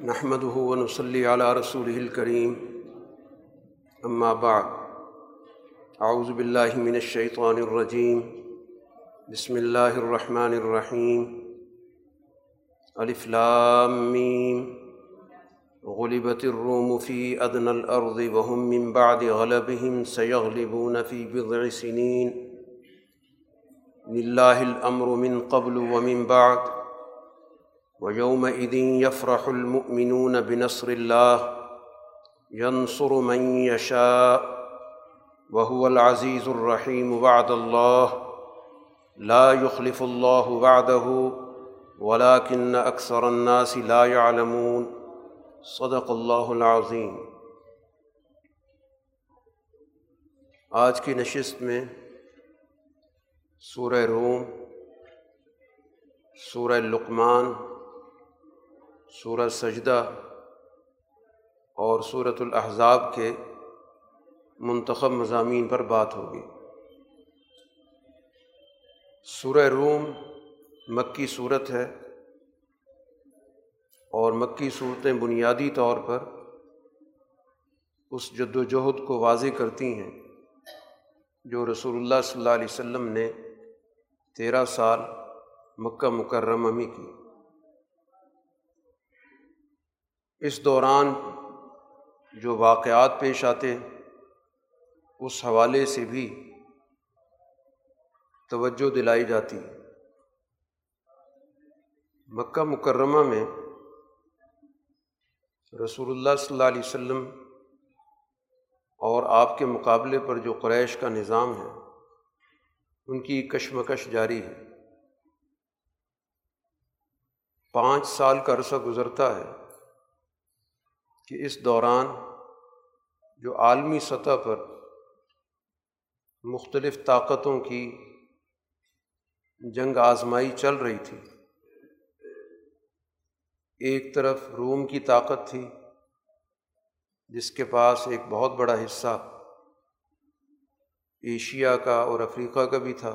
نحمد ونصلی علی رسول الکریم اما بعد اعوذ باللہ من الشیطان الرجیم بسم اللہ الرحمن الرحیم الف میم غلبت الروم فی ادنى الارض وهم من بعد غلبهم سيغلبون في بضع سنين. لله الامر من قبل ومن بعد. ويومئذ يفرح المؤمنون بنصر الله، ينصر من يشاء، وهو العزيز الرحيم وعد الله. لا يخلف الله وعده، ولكن أكثر الناس لا يعلمون. صدق الله العظيم. آج کی نشست میں سورہ روم، سورہ لقمان سورہ سجدہ اور صورت الاحزاب کے منتخب مضامین پر بات ہوگی۔ سورہ روم مکی صورت ہے اور مکی صورتیں بنیادی طور پر اس جد و جہد کو واضح کرتی ہیں جو رسول اللہ صلی اللہ علیہ وسلم نے تیرہ سال مکہ مکرمہ میں کی۔ اس دوران جو واقعات پیش آتے اس حوالے سے بھی توجہ دلائی جاتی مکہ مکرمہ میں رسول اللہ صلی اللہ علیہ وسلم اور آپ کے مقابلے پر جو قریش کا نظام ہے، ان کی کشمکش جاری ہے۔ پانچ سال کا عرصہ گزرتا ہے۔ کہ اس دوران جو عالمی سطح پر مختلف طاقتوں کی جنگ آزمائی چل رہی تھی، ایک طرف روم کی طاقت تھی، جس کے پاس ایک بہت بڑا حصہ ایشیا کا اور افریقہ کا بھی تھا،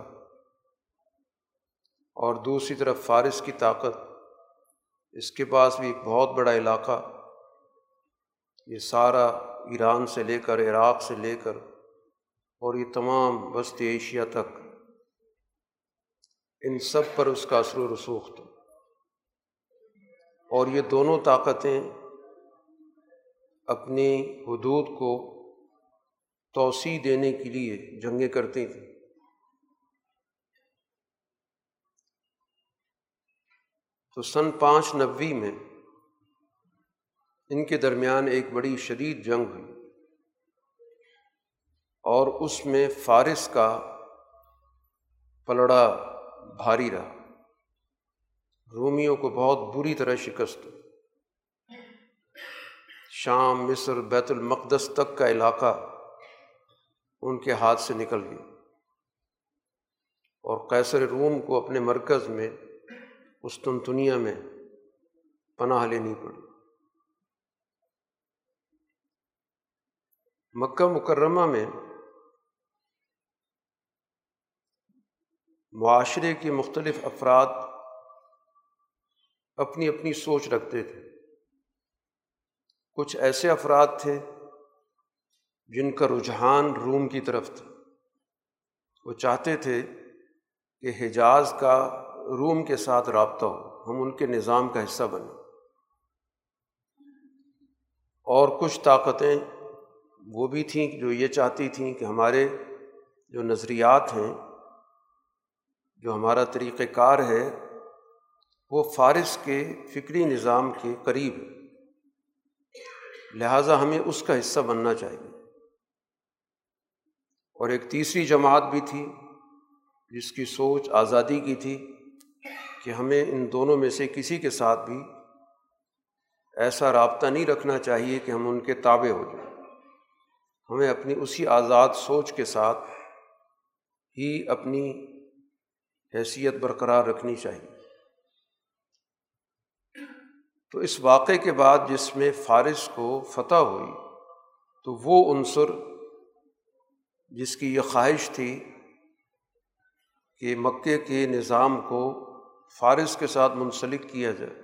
اور دوسری طرف فارس کی طاقت، اس کے پاس بھی ایک بہت بڑا علاقہ یہ سارا ایران سے لے کر عراق سے لے کر اور یہ تمام وسط ایشیا تک، ان سب پر اس کا اثر و رسوخ تھا۔ اور یہ دونوں طاقتیں اپنی حدود کو توسیع دینے کے لیے جنگیں کرتی تھیں۔ تو سن پانچ نبی میں ان کے درمیان ایک بڑی شدید جنگ ہوئی اور اس میں فارس کا پلڑا بھاری رہا۔ رومیوں کو بہت بری طرح شکست۔ شام، مصر، بیت المقدس تک کا علاقہ ان کے ہاتھ سے نکل گیا اور قیصر روم کو اپنے مرکز میں، اس تنتنیا میں پناہ لینی پڑی۔ مکہ مکرمہ میں معاشرے کے مختلف افراد اپنی اپنی سوچ رکھتے تھے۔ کچھ ایسے افراد تھے جن کا رجحان روم کی طرف تھا۔ وہ چاہتے تھے کہ حجاز کا روم کے ساتھ رابطہ ہو، ہم ان کے نظام کا حصہ بنیں۔ اور کچھ طاقتیں وہ بھی تھیں جو یہ چاہتی تھیں کہ ہمارے جو نظریات ہیں، جو ہمارا طریقۂ کار ہے، وہ فارس کے فکری نظام کے قریب ہے۔ لہٰذا ہمیں اس کا حصہ بننا چاہیے۔ اور ایک تیسری جماعت بھی تھی، جس کی سوچ آزادی کی تھی کہ ہمیں ان دونوں میں سے کسی کے ساتھ بھی ایسا رابطہ نہیں رکھنا چاہیے کہ ہم ان کے تابع ہو جائیں۔ ہمیں اپنی اسی آزاد سوچ کے ساتھ ہی اپنی حیثیت برقرار رکھنی چاہیے۔ تو اس واقعے کے بعد جس میں فارس کو فتح ہوئی، تو وہ عنصر جس کی یہ خواہش تھی کہ مکے کے نظام کو فارس کے ساتھ منسلک کیا جائے،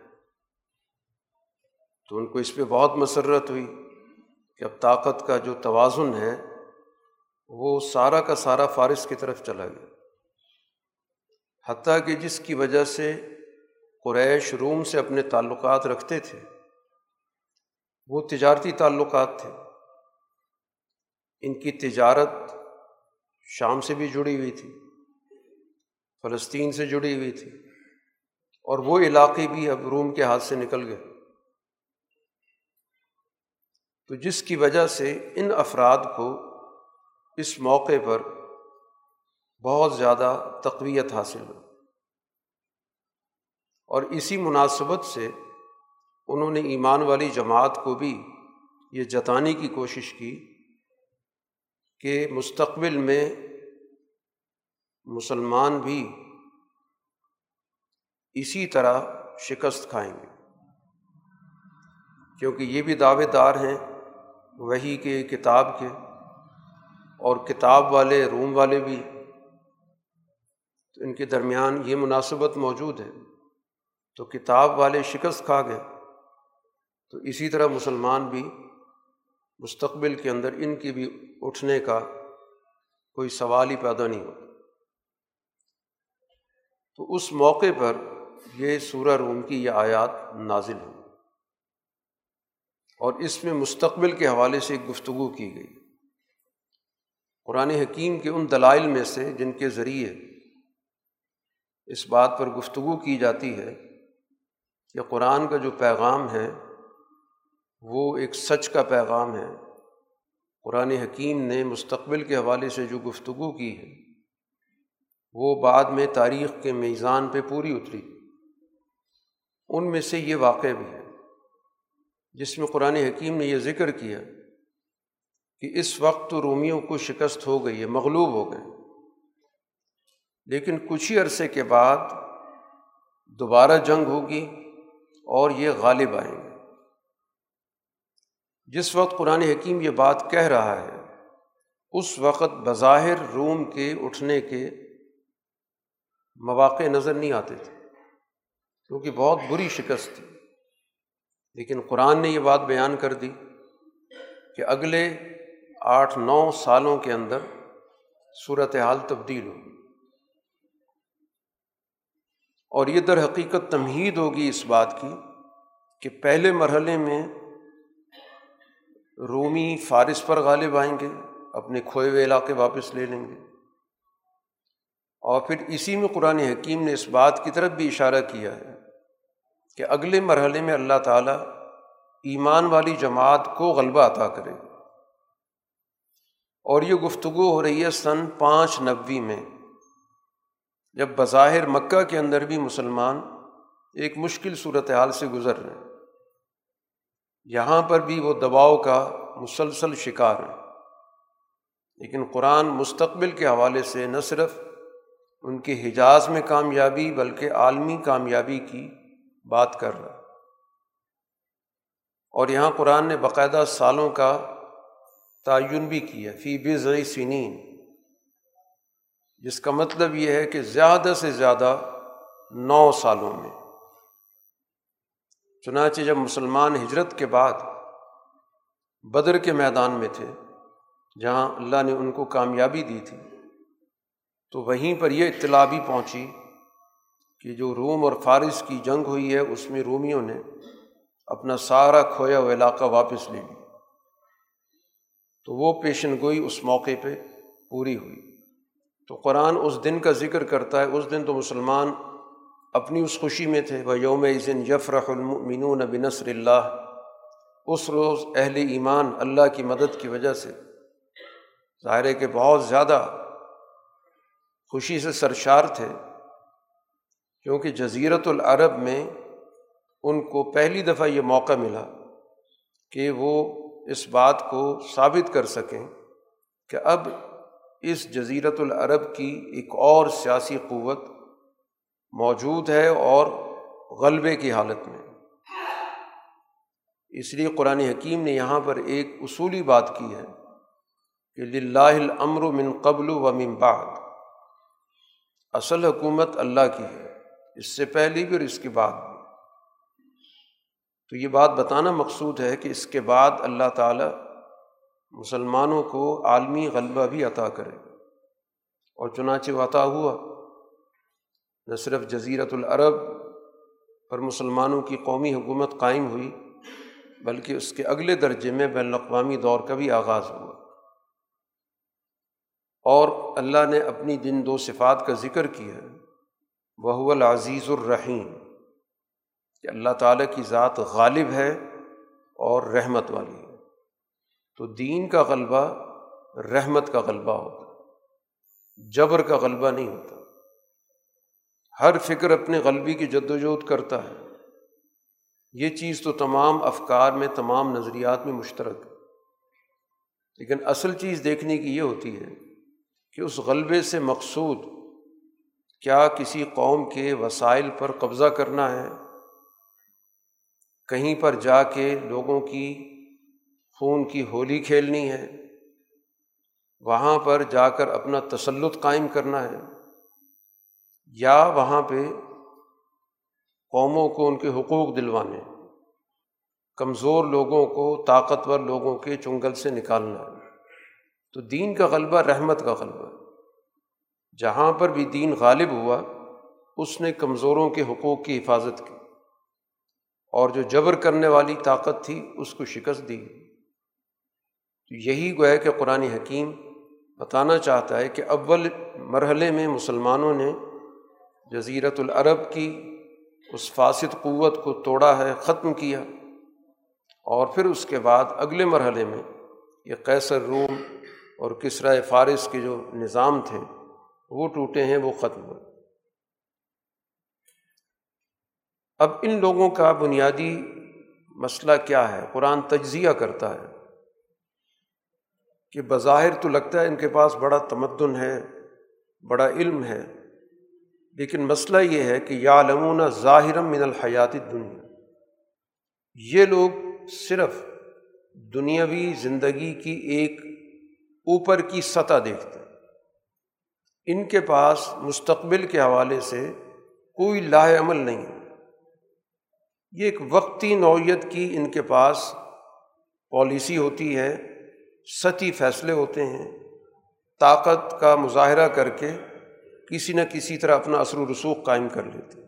تو ان کو اس پہ بہت مسرت ہوئی۔ کہ اب طاقت کا جو توازن ہے، وہ سارا کا سارا فارس کی طرف چلا گیا۔ حتیٰ کہ جس کی وجہ سے قریش روم سے اپنے تعلقات رکھتے تھے، وہ تجارتی تعلقات تھے۔ ان کی تجارت شام سے بھی جڑی ہوئی تھی، فلسطین سے جڑی ہوئی تھی، اور وہ علاقے بھی اب روم کے ہاتھ سے نکل گئے۔ تو جس کی وجہ سے ان افراد کو اس موقع پر بہت زیادہ تقویت حاصل ہو اور اسی مناسبت سے انہوں نے ایمان والی جماعت کو بھی یہ جتانے کی کوشش کی کہ مستقبل میں مسلمان بھی اسی طرح شکست کھائیں گے۔ کیونکہ یہ بھی دعوے دار ہیں وہی کے کتاب کے اور کتاب والے روم والے بھی تو ان کے درمیان یہ مناسبت موجود ہے۔ تو کتاب والے شکست کھا گئے۔ تو اسی طرح مسلمان بھی مستقبل کے اندر ان کی بھی اٹھنے کا کوئی سوال ہی پیدا نہیں ہوتا۔ تو اس موقع پر یہ سورہ روم کی یہ آیات نازل ہوئی۔ اور اس میں مستقبل کے حوالے سے ایک گفتگو کی گئی۔ قرآن حکیم کے ان دلائل میں سے جن کے ذریعے اس بات پر گفتگو کی جاتی ہے کہ قرآن کا جو پیغام ہے، وہ ایک سچ کا پیغام ہے۔ قرآن حکیم نے مستقبل کے حوالے سے جو گفتگو کی ہے، وہ بعد میں تاریخ کے میزان پہ پوری اتری۔ ان میں سے یہ واقع بھی ہے جس میں قرآن حکیم نے یہ ذکر کیا کہ اس وقت تو رومیوں کو شکست ہو گئی ہے، مغلوب ہو گئے۔ لیکن کچھ ہی عرصے کے بعد دوبارہ جنگ ہوگی اور یہ غالب آئیں گے۔ جس وقت قرآن حکیم یہ بات کہہ رہا ہے، اس وقت بظاہر روم کے اٹھنے کے مواقع نظر نہیں آتے تھے، کیونکہ بہت بری شکست تھی۔ لیکن قرآن نے یہ بات بیان کر دی کہ اگلے آٹھ نو سالوں کے اندر صورت حال تبدیل ہوگی اور یہ در حقیقت تمہید ہوگی اس بات کی کہ پہلے مرحلے میں رومی فارس پر غالب آئیں گے، اپنے کھوئے ہوئے علاقے واپس لے لیں گے۔ اور پھر اسی میں قرآن حکیم نے اس بات کی طرف بھی اشارہ کیا ہے کہ اگلے مرحلے میں اللہ تعالیٰ ایمان والی جماعت کو غلبہ عطا کرے۔ اور یہ گفتگو ہو رہی ہے سن پانچ نبی میں، جب بظاہر مکہ کے اندر بھی مسلمان ایک مشکل صورت حال سے گزر رہے ہیں۔ یہاں پر بھی وہ دباؤ کا مسلسل شکار ہے لیکن قرآن مستقبل کے حوالے سے نہ صرف ان کے حجاز میں کامیابی بلکہ عالمی کامیابی کی بات کر رہا۔ اور یہاں قرآن نے باقاعدہ سالوں کا تعین بھی کیا، فی بزئی سنین۔ جس کا مطلب یہ ہے کہ زیادہ سے زیادہ نو سالوں میں۔ چنانچہ جب مسلمان ہجرت کے بعد بدر کے میدان میں تھے، جہاں اللہ نے ان کو کامیابی دی تھی، تو وہیں پر یہ اطلاع بھی پہنچی کہ جو روم اور فارس کی جنگ ہوئی ہے، اس میں رومیوں نے اپنا سارا کھویا ہوا علاقہ واپس لے لی تو وہ پیشن گوئی اس موقع پہ پوری ہوئی۔ تو قرآن اس دن کا ذکر کرتا ہے۔ اس دن تو مسلمان اپنی اس خوشی میں تھے۔ وہ یوم ذن یفرح المنون بنصر اللہ۔ اس روز اہل ایمان اللہ کی مدد کی وجہ سے ظاہر ہے کہ بہت زیادہ خوشی سے سرشار تھے۔ کیونکہ جزیرت العرب میں ان کو پہلی دفعہ یہ موقع ملا کہ وہ اس بات کو ثابت کر سکیں کہ اب اس جزیرت العرب کی ایک اور سیاسی قوت موجود ہے اور غلبے کی حالت میں۔ اس لیے قرآن حکیم نے یہاں پر ایک اصولی بات کی ہے کہ لاہ الامر من قبل و من بعد۔ اصل حکومت اللہ کی ہے۔ اس سے پہلے بھی اور اس کے بعد بھی۔ تو یہ بات بتانا مقصود ہے کہ اس کے بعد اللہ تعالیٰ مسلمانوں کو عالمی غلبہ بھی عطا کرے۔ اور چنانچہ عطا ہوا۔ نہ صرف جزیرت العرب پر مسلمانوں کی قومی حکومت قائم ہوئی، بلکہ اس کے اگلے درجے میں بین الاقوامی دور کا بھی آغاز ہوا۔ اور اللہ نے اپنی جن دو صفات کا ذکر کیا۔ وہ العزیز الرحیم، کہ اللہ تعالیٰ کی ذات غالب ہے اور رحمت والی ہے۔ تو دین کا غلبہ رحمت کا غلبہ ہوتا، جبر کا غلبہ نہیں ہوتا۔ ہر فکر اپنے غلبی کی جد وجہد کرتا ہے۔ یہ چیز تو تمام افکار میں، تمام نظریات میں مشترک ہے۔ لیکن اصل چیز دیکھنے کی یہ ہوتی ہے کہ اس غلبے سے مقصود کیا کسی قوم کے وسائل پر قبضہ کرنا ہے؟ کہیں پر جا کے لوگوں کی خون کی ہولی کھیلنی ہے؟ وہاں پر جا کر اپنا تسلط قائم کرنا ہے؟ یا وہاں پہ قوموں کو ان کے حقوق دلوانے، کمزور لوگوں کو طاقتور لوگوں کے چنگل سے نکالنا ہے؟ تو دین کا غلبہ، رحمت کا غلبہ۔ جہاں پر بھی دین غالب ہوا، اس نے کمزوروں کے حقوق کی حفاظت کی۔ اور جو جبر کرنے والی طاقت تھی، اس کو شکست دی۔ تو یہی گویا کہ قرآن حکیم بتانا چاہتا ہے کہ اول مرحلے میں مسلمانوں نے جزیرت العرب کی اس فاسد قوت کو توڑا ہے، ختم کیا۔ اور پھر اس کے بعد اگلے مرحلے میں یہ قیصر، روم اور کسرائے فارس کے جو نظام تھے وہ ٹوٹے ہیں، وہ ختم ہوئے اب ان لوگوں کا بنیادی مسئلہ کیا ہے؟ قرآن تجزیہ کرتا ہے کہ بظاہر تو لگتا ہے ان کے پاس بڑا تمدن ہے، بڑا علم ہے، لیکن مسئلہ یہ ہے کہ یا لمون ظاہرم من الحیات دنیا یہ لوگ صرف دنیاوی زندگی کی ایک اوپر کی سطح دیکھتے ہیں۔ ان کے پاس مستقبل کے حوالے سے کوئی لاہ عمل نہیں یہ ایک وقتی نوعیت کی ان کے پاس پالیسی ہوتی ہے، سطحی فیصلے ہوتے ہیں، طاقت کا مظاہرہ کر کے کسی نہ کسی طرح اپنا اثر و رسوخ قائم کر لیتے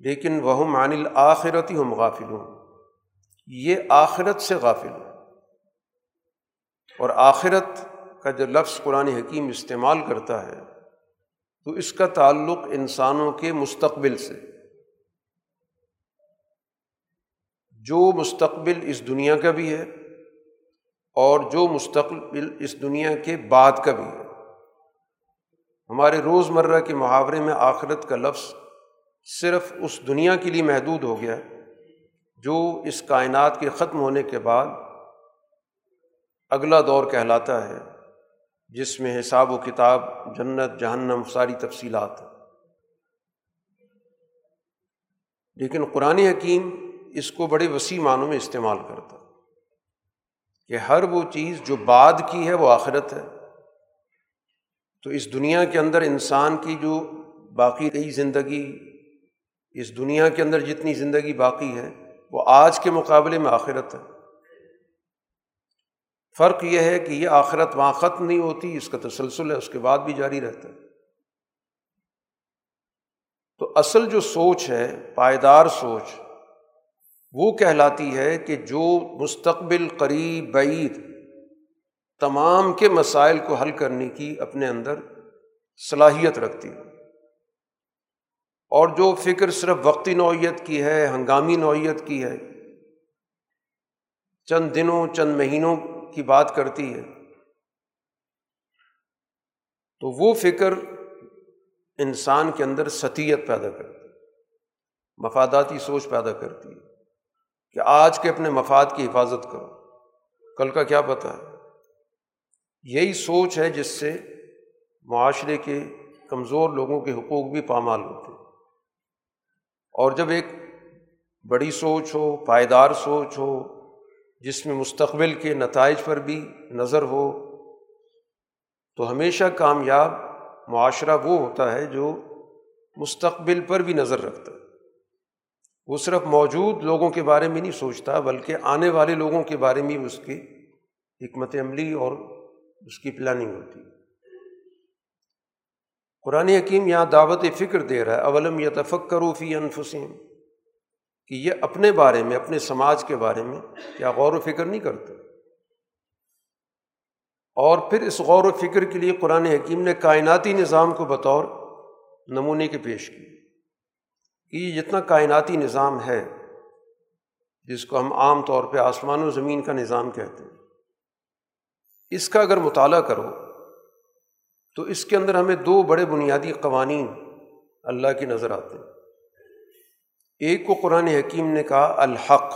لیکن وہ مان الآخرت ہم غافل ہوں یہ آخرت سے غافل ہے اور آخرت کا جو لفظ قرآن حکیم استعمال کرتا ہے، تو اس کا تعلق انسانوں کے مستقبل سے۔ جو مستقبل اس دنیا کا بھی ہے اور جو مستقبل اس دنیا کے بعد کا بھی ہے۔ ہمارے روز مرہ کے محاورے میں آخرت کا لفظ صرف اس دنیا کے لیے محدود ہو گیا، جو اس کائنات کے ختم ہونے کے بعد اگلا دور کہلاتا ہے۔ جس میں حساب و کتاب، جنت، جہنم، ساری تفصیلات لیکن قرآن حکیم اس کو بڑے وسیع معنوں میں استعمال کرتا کہ ہر وہ چیز جو بعد کی ہے وہ آخرت ہے۔ تو اس دنیا کے اندر انسان کی جو باقی رہی زندگی، اس دنیا کے اندر جتنی زندگی باقی ہے، وہ آج کے مقابلے میں آخرت ہے۔ فرق یہ ہے کہ یہ آخرت وہاں ختم نہیں ہوتی، اس کا تسلسل ہے، اس کے بعد بھی جاری رہتا ہے۔ تو اصل جو سوچ ہے، پائیدار سوچ، وہ کہلاتی ہے کہ جو مستقبل قریب، بعید، تمام کے مسائل کو حل کرنے کی اپنے اندر صلاحیت رکھتی ہے۔ اور جو فکر صرف وقتی نوعیت کی ہے، ہنگامی نوعیت کی ہے، چند دنوں، چند مہینوں کی بات کرتی ہے۔ تو وہ فکر انسان کے اندر ستیت پیدا کرتی مفاداتی سوچ پیدا کرتی ہے کہ آج کے اپنے مفاد کی حفاظت کرو۔ کل کا کیا پتہ ہے؟ یہی سوچ ہے جس سے معاشرے کے کمزور لوگوں کے حقوق بھی پامال ہوتے ہیں۔ اور جب ایک بڑی سوچ ہو، پائیدار سوچ ہو جس میں مستقبل کے نتائج پر بھی نظر ہو، تو ہمیشہ کامیاب معاشرہ وہ ہوتا ہے جو مستقبل پر بھی نظر رکھتا ہے۔ وہ صرف موجود لوگوں کے بارے میں نہیں سوچتا، بلکہ آنے والے لوگوں کے بارے میں اس کی حکمت عملی اور اس کی پلاننگ ہوتی ہے۔ قرآن حکیم یہاں دعوت فکر دے رہا ہے، اولم یا کروفی انفسین کہ یہ اپنے بارے میں، اپنے سماج کے بارے میں کیا غور و فکر نہیں کرتے؟ اور پھر اس غور و فکر کے لیے قرآن حکیم نے کائناتی نظام کو بطور نمونے کے پیش کی کہ یہ جتنا کائناتی نظام ہے، جس کو ہم عام طور پہ آسمان و زمین کا نظام کہتے ہیں، اس کا اگر مطالعہ کرو تو اس کے اندر ہمیں دو بڑے بنیادی قوانین اللہ کی نظر آتے ہیں۔ ایک کو قرآن حکیم نے کہا، الحق،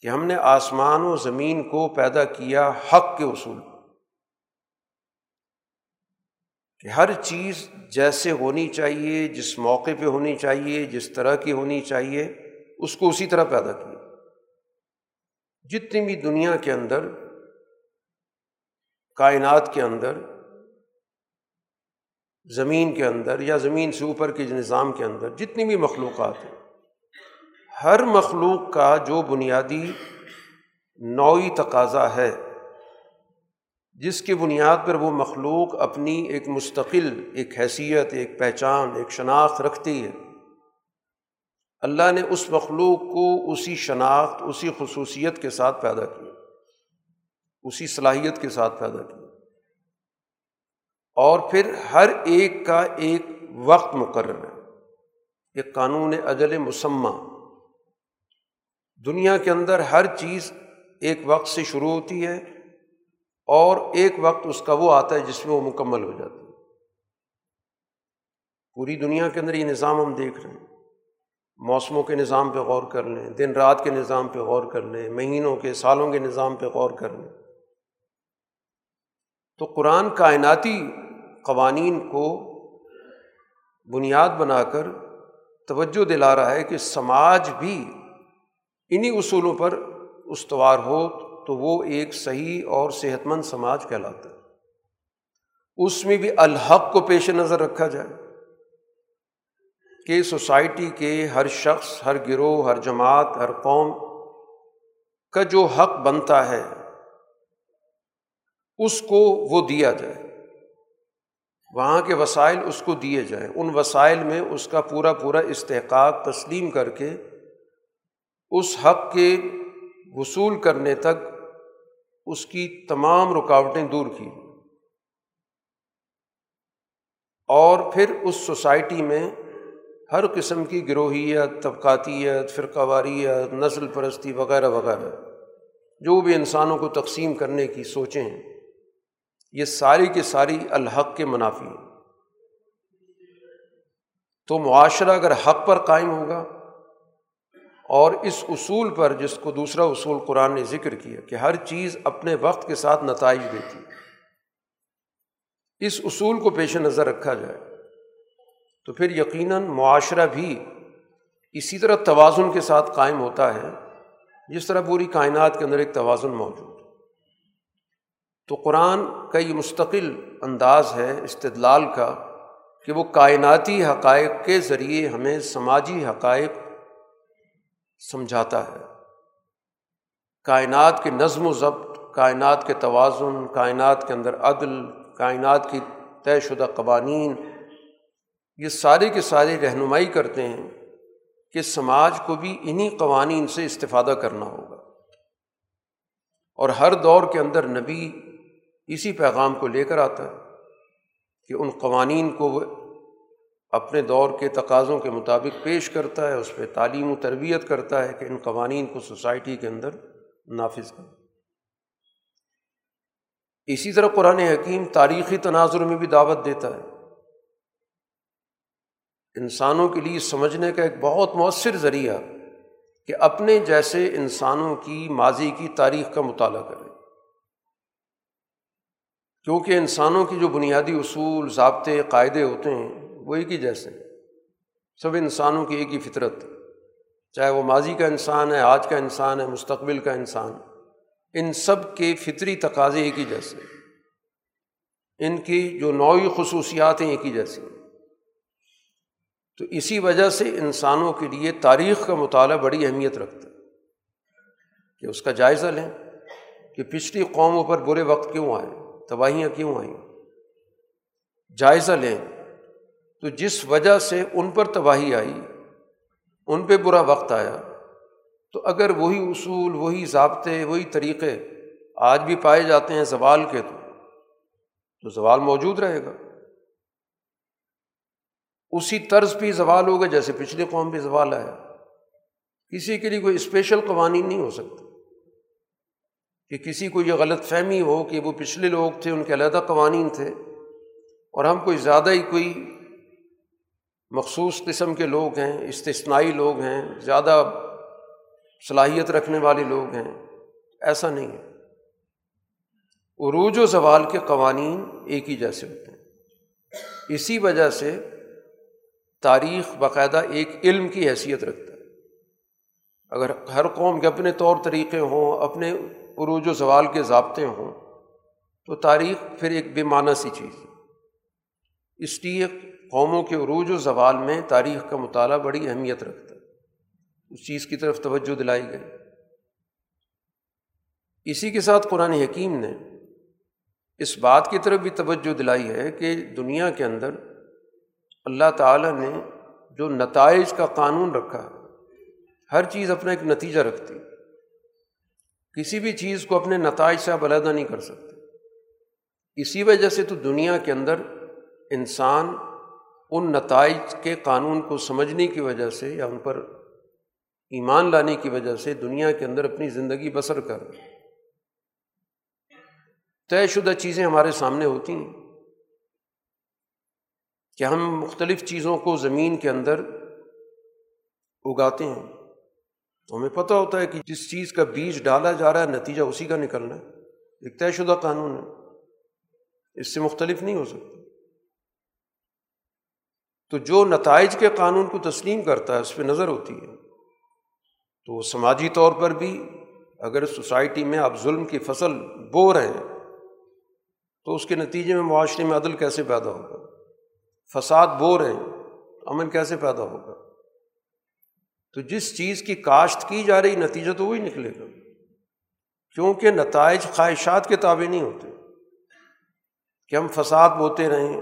کہ ہم نے آسمان و زمین کو پیدا کیا حق کے اصول کہ ہر چیز جیسے ہونی چاہیے، جس موقع پہ ہونی چاہیے، جس طرح کی ہونی چاہیے، اس کو اسی طرح پیدا کیا۔ جتنی بھی دنیا کے اندر، کائنات کے اندر زمین کے اندر یا زمین سے اوپر کے نظام کے اندر جتنی بھی مخلوقات ہیں، ہر مخلوق کا جو بنیادی نوعی تقاضا ہے، جس کی بنیاد پر وہ مخلوق اپنی ایک مستقل، ایک حیثیت، ایک پہچان، ایک شناخت رکھتی ہے۔ اللہ نے اس مخلوق کو اسی شناخت، اسی خصوصیت کے ساتھ پیدا کیا، اسی صلاحیت کے ساتھ پیدا کیا۔ اور پھر ہر ایک کا ایک وقت مقرر ہے۔ ایک قانون اجل مسمہ۔ دنیا کے اندر ہر چیز ایک وقت سے شروع ہوتی ہے اور ایک وقت اس کا وہ آتا ہے جس میں وہ مکمل ہو جاتی ہے۔ پوری دنیا کے اندر یہ نظام ہم دیکھ رہے ہیں۔ موسموں کے نظام پہ غور کر لیں، دن رات کے نظام پہ غور کر لیں، مہینوں کے، سالوں کے نظام پہ غور کر لیں۔ تو قرآن کائناتی قوانین کو بنیاد بنا کر توجہ دلا رہا ہے کہ سماج بھی انہیں اصولوں پر استوار ہو تو وہ ایک صحیح اور صحت مند سماج کہلاتا ہے۔ اس میں بھی الحق کو پیش نظر رکھا جائے کہ سوسائٹی کے ہر شخص، ہر گروہ، ہر جماعت، ہر قوم کا جو حق بنتا ہے، اس کو وہ دیا جائے۔ وہاں کے وسائل اس کو دیے جائیں۔ ان وسائل میں اس کا پورا پورا استحقاق تسلیم کر کے اس حق کے وصول کرنے تک اس کی تمام رکاوٹیں دور کی۔ اور پھر اس سوسائٹی میں ہر قسم کی گروہیت، طبقاتیت فرقہ واریت نسل پرستی وغیرہ وغیرہ جو بھی انسانوں کو تقسیم کرنے کی سوچیں۔ ہیں یہ ساری کی ساری الحق کے منافی ہیں۔ تو معاشرہ اگر حق پر قائم ہوگا اور اس اصول پر جس کو دوسرا اصول قرآن نے ذکر کیا کہ ہر چیز اپنے وقت کے ساتھ نتائج دیتی ہے اس اصول کو پیش نظر رکھا جائے، تو پھر یقیناً معاشرہ بھی اسی طرح توازن کے ساتھ قائم ہوتا ہے، جس طرح پوری کائنات کے اندر ایک توازن موجود۔ تو قرآن کا یہ مستقل انداز ہے استدلال کا کہ وہ کائناتی حقائق کے ذریعے ہمیں سماجی حقائق سمجھاتا ہے۔ کائنات کے نظم و ضبط، کائنات کے توازن، کائنات کے اندر عدل، کائنات کی طے شدہ قوانین، یہ سارے کے سارے رہنمائی کرتے ہیں کہ سماج کو بھی انہیں قوانین سے استفادہ کرنا ہوگا۔ اور ہر دور کے اندر نبی اسی پیغام کو لے کر آتا ہے کہ ان قوانین کو وہ اپنے دور کے تقاضوں کے مطابق پیش کرتا ہے، اس پہ تعلیم و تربیت کرتا ہے کہ ان قوانین کو سوسائٹی کے اندر نافذ کر اسی طرح قرآن حکیم تاریخی تناظر میں بھی دعوت دیتا ہے۔ انسانوں کے لیے سمجھنے کا ایک بہت مؤثر ذریعہ کہ اپنے جیسے انسانوں کی ماضی کی تاریخ کا مطالعہ کریں۔ کیونکہ انسانوں کی جو بنیادی اصول، ضابطے، قاعدے ہوتے ہیں، وہ ایک ہی جیسے سب انسانوں کی ایک ہی فطرت چاہے وہ ماضی کا انسان ہے، آج کا انسان ہے، مستقبل کا انسان ان سب کے فطری تقاضے ایک ہی جیسے ان کی جو نوعی خصوصیات ہیں ایک ہی جیسی تو اسی وجہ سے انسانوں کے لیے تاریخ کا مطالعہ بڑی اہمیت رکھتا ہے۔ کہ اس کا جائزہ لیں، کہ پچھلی قوموں پر برے وقت کیوں آئے۔ تباہیاں کیوں آئیں؟ جائزہ لیں۔ تو جس وجہ سے ان پر تباہی آئی، ان پہ برا وقت آیا۔ تو اگر وہی اصول، وہی ضابطے، وہی طریقے آج بھی پائے جاتے ہیں زوال کے، تو تو زوال موجود رہے گا۔ اسی طرز بھی زوال ہوگا جیسے پچھلے قوم پہ زوال آیا۔ کسی کے لیے کوئی اسپیشل قوانین نہیں ہو سکتا کہ کسی کو یہ غلط فہمی ہو کہ وہ پچھلے لوگ تھے، ان کے علیحدہ قوانین تھے، اور ہم کوئی زیادہ ہی کوئی مخصوص قسم کے لوگ ہیں، استثنائی لوگ ہیں، زیادہ صلاحیت رکھنے والے لوگ ہیں، ایسا نہیں ہے۔ عروج و زوال کے قوانین ایک ہی جیسے ہوتے ہیں۔ اسی وجہ سے تاریخ باقاعدہ ایک علم کی حیثیت رکھتا ہے۔ اگر ہر قوم کے اپنے طور طریقے ہوں، اپنے عروج و زوال کے ضابطے ہوں، تو تاریخ پھر ایک بے معنی سی چیز ہے۔ اس لیے قوموں کے عروج و زوال میں تاریخ کا مطالعہ بڑی اہمیت رکھتا ہے۔ اس چیز کی طرف توجہ دلائی گئی۔ اسی کے ساتھ قرآن حکیم نے اس بات کی طرف بھی توجہ دلائی ہے کہ دنیا کے اندر اللہ تعالیٰ نے جو نتائج کا قانون رکھا، ہر چیز اپنا ایک نتیجہ رکھتی۔ کسی بھی چیز کو اپنے نتائج سے آپ علیحدہ نہیں کر سکتے۔ اسی وجہ سے تو دنیا کے اندر انسان ان نتائج کے قانون کو سمجھنے کی وجہ سے یا ان پر ایمان لانے کی وجہ سے دنیا کے اندر اپنی زندگی بسر کر طے شدہ چیزیں ہمارے سامنے ہوتی ہیں۔ کہ ہم مختلف چیزوں کو زمین کے اندر اگاتے ہیں۔ ہمیں پتہ ہوتا ہے کہ جس چیز کا بیج ڈالا جا رہا ہے، نتیجہ اسی کا نکلنا ہے۔ ایک طے شدہ قانون ہے۔ اس سے مختلف نہیں ہو سکتا۔ تو جو نتائج کے قانون کو تسلیم کرتا ہے، اس پہ نظر ہوتی ہے۔ تو سماجی طور پر بھی اگر سوسائٹی میں آپ ظلم کی فصل بو رہے ہیں، تو اس کے نتیجے میں معاشرے میں عدل کیسے پیدا ہوگا؟ فساد بو رہے ہیں امن کیسے پیدا ہوگا؟ تو جس چیز کی کاشت کی جا رہی نتیجہ تو وہی نکلے گا۔ کیونکہ نتائج خواہشات کے تابع نہیں ہوتے۔ کہ ہم فساد بوتے رہیں،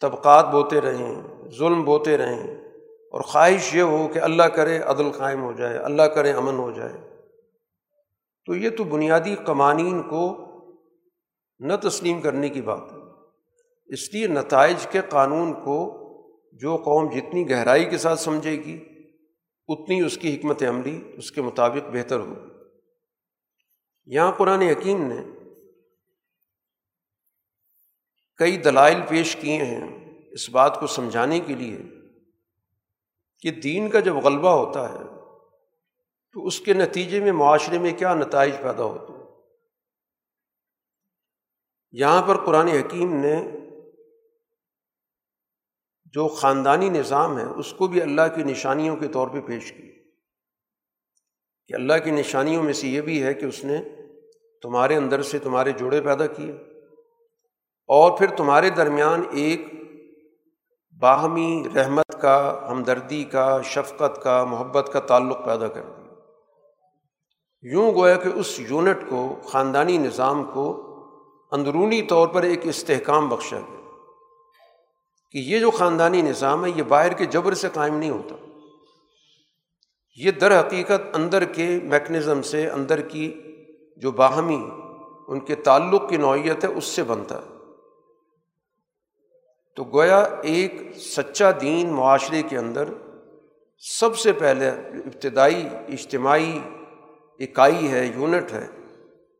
طبقات بوتے رہیں، ظلم بوتے رہیں۔ اور خواہش یہ ہو کہ اللہ کرے عدل قائم ہو جائے، اللہ کرے امن ہو جائے۔ تو یہ تو بنیادی قوانین کو نہ تسلیم کرنے کی بات ہے۔ اس لیے نتائج کے قانون کو جو قوم جتنی گہرائی کے ساتھ سمجھے گی اتنی اس کی حکمت عملی، اس کے مطابق بہتر ہوگی یہاں قرآن حکیم نے کئی دلائل پیش کیے ہیں اس بات کو سمجھانے کے لیے کہ دین کا جب غلبہ ہوتا ہے تو اس کے نتیجے میں معاشرے میں کیا نتائج پیدا ہوتے ہیں۔ یہاں پر قرآن حکیم نے جو خاندانی نظام ہے، اس کو بھی اللہ کی نشانیوں کے طور پہ پیش کی۔ کہ اللہ کی نشانیوں میں سے یہ بھی ہے کہ اس نے تمہارے اندر سے تمہارے جوڑے پیدا کیے۔ اور پھر تمہارے درمیان ایک باہمی رحمت کا، ہمدردی کا، شفقت کا، محبت کا تعلق پیدا کر دیا۔ یوں گویا کہ اس یونٹ کو، خاندانی نظام کو، اندرونی طور پر ایک استحکام بخشا گیا۔ کہ یہ جو خاندانی نظام ہے، یہ باہر کے جبر سے قائم نہیں ہوتا۔ یہ در حقیقت اندر کے میکنزم سے اندر کی جو باہمی ان کے تعلق کی نوعیت ہے، اس سے بنتا ہے۔ تو گویا ایک سچا دین معاشرے کے اندر سب سے پہلے ابتدائی اجتماعی اکائی ہے، یونٹ ہے،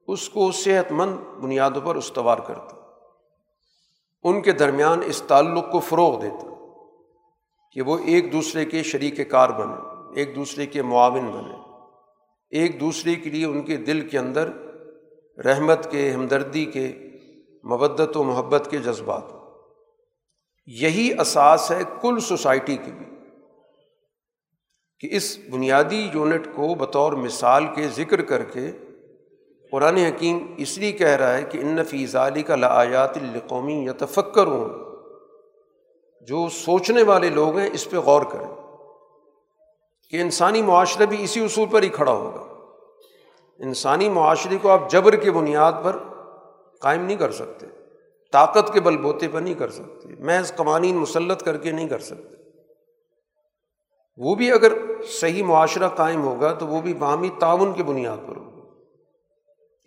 اس کو صحت مند بنیادوں پر استوار کرتا ان کے درمیان اس تعلق کو فروغ دیتا، کہ وہ ایک دوسرے کے شریک کار بنے ایک دوسرے کے معاون بنے ایک دوسرے کے لیے ان کے دل کے اندر رحمت کے، ہمدردی کے مبت و محبت کے جذبات۔ یہی اساس ہے کل سوسائٹی کی بھی کہ اس بنیادی یونٹ کو بطور مثال کے ذکر کر کے قرآن حکیم اس لیے کہہ رہا ہے کہ ان فیض علی کا لایات القومی یا تفکر ہوں جو سوچنے والے لوگ ہیں، اس پہ غور کریں کہ انسانی معاشرہ بھی اسی اصول پر ہی کھڑا ہوگا۔ انسانی معاشرے کو آپ جبر کی بنیاد پر قائم نہیں کر سکتے، طاقت کے بل بوتے پر نہیں کر سکتے، محض قوانین مسلط کر کے نہیں کر سکتے۔ وہ بھی اگر صحیح معاشرہ قائم ہوگا تو وہ بھی باہمی تعاون کی بنیاد پر ہوگا۔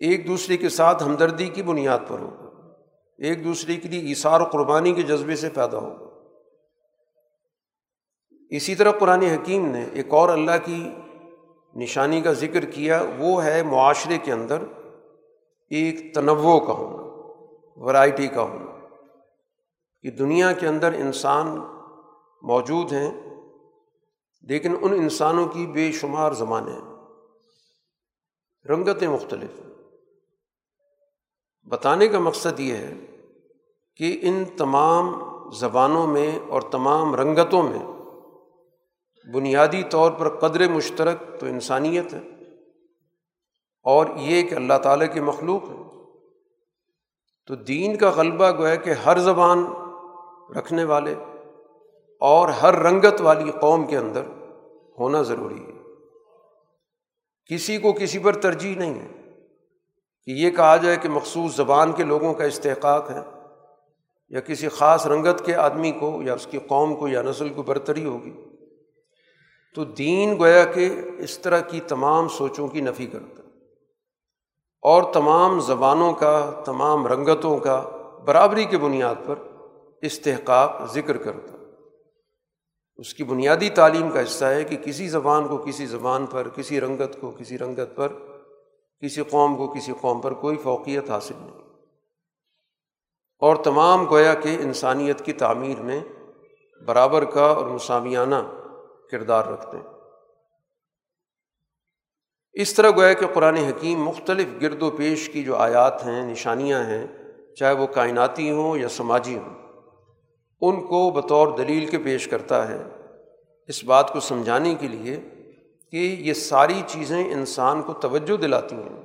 ایک دوسرے کے ساتھ ہمدردی کی بنیاد پر ہوگا۔ ایک دوسرے کے لیے اثار و قربانی کے جذبے سے پیدا ہوگا۔ اسی طرح قرآن حکیم نے ایک اور اللہ کی نشانی کا ذکر کیا، وہ ہے معاشرے کے اندر ایک تنوع کا ہونا ورائٹی کا ہونا۔ کہ دنیا کے اندر انسان موجود ہیں، لیکن ان انسانوں کی بے شمار زبانیں رنگتیں مختلف ہیں۔ بتانے کا مقصد یہ ہے کہ ان تمام زبانوں میں اور تمام رنگتوں میں بنیادی طور پر قدر مشترک تو انسانیت ہے اور یہ کہ اللہ تعالیٰ کی مخلوق ہے۔ تو دین کا غلبہ گویا کہ ہر زبان رکھنے والے اور ہر رنگت والی قوم کے اندر ہونا ضروری ہے۔ کسی کو کسی پر ترجیح نہیں ہے۔ کہ یہ کہا جائے کہ مخصوص زبان کے لوگوں کا استحقاق ہے یا کسی خاص رنگت کے آدمی کو یا اس کی قوم کو یا نسل کو برتری ہوگی، تو دین گویا کہ اس طرح کی تمام سوچوں کی نفی کرتا اور تمام زبانوں کا، تمام رنگتوں کا برابری کے بنیاد پر استحقاق ذکر کرتا اس کی بنیادی تعلیم کا حصہ ہے کہ کسی زبان کو کسی زبان پر، کسی رنگت کو کسی رنگت پر کسی قوم کو کسی قوم پر کوئی فوقیت حاصل نہیں۔ اور تمام گویا کہ انسانیت کی تعمیر میں برابر کا اور مسامیانہ کردار رکھتے ہیں۔ اس طرح گویا کہ قرآن حکیم مختلف گرد و پیش کی جو آیات ہیں، نشانیاں ہیں، چاہے وہ کائناتی ہوں یا سماجی ہوں، ان کو بطور دلیل کے پیش کرتا ہے۔ اس بات کو سمجھانے کے لیے کہ یہ ساری چیزیں انسان کو توجہ دلاتی ہیں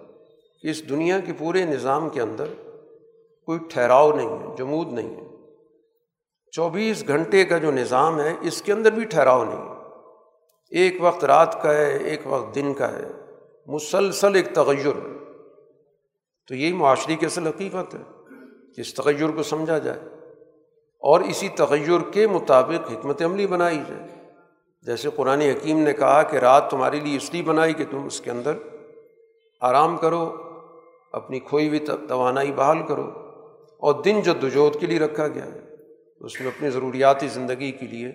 کہ اس دنیا کے پورے نظام کے اندر کوئی ٹھہراؤ نہیں ہے، جمود نہیں ہے۔ چوبیس گھنٹے کا جو نظام ہے، اس کے اندر بھی ٹھہراؤ نہیں ہے۔ ایک وقت رات کا ہے، ایک وقت دن کا ہے۔ مسلسل ایک تغیر۔ تو یہی معاشرے کی اصل حقیقت ہے کہ اس تغیر کو سمجھا جائے اور اسی تغیر کے مطابق حکمت عملی بنائی جائے۔ جیسے قرآن حکیم نے کہا کہ رات تمہاری لیے اس لیے بنائی کہ تم اس کے اندر آرام کرو، اپنی کھوئی ہوئی توانائی بحال کرو اور دن جو دجوت کے لیے رکھا گیا ہے، اس میں اپنی ضروریاتی زندگی کے لیے،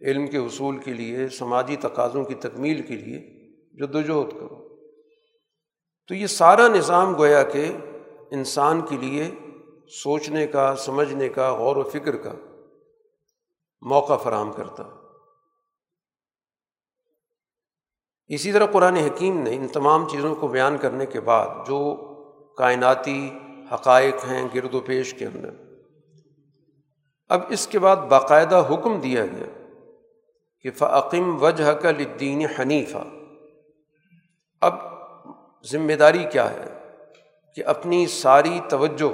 علم کے حصول کے لیے، سماجی تقاضوں کی تکمیل کے لیے جدوجہد کرو۔ تو یہ سارا نظام گویا کہ انسان کے لیے سوچنے کا، سمجھنے کا، غور و فکر کا موقع فراہم کرتا۔ اسی طرح قرآن حکیم نے ان تمام چیزوں کو بیان کرنے کے بعد جو کائناتی حقائق ہیں گرد و پیش کے اندر، اب اس کے بعد باقاعدہ حکم دیا گیا کہ فعقم وجہ کا لدین حنیفہ اب ذمہ داری کیا ہے کہ اپنی ساری توجہ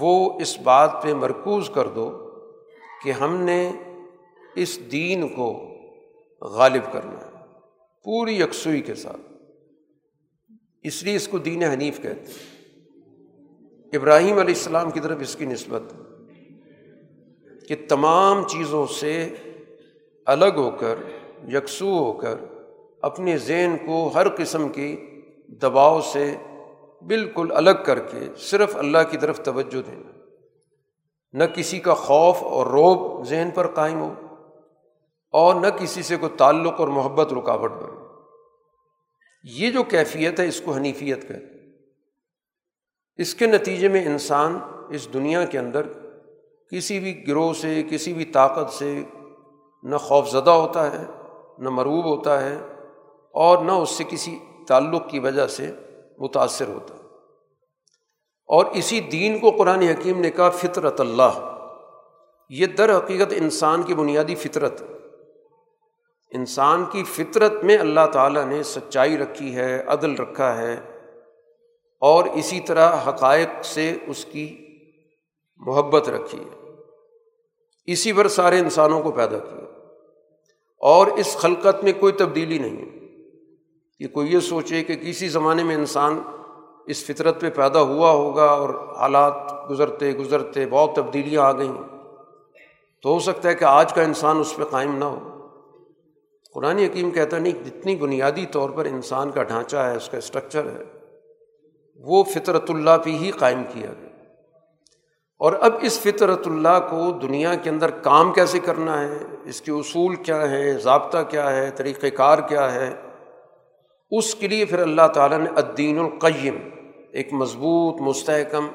وہ اس بات پہ مرکوز کر دو کہ ہم نے اس دین کو غالب کرنا ہے۔ پوری یکسوئی کے ساتھ۔ اس لیے اس کو دین حنیف کہتے ہیں۔ ابراہیم علیہ السلام کی طرف اس کی نسبت کہ تمام چیزوں سے الگ ہو کر، یکسو ہو کر، اپنے ذہن کو ہر قسم کی دباؤ سے بالکل الگ کر کے صرف اللہ کی طرف توجہ دینا۔ نہ کسی کا خوف اور روب ذہن پر قائم ہو۔ اور نہ کسی سے کوئی تعلق اور محبت رکاوٹ بنے۔ یہ جو کیفیت ہے، اس کو حنیفیت کہتے اس کے نتیجے میں انسان اس دنیا کے اندر کسی بھی گروہ سے، کسی بھی طاقت سے نہ خوف زدہ ہوتا ہے، نہ مروب ہوتا ہے اور نہ اس سے کسی تعلق کی وجہ سے متاثر ہوتا ہے۔ اور اسی دین کو قرآن حکیم نے کہا، فطرت اللہ۔ یہ در حقیقت انسان کی بنیادی فطرت انسان کی فطرت میں اللہ تعالیٰ نے سچائی رکھی ہے، عدل رکھا ہے، اور اسی طرح حقائق سے اس کی محبت رکھی ہے۔ اسی پر سارے انسانوں کو پیدا کیا۔ اور اس خلقت میں کوئی تبدیلی نہیں ہے۔ کہ کوئی یہ سوچے کہ کسی زمانے میں انسان اس فطرت پہ پیدا ہوا ہوگا اور حالات گزرتے گزرتے بہت تبدیلیاں آ گئیں۔ تو ہو سکتا ہے کہ آج کا انسان اس پہ قائم نہ ہو۔ قرآن حکیم کہتا نہیں، جتنی بنیادی طور پر انسان کا ڈھانچہ ہے، اس کا اسٹرکچر ہے، وہ فطرت اللہ پہ ہی قائم کیا گیا۔ اور اب اس فطرت اللہ کو دنیا کے اندر کام کیسے کرنا ہے؟ اس کے اصول کیا ہے ضابطہ کیا ہے؟ طریقۂ کار کیا ہے؟ اس کے لیے پھر اللہ تعالیٰ نے الدین القیم، ایک مضبوط، مستحکم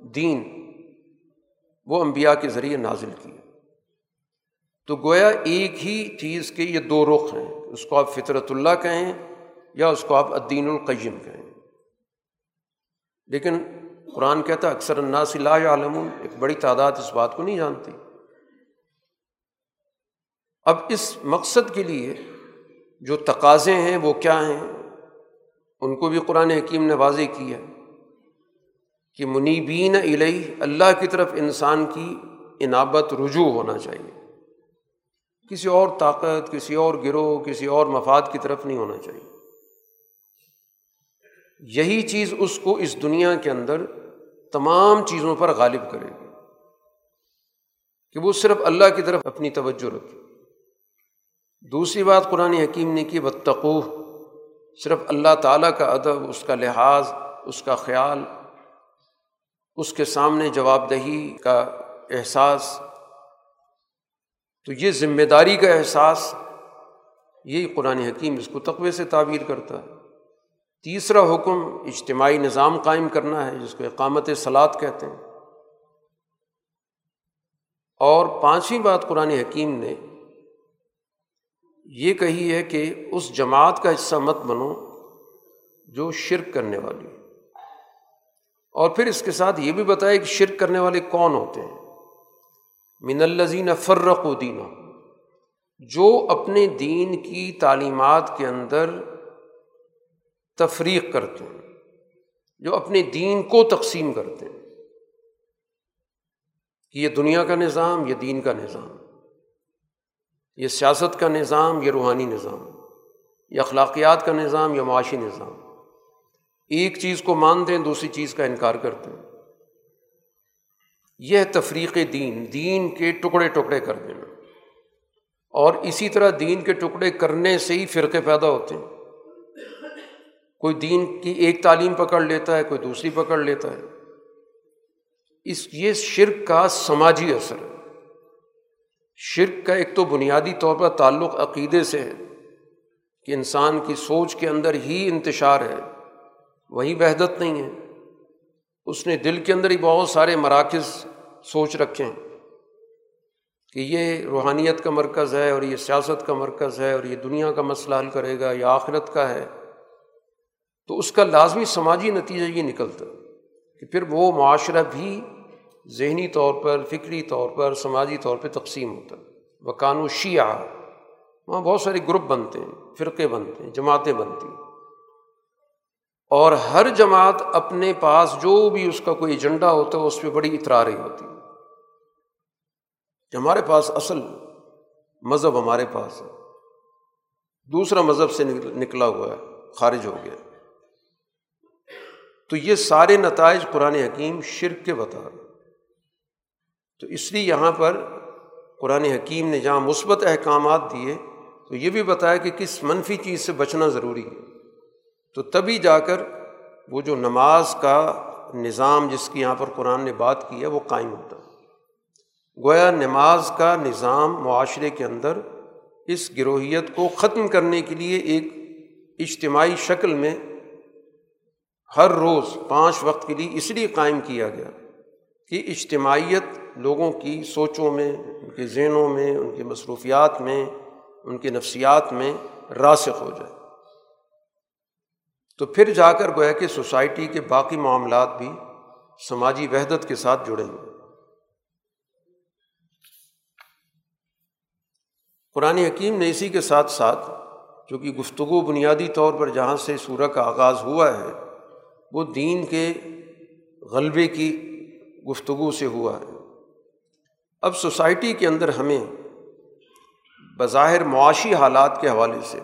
دین وہ انبیاء کے ذریعے نازل کیا۔ تو گویا ایک ہی چیز کے یہ دو رخ ہیں، اس کو آپ فطرت اللہ کہیں یا اس کو آپ الدین القیم کہیں۔ لیکن قرآن کہتا ہے، اکثر الناس لا عالم ایک بڑی تعداد اس بات کو نہیں جانتی۔ اب اس مقصد کے لیے جو تقاضے ہیں، وہ کیا ہیں؟ ان کو بھی قرآن حکیم نے واضح کیا کہ منیبین علیہ اللہ کی طرف انسان کی انابت رجوع ہونا چاہیے۔ کسی اور طاقت، کسی اور گروہ، کسی اور مفاد کی طرف نہیں ہونا چاہیے۔ یہی چیز اس کو اس دنیا کے اندر تمام چیزوں پر غالب کرے گی کہ وہ صرف اللہ کی طرف اپنی توجہ رکھے۔ دوسری بات قرآن حکیم نے کی بتقو صرف اللہ تعالیٰ کا ادب، اس کا لحاظ، اس کا خیال، اس کے سامنے جواب دہی کا احساس۔ تو یہ ذمہ داری کا احساس یہی قرآن حکیم اس کو تقوے سے تعبیر کرتا ہے۔ تیسرا حکم اجتماعی نظام قائم کرنا ہے، جس کو اقامت سلاد کہتے ہیں۔ اور پانچویں بات قرآن حکیم نے یہ کہی ہے کہ اس جماعت کا حصہ مت بنو جو شرک کرنے والی۔ اور پھر اس کے ساتھ یہ بھی بتایا کہ شرک کرنے والے کون ہوتے ہیں؟ من الزین فرق و دینہ جو اپنے دین کی تعلیمات کے اندر تفریق کرتے ہیں، جو اپنے دین کو تقسیم کرتے ہیں۔ کہ یہ دنیا کا نظام، یہ دین کا نظام، یہ سیاست کا نظام، یہ روحانی نظام، یہ اخلاقیات کا نظام یا معاشی نظام۔ ایک چیز کو مانتے ہیں، دوسری چیز کا انکار کرتے ہیں۔ یہ تفریق دین دین کے ٹکڑے ٹکڑے کر دینا اور اسی طرح دین کے ٹکڑے کرنے سے ہی فرقے پیدا ہوتے ہیں۔ کوئی دین کی ایک تعلیم پکڑ لیتا ہے، کوئی دوسری پکڑ لیتا ہے۔ اس، یہ شرک کا سماجی اثر ہے۔ شرک کا ایک تو بنیادی طور پر تعلق عقیدے سے ہے کہ انسان کی سوچ کے اندر ہی انتشار ہے، وہی وحدت نہیں ہے۔ اس نے دل کے اندر ہی بہت سارے مراکز سوچ رکھے ہیں کہ یہ روحانیت کا مرکز ہے اور یہ سیاست کا مرکز ہے اور یہ دنیا کا مسئلہ حل کرے گا، یہ آخرت کا ہے، تو اس کا لازمی سماجی نتیجہ یہ نکلتا کہ پھر وہ معاشرہ بھی ذہنی طور پر، فکری طور پر، سماجی طور پہ تقسیم ہوتا۔ ہے وہ شیعہ، وہاں بہت سارے گروپ بنتے ہیں، فرقے بنتے ہیں، جماعتیں بنتی ہیں۔ اور ہر جماعت اپنے پاس جو بھی اس کا کوئی ایجنڈا ہوتا ہے، اس پہ بڑی اطراری ہوتی۔ ہے کہ ہمارے پاس اصل مذہب ہمارے پاس ہے۔ دوسرا مذہب سے نکلا ہوا ہے، خارج ہو گیا۔ تو یہ سارے نتائج قرآن حکیم شرک کے بتا رہے تو اس لیے یہاں پر قرآن حکیم نے جہاں مثبت احکامات دیے، تو یہ بھی بتایا کہ کس منفی چیز سے بچنا ضروری ہے۔ تو تبھی جا کر وہ جو نماز کا نظام جس کی یہاں پر قرآن نے بات کی ہے، وہ قائم ہوتا ہے۔ گویا نماز کا نظام معاشرے کے اندر اس گروہیت کو ختم کرنے کے لیے ایک اجتماعی شکل میں ہر روز پانچ وقت کے لیے اس لیے قائم کیا گیا کہ اجتماعیت لوگوں کی سوچوں میں، ان کے ذہنوں میں، ان کی مصروفیات میں، ان کے نفسیات میں راسخ ہو جائے۔ تو پھر جا کر گویا کہ سوسائٹی کے باقی معاملات بھی سماجی وحدت کے ساتھ جڑیں گے۔ قرآن حکیم نے اسی کے ساتھ ساتھ چونکہ گفتگو بنیادی طور پر جہاں سے سورہ کا آغاز ہوا ہے، وہ دین کے غلبے کی گفتگو سے ہوا ہے۔ اب سوسائٹی کے اندر ہمیں بظاہر معاشی حالات کے حوالے سے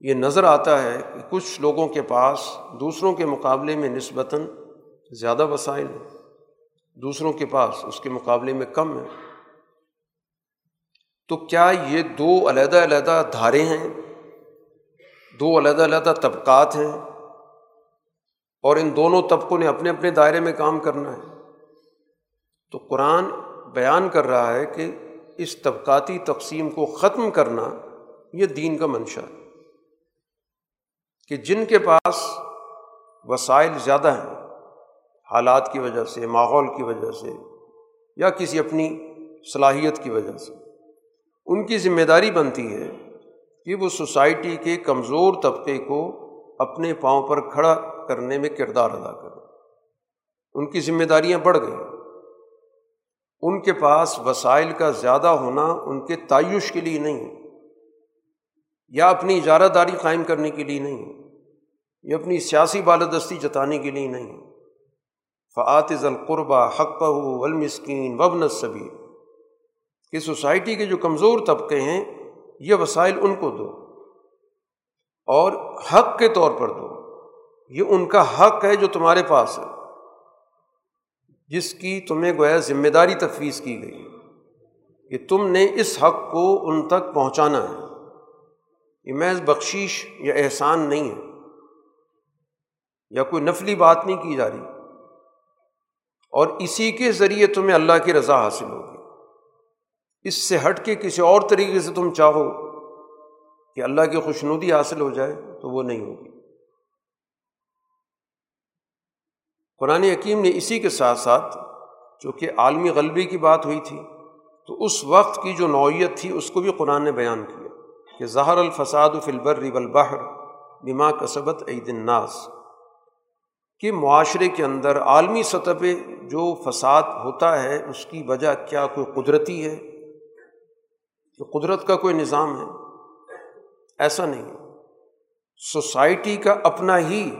یہ نظر آتا ہے کہ کچھ لوگوں کے پاس دوسروں کے مقابلے میں نسبتاً زیادہ وسائل ہیں۔ دوسروں کے پاس اس کے مقابلے میں کم ہے تو کیا یہ دو علیحدہ علیحدہ دھارے ہیں؟ دو علیحدہ علیحدہ طبقات ہیں اور ان دونوں طبقوں نے اپنے اپنے دائرے میں کام کرنا ہے۔ تو قرآن بیان کر رہا ہے کہ اس طبقاتی تقسیم کو ختم کرنا یہ دین کا منشا ہے کہ جن کے پاس وسائل زیادہ ہیں، حالات کی وجہ سے، ماحول کی وجہ سے یا کسی اپنی صلاحیت کی وجہ سے ان کی ذمہ داری بنتی ہے کہ وہ سوسائٹی کے کمزور طبقے کو اپنے پاؤں پر کھڑا کرنے میں کردار ادا کریں۔ ان کی ذمہ داریاں بڑھ گئیں۔ ان کے پاس وسائل کا زیادہ ہونا ان کے تعیش کے لیے نہیں، یا اپنی اجارہ داری قائم کرنے کے لیے نہیں، یا اپنی سیاسی بالادستی جتانے کے لیے نہیں۔ فعاتز القربہ حق والمسکین وبن صبیر کہ سوسائٹی کے جو کمزور طبقے ہیں، یہ وسائل ان کو دو۔ اور حق کے طور پر دو۔ یہ ان کا حق ہے جو تمہارے پاس ہے، جس کی تمہیں گویا ذمہ داری تفویض کی گئی کہ تم نے اس حق کو ان تک پہنچانا ہے۔ یہ محض بخشیش یا احسان نہیں ہے۔ یا کوئی نفلی بات نہیں کی جا رہی۔ اور اسی کے ذریعے تمہیں اللہ کی رضا حاصل ہوگی۔ اس سے ہٹ کے کسی اور طریقے سے تم چاہو کہ اللہ کی خوشنودی حاصل ہو جائے تو وہ نہیں ہوگی۔ قرآن حکیم نے اسی کے ساتھ ساتھ چونکہ عالمی غلبی کی بات ہوئی تھی، تو اس وقت کی جو نوعیت تھی، اس کو بھی قرآن نے بیان کیا کہ ظہر الفساد فلبر والبحر بما کسبت عید الناس، کہ معاشرے کے اندر عالمی سطح پہ جو فساد ہوتا ہے، اس کی وجہ کیا کوئی قدرتی ہے؟ کہ قدرت کا کوئی نظام ہے؟ ایسا نہیں۔ سوسائٹی کا اپنا ہی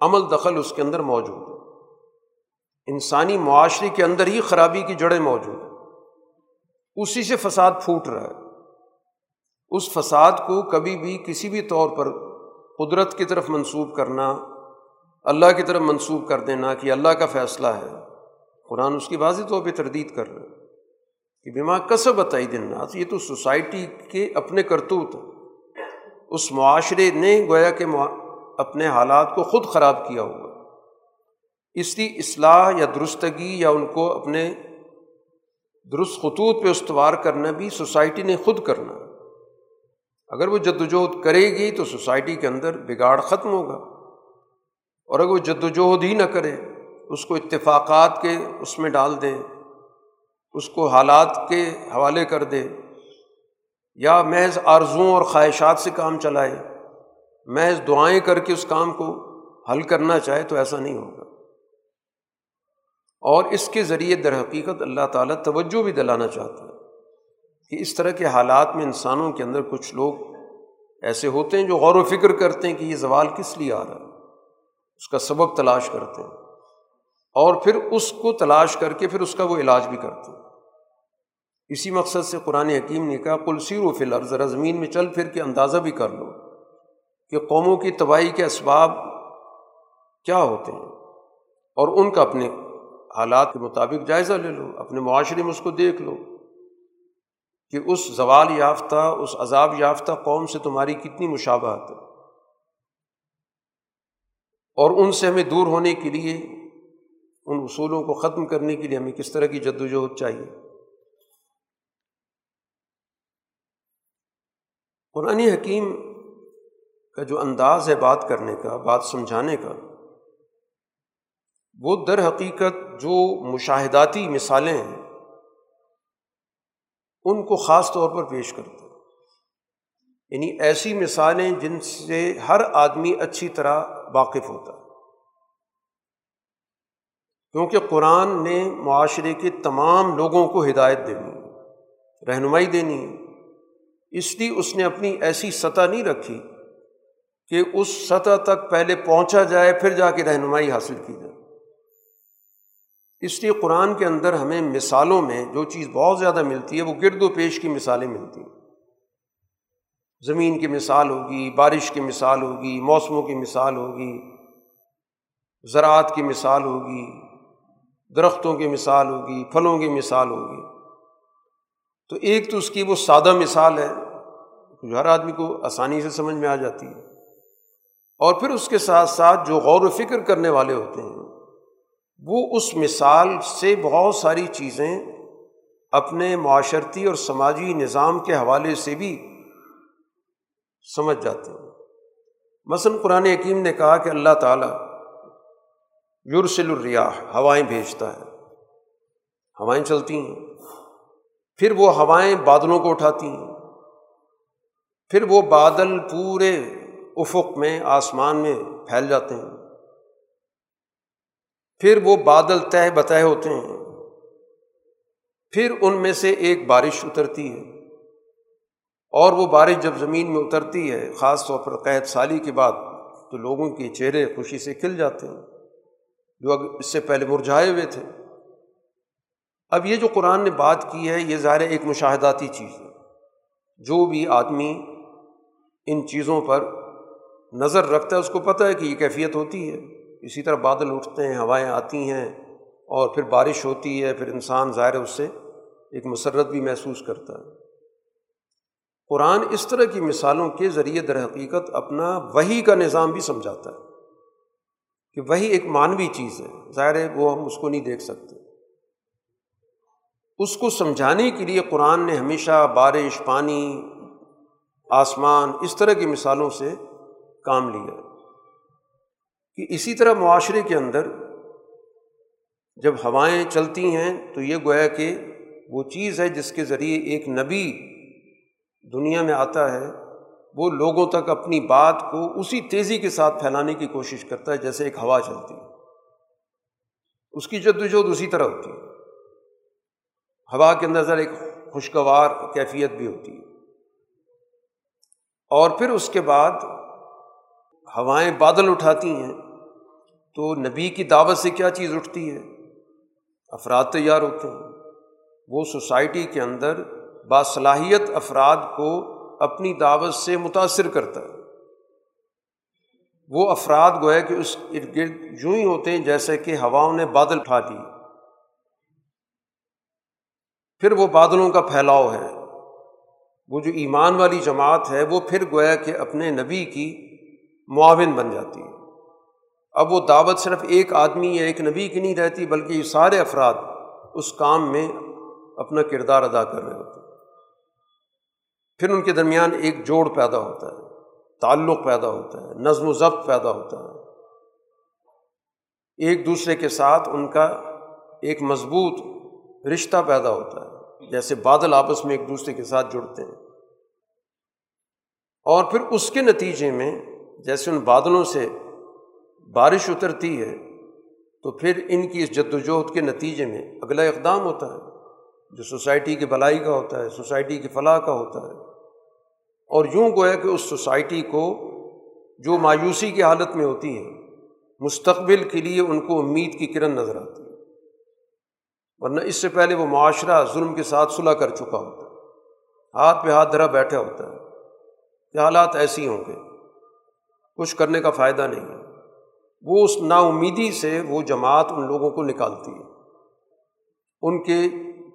عمل دخل اس کے اندر موجود ہے۔ انسانی معاشرے کے اندر ہی خرابی کی جڑیں موجود ہیں۔ اسی سے فساد پھوٹ رہا ہے۔ اس فساد کو کبھی بھی کسی بھی طور پر قدرت کی طرف منسوب کرنا، اللہ کی طرف منسوب کر دینا کہ اللہ کا فیصلہ ہے۔ قرآن اس کی واضح طور پہ تردید کر رہے کہ بیما کسب بتائی دن یہ تو سوسائٹی کے اپنے کرتوت اس معاشرے نے گویا کہ اپنے حالات کو خود خراب کیا ہوا۔ اس کی اصلاح یا درستگی یا ان کو اپنے درست خطوط پہ استوار کرنا بھی سوسائٹی نے خود کرنا۔ اگر وہ جد وجہد کرے گی تو سوسائٹی کے اندر بگاڑ ختم ہوگا۔ اور اگر وہ جد وجہد ہی نہ کرے، اس کو اتفاقات کے اس میں ڈال دیں۔ اس کو حالات کے حوالے کر دے یا محض آرزوں اور خواہشات سے کام چلائے، محض دعائیں کر کے اس کام کو حل کرنا چاہے تو ایسا نہیں ہوگا۔ اور اس کے ذریعے در حقیقت اللہ تعالیٰ توجہ بھی دلانا چاہتا ہے کہ اس طرح کے حالات میں انسانوں کے اندر کچھ لوگ ایسے ہوتے ہیں جو غور و فکر کرتے ہیں کہ یہ زوال کس لیے آ رہا ہے، اس کا سبب تلاش کرتے ہیں اور پھر اس کو تلاش کر کے پھر اس کا وہ علاج بھی کرتے ہیں۔ اسی مقصد سے قرآن حکیم نے کہا کلسیر و فلر ذرا زمین میں چل، پھر کے اندازہ بھی کر لو کہ قوموں کی تباہی کے اسباب کیا ہوتے ہیں اور ان کا اپنے حالات کے مطابق جائزہ لے لو، اپنے معاشرے میں اس کو دیکھ لو کہ اس زوال یافتہ، اس عذاب یافتہ قوم سے تمہاری کتنی مشابہت ہے۔ اور ان سے ہمیں دور ہونے کے لیے، ان اصولوں کو ختم کرنے کے لیے ہمیں کس طرح کی جد وجہد چاہیے؟ قرآن حکیم کا جو انداز ہے بات کرنے کا، بات سمجھانے کا، وہ در حقیقت جو مشاہداتی مثالیں ہیں، ان کو خاص طور پر پیش کرتے ہیں۔ یعنی ایسی مثالیں جن سے ہر آدمی اچھی طرح واقف ہوتا ہے۔ کیونکہ قرآن نے معاشرے کے تمام لوگوں کو ہدایت دینی ہے رہنمائی دینی ہے اس لیے اس نے اپنی ایسی سطح نہیں رکھی کہ اس سطح تک پہلے پہنچا جائے، پھر جا کے رہنمائی حاصل کی جائے۔ اس لیے قرآن کے اندر ہمیں مثالوں میں جو چیز بہت زیادہ ملتی ہے، وہ گرد و پیش کی مثالیں ملتی ہیں۔ زمین کی مثال ہوگی، بارش کی مثال ہوگی، موسموں کی مثال ہوگی، زراعت کی مثال ہوگی، درختوں کی مثال ہوگی، پھلوں کی مثال ہوگی۔ تو ایک تو اس کی وہ سادہ مثال ہے جو ہر آدمی کو آسانی سے سمجھ میں آ جاتی ہے۔ اور پھر اس کے ساتھ ساتھ جو غور و فکر کرنے والے ہوتے ہیں، وہ اس مثال سے بہت ساری چیزیں اپنے معاشرتی اور سماجی نظام کے حوالے سے بھی سمجھ جاتے ہیں۔ مثلاً قرآن حکیم نے کہا کہ اللہ تعالیٰ یورسل الریاح، ہوائیں بھیجتا ہے۔ ہوائیں چلتی ہیں۔ پھر وہ ہوائیں بادلوں کو اٹھاتی ہیں۔ پھر وہ بادل پورے افق میں آسمان میں پھیل جاتے ہیں۔ پھر وہ بادل طے بتہ ہوتے ہیں۔ پھر ان میں سے ایک بارش اترتی ہے۔ اور وہ بارش جب زمین میں اترتی ہے، خاص طور پر قید سالی کے بعد، تو لوگوں کے چہرے خوشی سے کھل جاتے ہیں۔ جو اس سے پہلے مرجھائے ہوئے تھے۔ اب یہ جو قرآن نے بات کی ہے، یہ ظاہر ایک مشاہداتی چیز ہے۔ جو بھی آدمی ان چیزوں پر نظر رکھتا ہے، اس کو پتہ ہے کہ یہ کیفیت ہوتی ہے۔ اسی طرح بادل اٹھتے ہیں، ہوائیں آتی ہیں اور پھر بارش ہوتی ہے، پھر انسان ظاہر اس سے ایک مسرت بھی محسوس کرتا ہے۔ قرآن اس طرح کی مثالوں کے ذریعے در حقیقت اپنا وہی کا نظام بھی سمجھاتا ہے کہ وہی ایک مانوی چیز ہے۔ ظاہر ہے وہ ہم اس کو نہیں دیکھ سکتے۔ اس کو سمجھانے کے لیے قرآن نے ہمیشہ بارش پانی آسمان، اس طرح کی مثالوں سے کام لیا کہ اسی طرح معاشرے کے اندر جب ہوائیں چلتی ہیں تو یہ گویا کہ وہ چیز ہے جس کے ذریعے ایک نبی دنیا میں آتا ہے، وہ لوگوں تک اپنی بات کو اسی تیزی کے ساتھ پھیلانے کی کوشش کرتا ہے جیسے ایک ہوا چلتی ہے۔ اس کی جد وجہد اسی طرح ہوتی ہے۔ ہوا کے اندر ذرا ایک خوشگوار کیفیت بھی ہوتی ہے۔ اور پھر اس کے بعد ہوائیں بادل اٹھاتی ہیں تو نبی کی دعوت سے کیا چیز اٹھتی ہے؟ افراد تیار ہوتے ہیں۔ وہ سوسائٹی کے اندر باصلاحیت افراد کو اپنی دعوت سے متاثر کرتا ہے۔ وہ افراد گویا کہ اس ارد گرد یوں ہی ہوتے ہیں جیسے کہ ہواؤں نے بادل اٹھا دی پھر وہ بادلوں کا پھیلاؤ ہے۔ وہ جو ایمان والی جماعت ہے، وہ پھر گویا کہ اپنے نبی کی معاون بن جاتی ہے۔ اب وہ دعوت صرف ایک آدمی یا ایک نبی کی نہیں رہتی، بلکہ یہ سارے افراد اس کام میں اپنا کردار ادا کر رہے ہوتے ہیں۔ پھر ان کے درمیان ایک جوڑ پیدا ہوتا ہے، تعلق پیدا ہوتا ہے، نظم و ضبط پیدا ہوتا ہے۔ ایک دوسرے کے ساتھ ان کا ایک مضبوط رشتہ پیدا ہوتا ہے۔ جیسے بادل آپس میں ایک دوسرے کے ساتھ جڑتے ہیں۔ اور پھر اس کے نتیجے میں جیسے ان بادلوں سے بارش اترتی ہے، تو پھر ان کی اس جد وجہد کے نتیجے میں اگلا اقدام ہوتا ہے، جو سوسائٹی کی بلائی کا ہوتا ہے، سوسائٹی کی فلاح کا ہوتا ہے۔ اور یوں گویا کہ اس سوسائٹی کو جو مایوسی کی حالت میں ہوتی ہے، مستقبل کے لیے ان کو امید کی کرن نظر آتی ہے۔ ورنہ اس سے پہلے وہ معاشرہ ظلم کے ساتھ صلح کر چکا ہوتا ہے۔ ہاتھ پہ ہاتھ دھرا بیٹھا ہوتا ہے۔ کہ حالات ایسی ہوں گے؟ کچھ کرنے کا فائدہ نہیں ہے۔ وہ اس نا امیدی سے وہ جماعت ان لوگوں کو نکالتی ہے۔ ان کے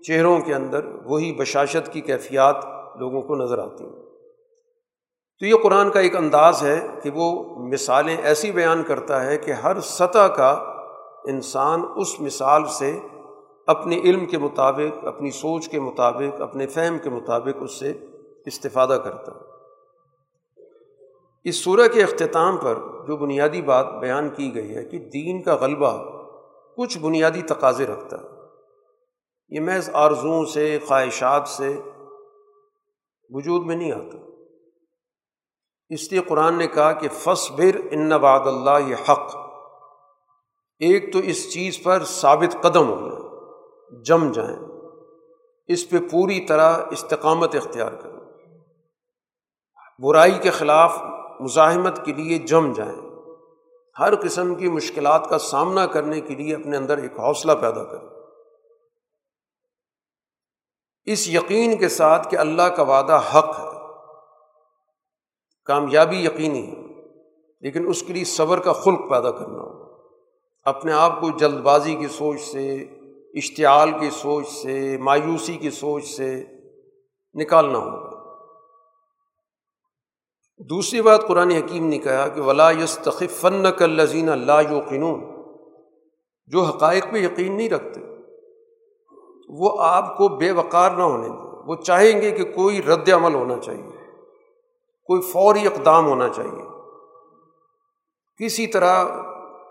چہروں کے اندر وہی بشاشت کی کیفیات لوگوں کو نظر آتی ہیں۔ تو یہ قرآن کا ایک انداز ہے کہ وہ مثالیں ایسی بیان کرتا ہے کہ ہر سطح کا انسان اس مثال سے اپنے علم کے مطابق، اپنی سوچ کے مطابق، اپنے فہم کے مطابق اس سے استفادہ کرتا ہے اس صورح کے اختتام پر جو بنیادی بات بیان کی گئی ہے کہ دین کا غلبہ کچھ بنیادی تقاضے رکھتا ہے۔ یہ محض آرزوں سے، خواہشات سے وجود میں نہیں آتا۔ اس لیے قرآن نے کہا کہ فصبر ان باد اللہ یہ حق۔ ایک تو اس چیز پر ثابت قدم ہو جائیں جم جائیں۔ اس پہ پوری طرح استقامت اختیار کریں۔ برائی کے خلاف مزاحمت کے لیے جم جائیں۔ ہر قسم کی مشکلات کا سامنا کرنے کے لیے اپنے اندر ایک حوصلہ پیدا کریں۔ اس یقین کے ساتھ کہ اللہ کا وعدہ حق ہے۔ کامیابی یقینی ہے، لیکن اس کے لیے صبر کا خلق پیدا کرنا۔ ہوگا اپنے آپ کو جلد بازی کی سوچ سے اشتعال کی سوچ سے، مایوسی کی سوچ سے نکالنا ہوگا۔ دوسری بات قرآن حکیم نے کہا کہ ولا یس فن کل لذین اللہ یقینون جو حقائق پہ یقین نہیں رکھتے، وہ آپ کو بے وقار نہ ہونے دیں۔ وہ چاہیں گے کہ کوئی رد عمل ہونا چاہیے، کوئی فوری اقدام ہونا چاہیے۔ کسی طرح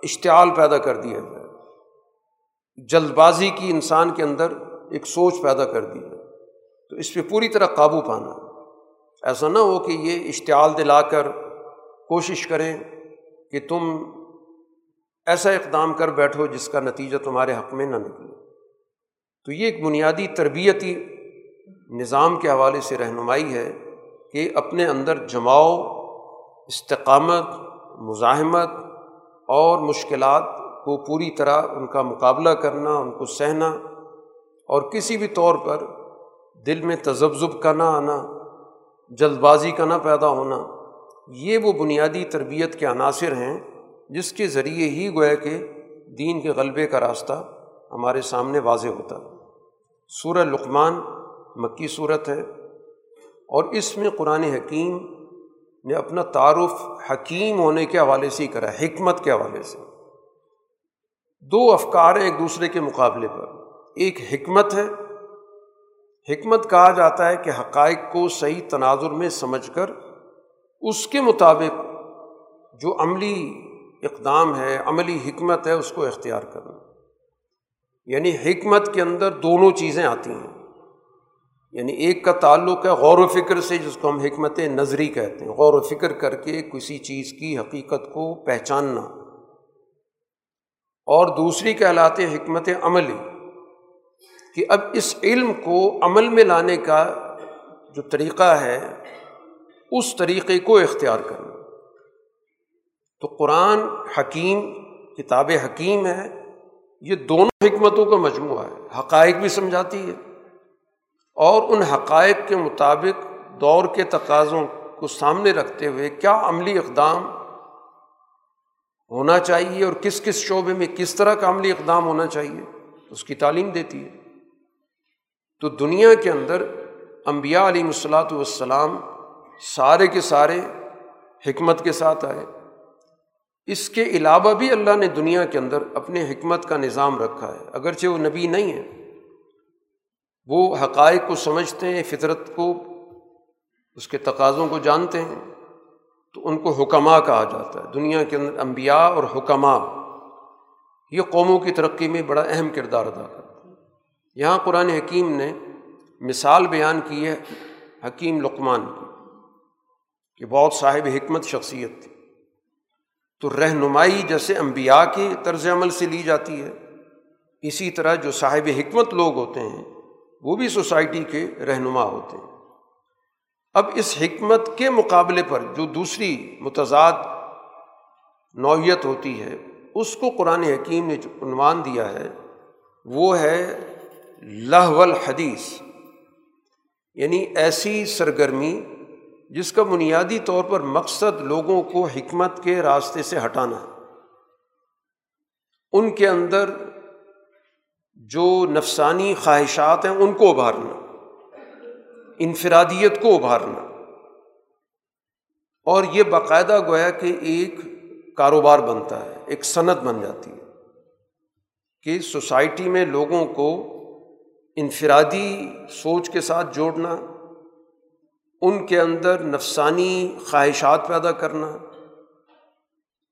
اشتعال پیدا کر دیا جائے۔ جلد بازی کی انسان کے اندر ایک سوچ پیدا کر دی ہے۔ تو اس پہ پوری طرح قابو پانا۔ ایسا نہ ہو کہ یہ اشتعال دلا کر کوشش کریں کہ تم ایسا اقدام کر بیٹھو جس کا نتیجہ تمہارے حق میں نہ نکلے۔ تو یہ ایک بنیادی تربیتی نظام کے حوالے سے رہنمائی ہے کہ اپنے اندر جماؤ، استقامت، مزاحمت اور مشکلات کو پوری طرح ان کا مقابلہ کرنا، ان کو سہنا اور کسی بھی طور پر دل میں تذبذب کا نہ آنا، جلد بازی کا نہ پیدا ہونا، یہ وہ بنیادی تربیت کے عناصر ہیں جس کے ذریعے ہی گویا کہ دین کے غلبے کا راستہ ہمارے سامنے واضح ہوتا۔ سورہ لقمان مکی صورت ہے اور اس میں قرآن حکیم نے اپنا تعارف حکیم ہونے کے حوالے سے ہی کرا، حکمت کے حوالے سے۔ دو افکار ہیں ایک دوسرے کے مقابلے پر۔ ایک حکمت ہے۔ حکمت کہا جاتا ہے کہ حقائق کو صحیح تناظر میں سمجھ کر اس کے مطابق جو عملی اقدام ہے، عملی حکمت ہے، اس کو اختیار کرنا۔ یعنی حکمت کے اندر دونوں چیزیں آتی ہیں۔ یعنی ایک کا تعلق ہے غور و فکر سے، جس کو ہم حکمت نظری کہتے ہیں۔ غور و فکر کر کے کسی چیز کی حقیقت کو پہچاننا۔ اور دوسری کہلاتے حکمت عملی، کہ اب اس علم کو عمل میں لانے کا جو طریقہ ہے، اس طریقے کو اختیار کرنا۔ تو قرآن حکیم، کتاب حکیم ہے، یہ دونوں حکمتوں کا مجموعہ ہے۔ حقائق بھی سمجھاتی ہے۔ اور ان حقائق کے مطابق دور کے تقاضوں کو سامنے رکھتے ہوئے کیا عملی اقدام ہونا چاہیے اور کس کس شعبے میں کس طرح کا عملی اقدام ہونا چاہیے، اس کی تعلیم دیتی ہے۔ تو دنیا کے اندر امبیا علیہ الصلاۃ والسلام سارے کے سارے حکمت کے ساتھ آئے۔ اس کے علاوہ بھی اللہ نے دنیا کے اندر اپنے حکمت کا نظام رکھا ہے۔ اگرچہ وہ نبی نہیں ہے، وہ حقائق کو سمجھتے ہیں، فطرت کو، اس کے تقاضوں کو جانتے ہیں۔ تو ان کو حکمہ کہا جاتا ہے۔ دنیا کے اندر انبیاء اور حکمہ یہ قوموں کی ترقی میں بڑا اہم کردار ادا کرتے ہیں۔ یہاں قرآن حکیم نے مثال بیان کی ہے حکیم لقمان کی، کہ بہت صاحب حکمت شخصیت تھی۔ تو رہنمائی جیسے انبیاء کی طرز عمل سے لی جاتی ہے۔ اسی طرح جو صاحب حکمت لوگ ہوتے ہیں، وہ بھی سوسائٹی کے رہنما ہوتے ہیں۔ اب اس حکمت کے مقابلے پر جو دوسری متضاد نوعیت ہوتی ہے، اس کو قرآن حکیم نے جو عنوان دیا ہے، وہ ہے لہ الحدیث یعنی ایسی سرگرمی جس کا بنیادی طور پر مقصد لوگوں کو حکمت کے راستے سے ہٹانا ان کے اندر جو نفسانی خواہشات ہیں، ان کو ابھارنا۔ انفرادیت کو ابھارنا۔ اور یہ باقاعدہ گویا کہ ایک کاروبار بنتا ہے، ایک صنعت بن جاتی ہے کہ سوسائٹی میں لوگوں کو انفرادی سوچ کے ساتھ جوڑنا، ان کے اندر نفسانی خواہشات پیدا کرنا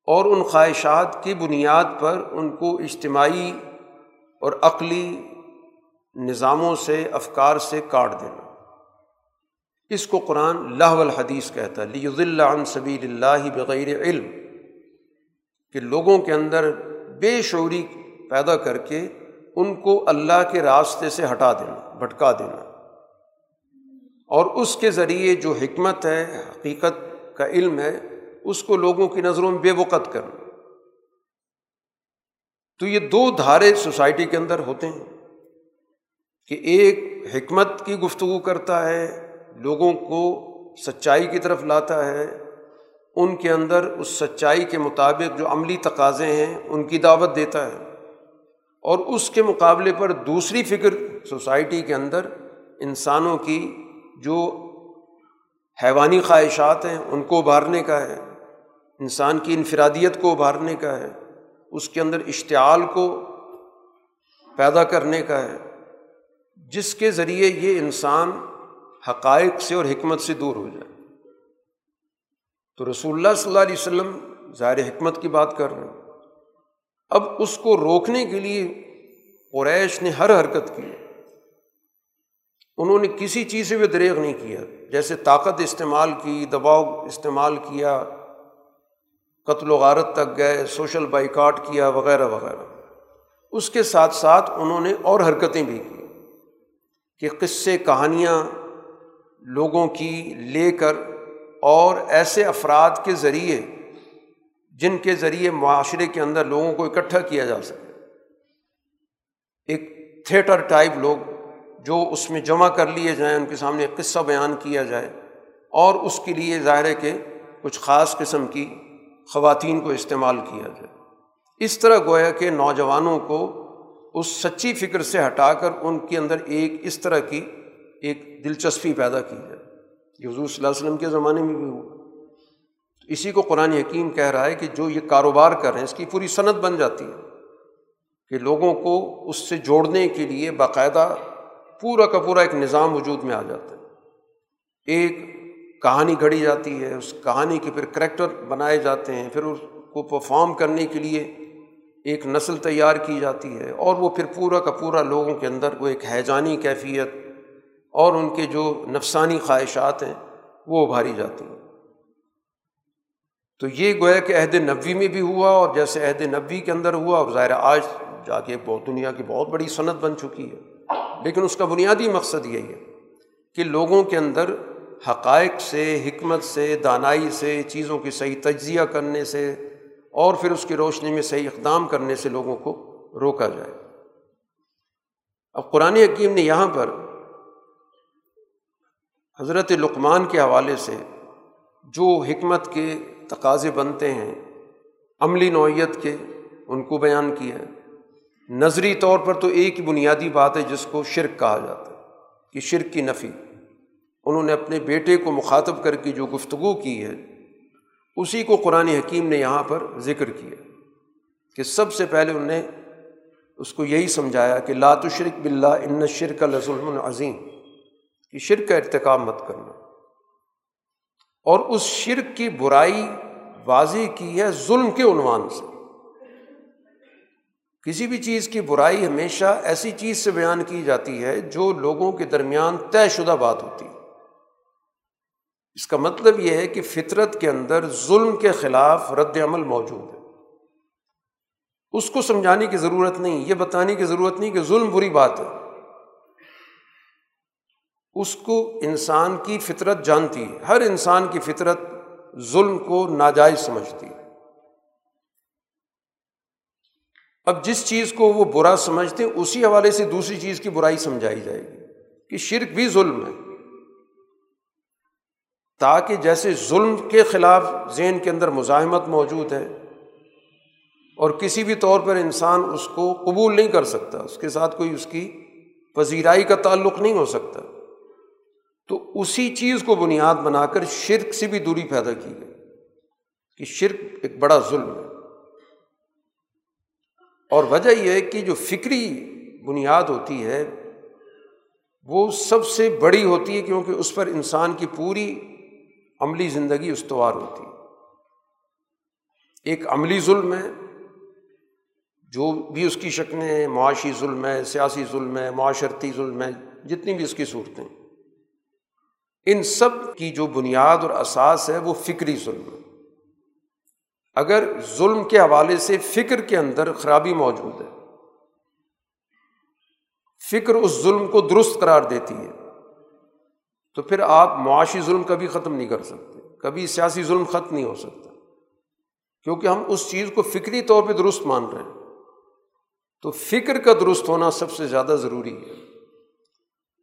اور ان خواہشات کی بنیاد پر ان کو اجتماعی اور عقلی نظاموں سے، افکار سے کاٹ دینا۔ اس کو قرآن اللہ الحدیث کہتا ہے لی عن سبیل اللہ بغیر علم۔ کہ لوگوں کے اندر بے شعوری پیدا کر کے ان کو اللہ کے راستے سے ہٹا دینا، بھٹکا دینا۔ اور اس کے ذریعے جو حکمت ہے، حقیقت کا علم ہے، اس کو لوگوں کی نظروں میں بے وقت کرنا۔ تو یہ دو دھارے سوسائٹی کے اندر ہوتے ہیں کہ ایک حکمت کی گفتگو کرتا ہے لوگوں کو سچائی کی طرف لاتا ہے، ان کے اندر اس سچائی کے مطابق جو عملی تقاضے ہیں، ان کی دعوت دیتا ہے۔ اور اس کے مقابلے پر دوسری فکر سوسائٹی کے اندر انسانوں کی جو حیوانی خواہشات ہیں، ان کو ابھارنے کا ہے۔ انسان کی انفرادیت کو ابھارنے کا ہے۔ اس کے اندر اشتعال کو پیدا کرنے کا ہے۔ جس کے ذریعے یہ انسان حقائق سے اور حکمت سے دور ہو جائے۔ تو رسول اللہ صلی اللہ علیہ وسلم ظاہر حکمت کی بات کر رہے ہیں۔ اب اس کو روکنے کے لیے قریش نے ہر حرکت کی۔ انہوں نے کسی چیز سے بھی دریغ نہیں کیا۔ جیسے طاقت استعمال کی، دباؤ استعمال کیا، قتل و غارت تک گئے، سوشل بائیکاٹ کیا، وغیرہ وغیرہ۔ اس کے ساتھ ساتھ انہوں نے اور حرکتیں بھی کی کہ قصے، کہانیاں لوگوں کی لے کر اور ایسے افراد کے ذریعے جن کے ذریعے معاشرے کے اندر لوگوں کو اکٹھا کیا جا سکے۔ ایک تھیٹر ٹائپ لوگ جو اس میں جمع کر لیے جائیں، ان کے سامنے قصہ بیان کیا جائے اور اس کے لیے ظاہر ہے کہ کچھ خاص قسم کی خواتین کو استعمال کیا جائے۔ اس طرح گویا کہ نوجوانوں کو اس سچی فکر سے ہٹا کر ان کے اندر ایک اس طرح کی ایک دلچسپی پیدا کی جائے یہ حضور صلی اللہ علیہ وسلم کے زمانے میں بھی ہوا۔ اسی کو قرآن حکیم کہہ رہا ہے کہ جو یہ کاروبار کر رہے ہیں، اس کی پوری صنعت بن جاتی ہے کہ لوگوں کو اس سے جوڑنے کے لیے باقاعدہ پورا کا پورا ایک نظام وجود میں آ جاتا ہے۔ ایک کہانی گھڑی جاتی ہے، اس کہانی کے پھر کریکٹر بنائے جاتے ہیں، پھر اس کو پرفارم کرنے کے لیے ایک نسل تیار کی جاتی ہے اور وہ پھر پورا کا پورا لوگوں کے اندر وہ ایک حیجانی کیفیت اور ان کے جو نفسانی خواہشات ہیں، وہ ابھاری جاتی ہیں۔ تو یہ گویا کہ عہد نبوی میں بھی ہوا اور جیسے عہد نبوی کے اندر ہوا اور ظاہر آج جا کے بہت دنیا کی بہت بڑی صنعت بن چکی ہے۔ لیکن اس کا بنیادی مقصد یہی ہے کہ لوگوں کے اندر حقائق سے، حکمت سے، دانائی سے، چیزوں کی صحیح تجزیہ کرنے سے اور پھر اس کی روشنی میں صحیح اقدام کرنے سے لوگوں کو روکا جائے۔ اب قرآن حکیم نے یہاں پر حضرت لقمان کے حوالے سے جو حکمت کے تقاضے بنتے ہیں، عملی نوعیت کے، ان کو بیان کیا ہے۔ نظری طور پر تو ایک ہی بنیادی بات ہے جس کو شرک کہا جاتا ہے، کہ شرک کی نفی۔ انہوں نے اپنے بیٹے کو مخاطب کر کے جو گفتگو کی ہے، اسی کو قرآن حکیم نے یہاں پر ذکر کیا کہ سب سے پہلے انہوں نے اس کو یہی سمجھایا کہ لات شرک بلّہ ان شرک لظلم العظیم کہ شرک کا ارتکاب مت کرنا۔ اور اس شرک کی برائی واضح کی ہے ظلم کے عنوان سے۔ کسی بھی چیز کی برائی ہمیشہ ایسی چیز سے بیان کی جاتی ہے جو لوگوں کے درمیان طے شدہ بات ہوتی ہے۔ اس کا مطلب یہ ہے کہ فطرت کے اندر ظلم کے خلاف رد عمل موجود ہے۔ اس کو سمجھانے کی ضرورت نہیں، یہ بتانے کی ضرورت نہیں کہ ظلم بری بات ہے۔ اس کو انسان کی فطرت جانتی ہے۔ ہر انسان کی فطرت ظلم کو ناجائز سمجھتی ہے۔ اب جس چیز کو وہ برا سمجھتے ہیں، اسی حوالے سے دوسری چیز کی برائی سمجھائی جائے گی کہ شرک بھی ظلم ہے۔ تاکہ جیسے ظلم کے خلاف ذہن کے اندر مزاحمت موجود ہے اور کسی بھی طور پر انسان اس کو قبول نہیں کر سکتا، اس کے ساتھ کوئی اس کی پذیرائی کا تعلق نہیں ہو سکتا۔ تو اسی چیز کو بنیاد بنا کر شرک سے بھی دوری پیدا کی گئی کہ شرک ایک بڑا ظلم ہے۔ اور وجہ یہ ہے کہ جو فکری بنیاد ہوتی ہے، وہ سب سے بڑی ہوتی ہے کیونکہ اس پر انسان کی پوری عملی زندگی استوار ہوتی ہے۔ ایک عملی ظلم ہے، جو بھی اس کی شکلیں ہیں، معاشی ظلم ہے، سیاسی ظلم ہے، معاشرتی ظلم ہے، جتنی بھی اس کی صورتیں۔ ان سب کی جو بنیاد اور اساس ہے وہ فکری ظلم ہے۔ اگر ظلم کے حوالے سے فکر کے اندر خرابی موجود ہے، فکر اس ظلم کو درست قرار دیتی ہے، تو پھر آپ معاشی ظلم کبھی ختم نہیں کر سکتے، کبھی سیاسی ظلم ختم نہیں ہو سکتا۔ کیونکہ ہم اس چیز کو فکری طور پہ درست مان رہے ہیں۔ تو فکر کا درست ہونا سب سے زیادہ ضروری ہے۔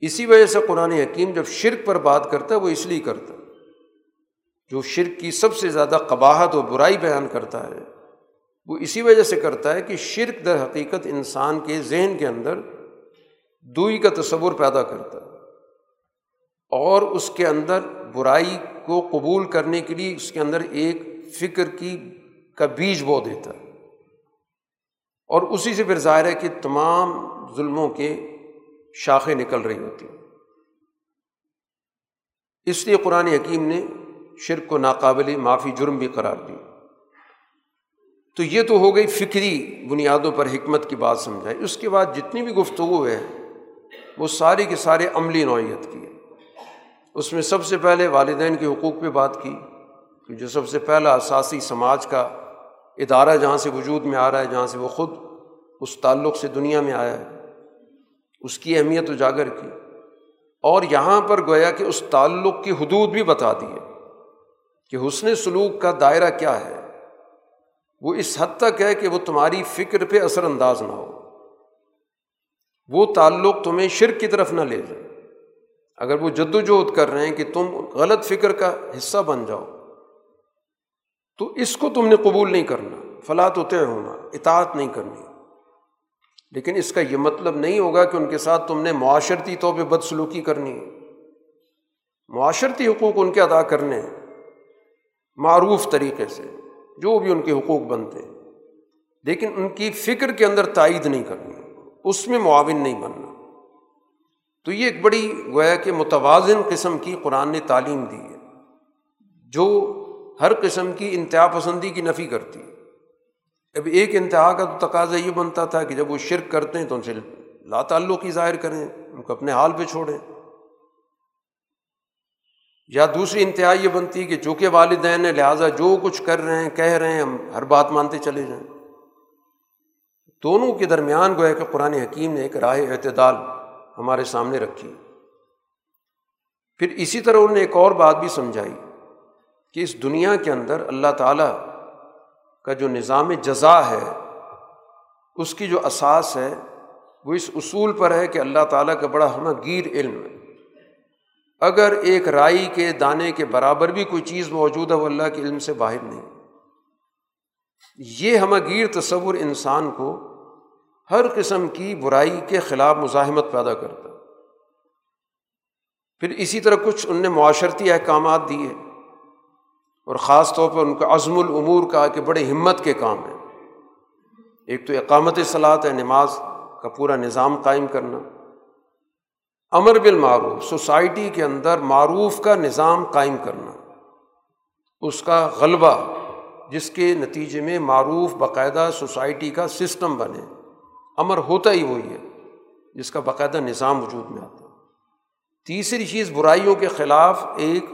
اسی وجہ سے قرآن حکیم جب شرک پر بات کرتا ہے، وہ اس لیے کرتا ہے۔ جو شرک کی سب سے زیادہ قباہت و برائی بیان کرتا ہے، وہ اسی وجہ سے کرتا ہے کہ شرک در حقیقت انسان کے ذہن کے اندر دوئی کا تصور پیدا کرتا ہے۔ اور اس کے اندر برائی کو قبول کرنے کے لیے اس کے اندر ایک فکر کی، کا بیج بو دیتا ہے۔ اور اسی سے پھر ظاہر ہے کہ تمام ظلموں کے شاخیں نکل رہی ہوتی ہیں۔ اس لیے قرآن حکیم نے شرک کو ناقابل معافی جرم بھی قرار دی تو یہ تو ہو گئی فکری بنیادوں پر حکمت کی بات سمجھائی اس کے بعد جتنی بھی گفتگو ہے وہ سارے کے سارے عملی نوعیت کی ہے اس میں سب سے پہلے والدین کے حقوق پہ بات کی۔ کہ جو سب سے پہلا اساسی سماج کا ادارہ جہاں سے وجود میں آ رہا ہے، جہاں سے وہ خود اس تعلق سے دنیا میں آیا ہے اس کی اہمیت اجاگر کی۔ اور یہاں پر گویا کہ اس تعلق کی حدود بھی بتا دی ہے کہ حسن سلوک کا دائرہ کیا ہے۔ وہ اس حد تک ہے کہ وہ تمہاری فکر پہ اثر انداز نہ ہو۔ وہ تعلق تمہیں شرک کی طرف نہ لے جائے۔ اگر وہ جد وجہد کر رہے ہیں کہ تم غلط فکر کا حصہ بن جاؤ، تو اس کو تم نے قبول نہیں کرنا۔ فلاں تو طے ہونا اطاعت نہیں کرنی۔ لیکن اس کا یہ مطلب نہیں ہوگا کہ ان کے ساتھ تم نے معاشرتی طور پہ بدسلوکی کرنی ہے۔ معاشرتی حقوق ان کے ادا کرنے معروف طریقے سے جو بھی ان کے حقوق بنتے ہیں۔ لیکن ان کی فکر کے اندر تائید نہیں کرنی۔ اس میں معاون نہیں بننا۔ تو یہ ایک بڑی گویا کہ متوازن قسم کی قرآن نے تعلیم دی ہے۔ جو ہر قسم کی انتہا پسندی کی نفی کرتی ہے۔ اب ایک انتہا کا تو تقاضا یہ بنتا تھا کہ جب وہ شرک کرتے ہیں تو ان سے لا تعلق کی ظاہر کریں، ان کو اپنے حال پہ چھوڑیں۔ یا دوسری انتہا یہ بنتی کہ چونکہ والدین ہیں، لہٰذا جو کچھ کر رہے ہیں، کہہ رہے ہیں، ہم ہر بات مانتے چلے جائیں۔ دونوں کے درمیان گویا کہ قرآن حکیم نے ایک راہ اعتدال ہمارے سامنے رکھی۔ پھر اسی طرح انہوں نے ایک اور بات بھی سمجھائی کہ اس دنیا کے اندر اللہ تعالیٰ کا جو نظام جزا ہے، اس کی جو اساس ہے، وہ اس اصول پر ہے کہ اللہ تعالیٰ کا بڑا ہمہ گیر علم ہے۔ اگر ایک رائی کے دانے کے برابر بھی کوئی چیز موجود ہے، وہ اللہ کے علم سے باہر نہیں۔ یہ ہمہ گیر تصور انسان کو ہر قسم کی برائی کے خلاف مزاحمت پیدا کرتا پھر اسی طرح کچھ ان نے معاشرتی احکامات دیے۔ اور خاص طور پر ان کا عزم العمور کا کہ بڑے ہمت کے کام ہیں۔ ایک تو اقامت صلاحت ہے، نماز کا پورا نظام قائم کرنا۔ امر بالمعروف، سوسائٹی کے اندر معروف کا نظام قائم کرنا۔ اس کا غلبہ، جس کے نتیجے میں معروف باقاعدہ سوسائٹی کا سسٹم بنے۔ امر ہوتا ہی وہی ہے، جس کا باقاعدہ نظام وجود میں آتا۔ ہے تیسری چیز، برائیوں کے خلاف ایک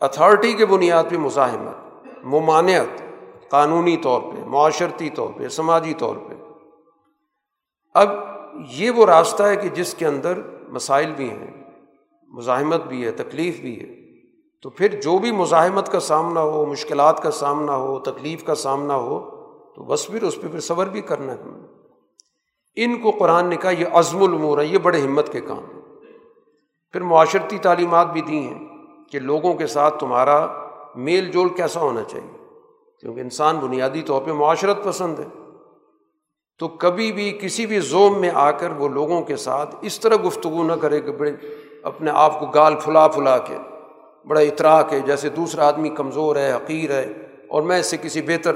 اتھارٹی کے بنیاد پہ مزاحمت، ممانعت، قانونی طور پہ، معاشرتی طور پہ، سماجی طور پہ۔ اب یہ وہ راستہ ہے کہ جس کے اندر مسائل بھی ہیں، مزاحمت بھی ہے، تکلیف بھی ہے۔ تو پھر جو بھی مزاحمت کا سامنا ہو، مشکلات کا سامنا ہو، تکلیف کا سامنا ہو، تو بس پھر اس پہ پھر صبر بھی کرنا ہے۔ ان کو قرآن نے کہا، یہ عزم العمور ہے، یہ بڑے ہمت کے کام ہیں۔ پھر معاشرتی تعلیمات بھی دی ہیں۔ کہ لوگوں کے ساتھ تمہارا میل جول کیسا ہونا چاہیے؟ کیونکہ انسان بنیادی طور پہ معاشرت پسند ہے۔ تو کبھی بھی کسی بھی زوم میں آ کر وہ لوگوں کے ساتھ اس طرح گفتگو نہ کرے کہ بڑے اپنے آپ کو گال پھلا پھلا کے، بڑا اطراع کے، جیسے دوسرا آدمی کمزور ہے حقیر ہے اور میں اس سے کسی بہتر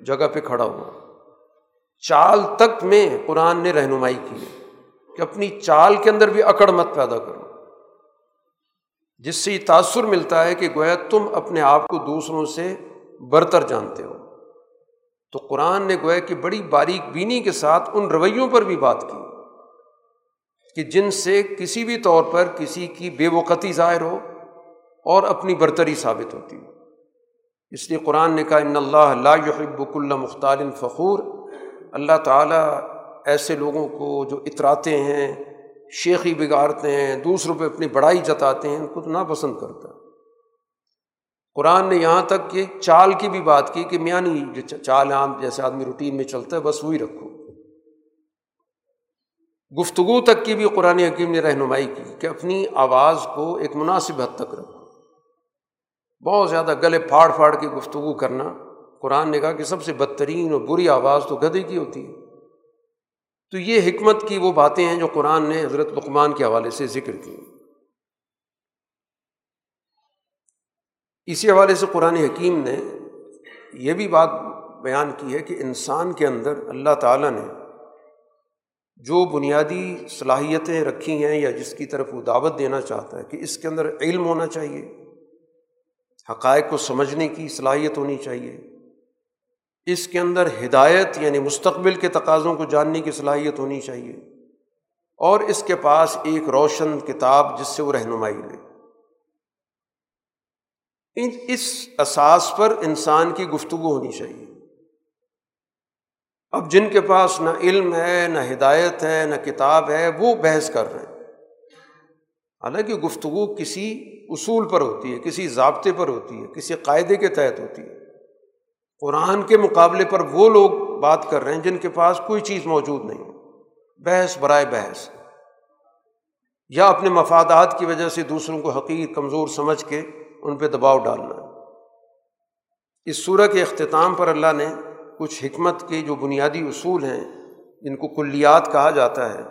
جگہ پہ کھڑا ہوا چال تک میں قرآن نے رہنمائی کی ہے کہ اپنی چال کے اندر بھی اکڑ مت پیدا کرو۔ جس سے یہ تاثر ملتا ہے کہ گویا تم اپنے آپ کو دوسروں سے برتر جانتے ہو۔ تو قرآن نے گویا کہ بڑی باریک بینی کے ساتھ ان رویوں پر بھی بات کی کہ جن سے کسی بھی طور پر کسی کی بے وقتی ظاہر ہو اور اپنی برتری ثابت ہوتی ہو۔ اس لیے قرآن نے کہا، ان اللہ اللہ يحب اللہ مختار فخور۔ اللہ تعالیٰ ایسے لوگوں کو جو اتراتے ہیں شیخی بگاڑتے ہیں، دوسروں پہ اپنی بڑائی جتاتے ہیں، ان کو ناپسند کرتا قرآن نے یہاں تک کہ چال کی بھی بات کی کہ میاں نہیں، جو چال عام جیسے آدمی روٹین میں چلتا ہے، بس وہی رکھو۔ گفتگو تک کی بھی قرآن حکیم نے رہنمائی کی کہ اپنی آواز کو ایک مناسب حد تک رکھو۔ بہت زیادہ گلے پھاڑ پھاڑ کے گفتگو کرنا، قرآن نے کہا کہ سب سے بدترین اور بری آواز تو گدے کی ہوتی ہے۔ تو یہ حکمت کی وہ باتیں ہیں جو قرآن نے حضرت لقمان کے حوالے سے ذکر کی اسی حوالے سے قرآن حکیم نے یہ بھی بات بیان کی ہے کہ انسان کے اندر اللہ تعالیٰ نے جو بنیادی صلاحیتیں رکھی ہیں یا جس کی طرف وہ دعوت دینا چاہتا ہے کہ اس کے اندر علم ہونا چاہیے، حقائق کو سمجھنے کی صلاحیت ہونی چاہیے اس کے اندر ہدایت یعنی مستقبل کے تقاضوں کو جاننے کی صلاحیت ہونی چاہیے اور اس کے پاس ایک روشن کتاب جس سے وہ رہنمائی لے۔ اس اساس پر انسان کی گفتگو ہونی چاہیے۔ اب جن کے پاس نہ علم ہے، نہ ہدایت ہے، نہ کتاب ہے، وہ بحث کر رہے ہیں۔ حالانکہ گفتگو کسی اصول پر ہوتی ہے، کسی ضابطے پر ہوتی ہے، کسی قاعدے کے تحت ہوتی ہے۔ قرآن کے مقابلے پر وہ لوگ بات کر رہے ہیں جن کے پاس کوئی چیز موجود نہیں بحث برائے بحث۔ یا اپنے مفادات کی وجہ سے دوسروں کو حقیق کمزور سمجھ کے ان پہ دباؤ ڈالنا۔ اس صورح کے اختتام پر اللہ نے کچھ حکمت کے جو بنیادی اصول ہیں، جن کو کلیات کہا جاتا ہے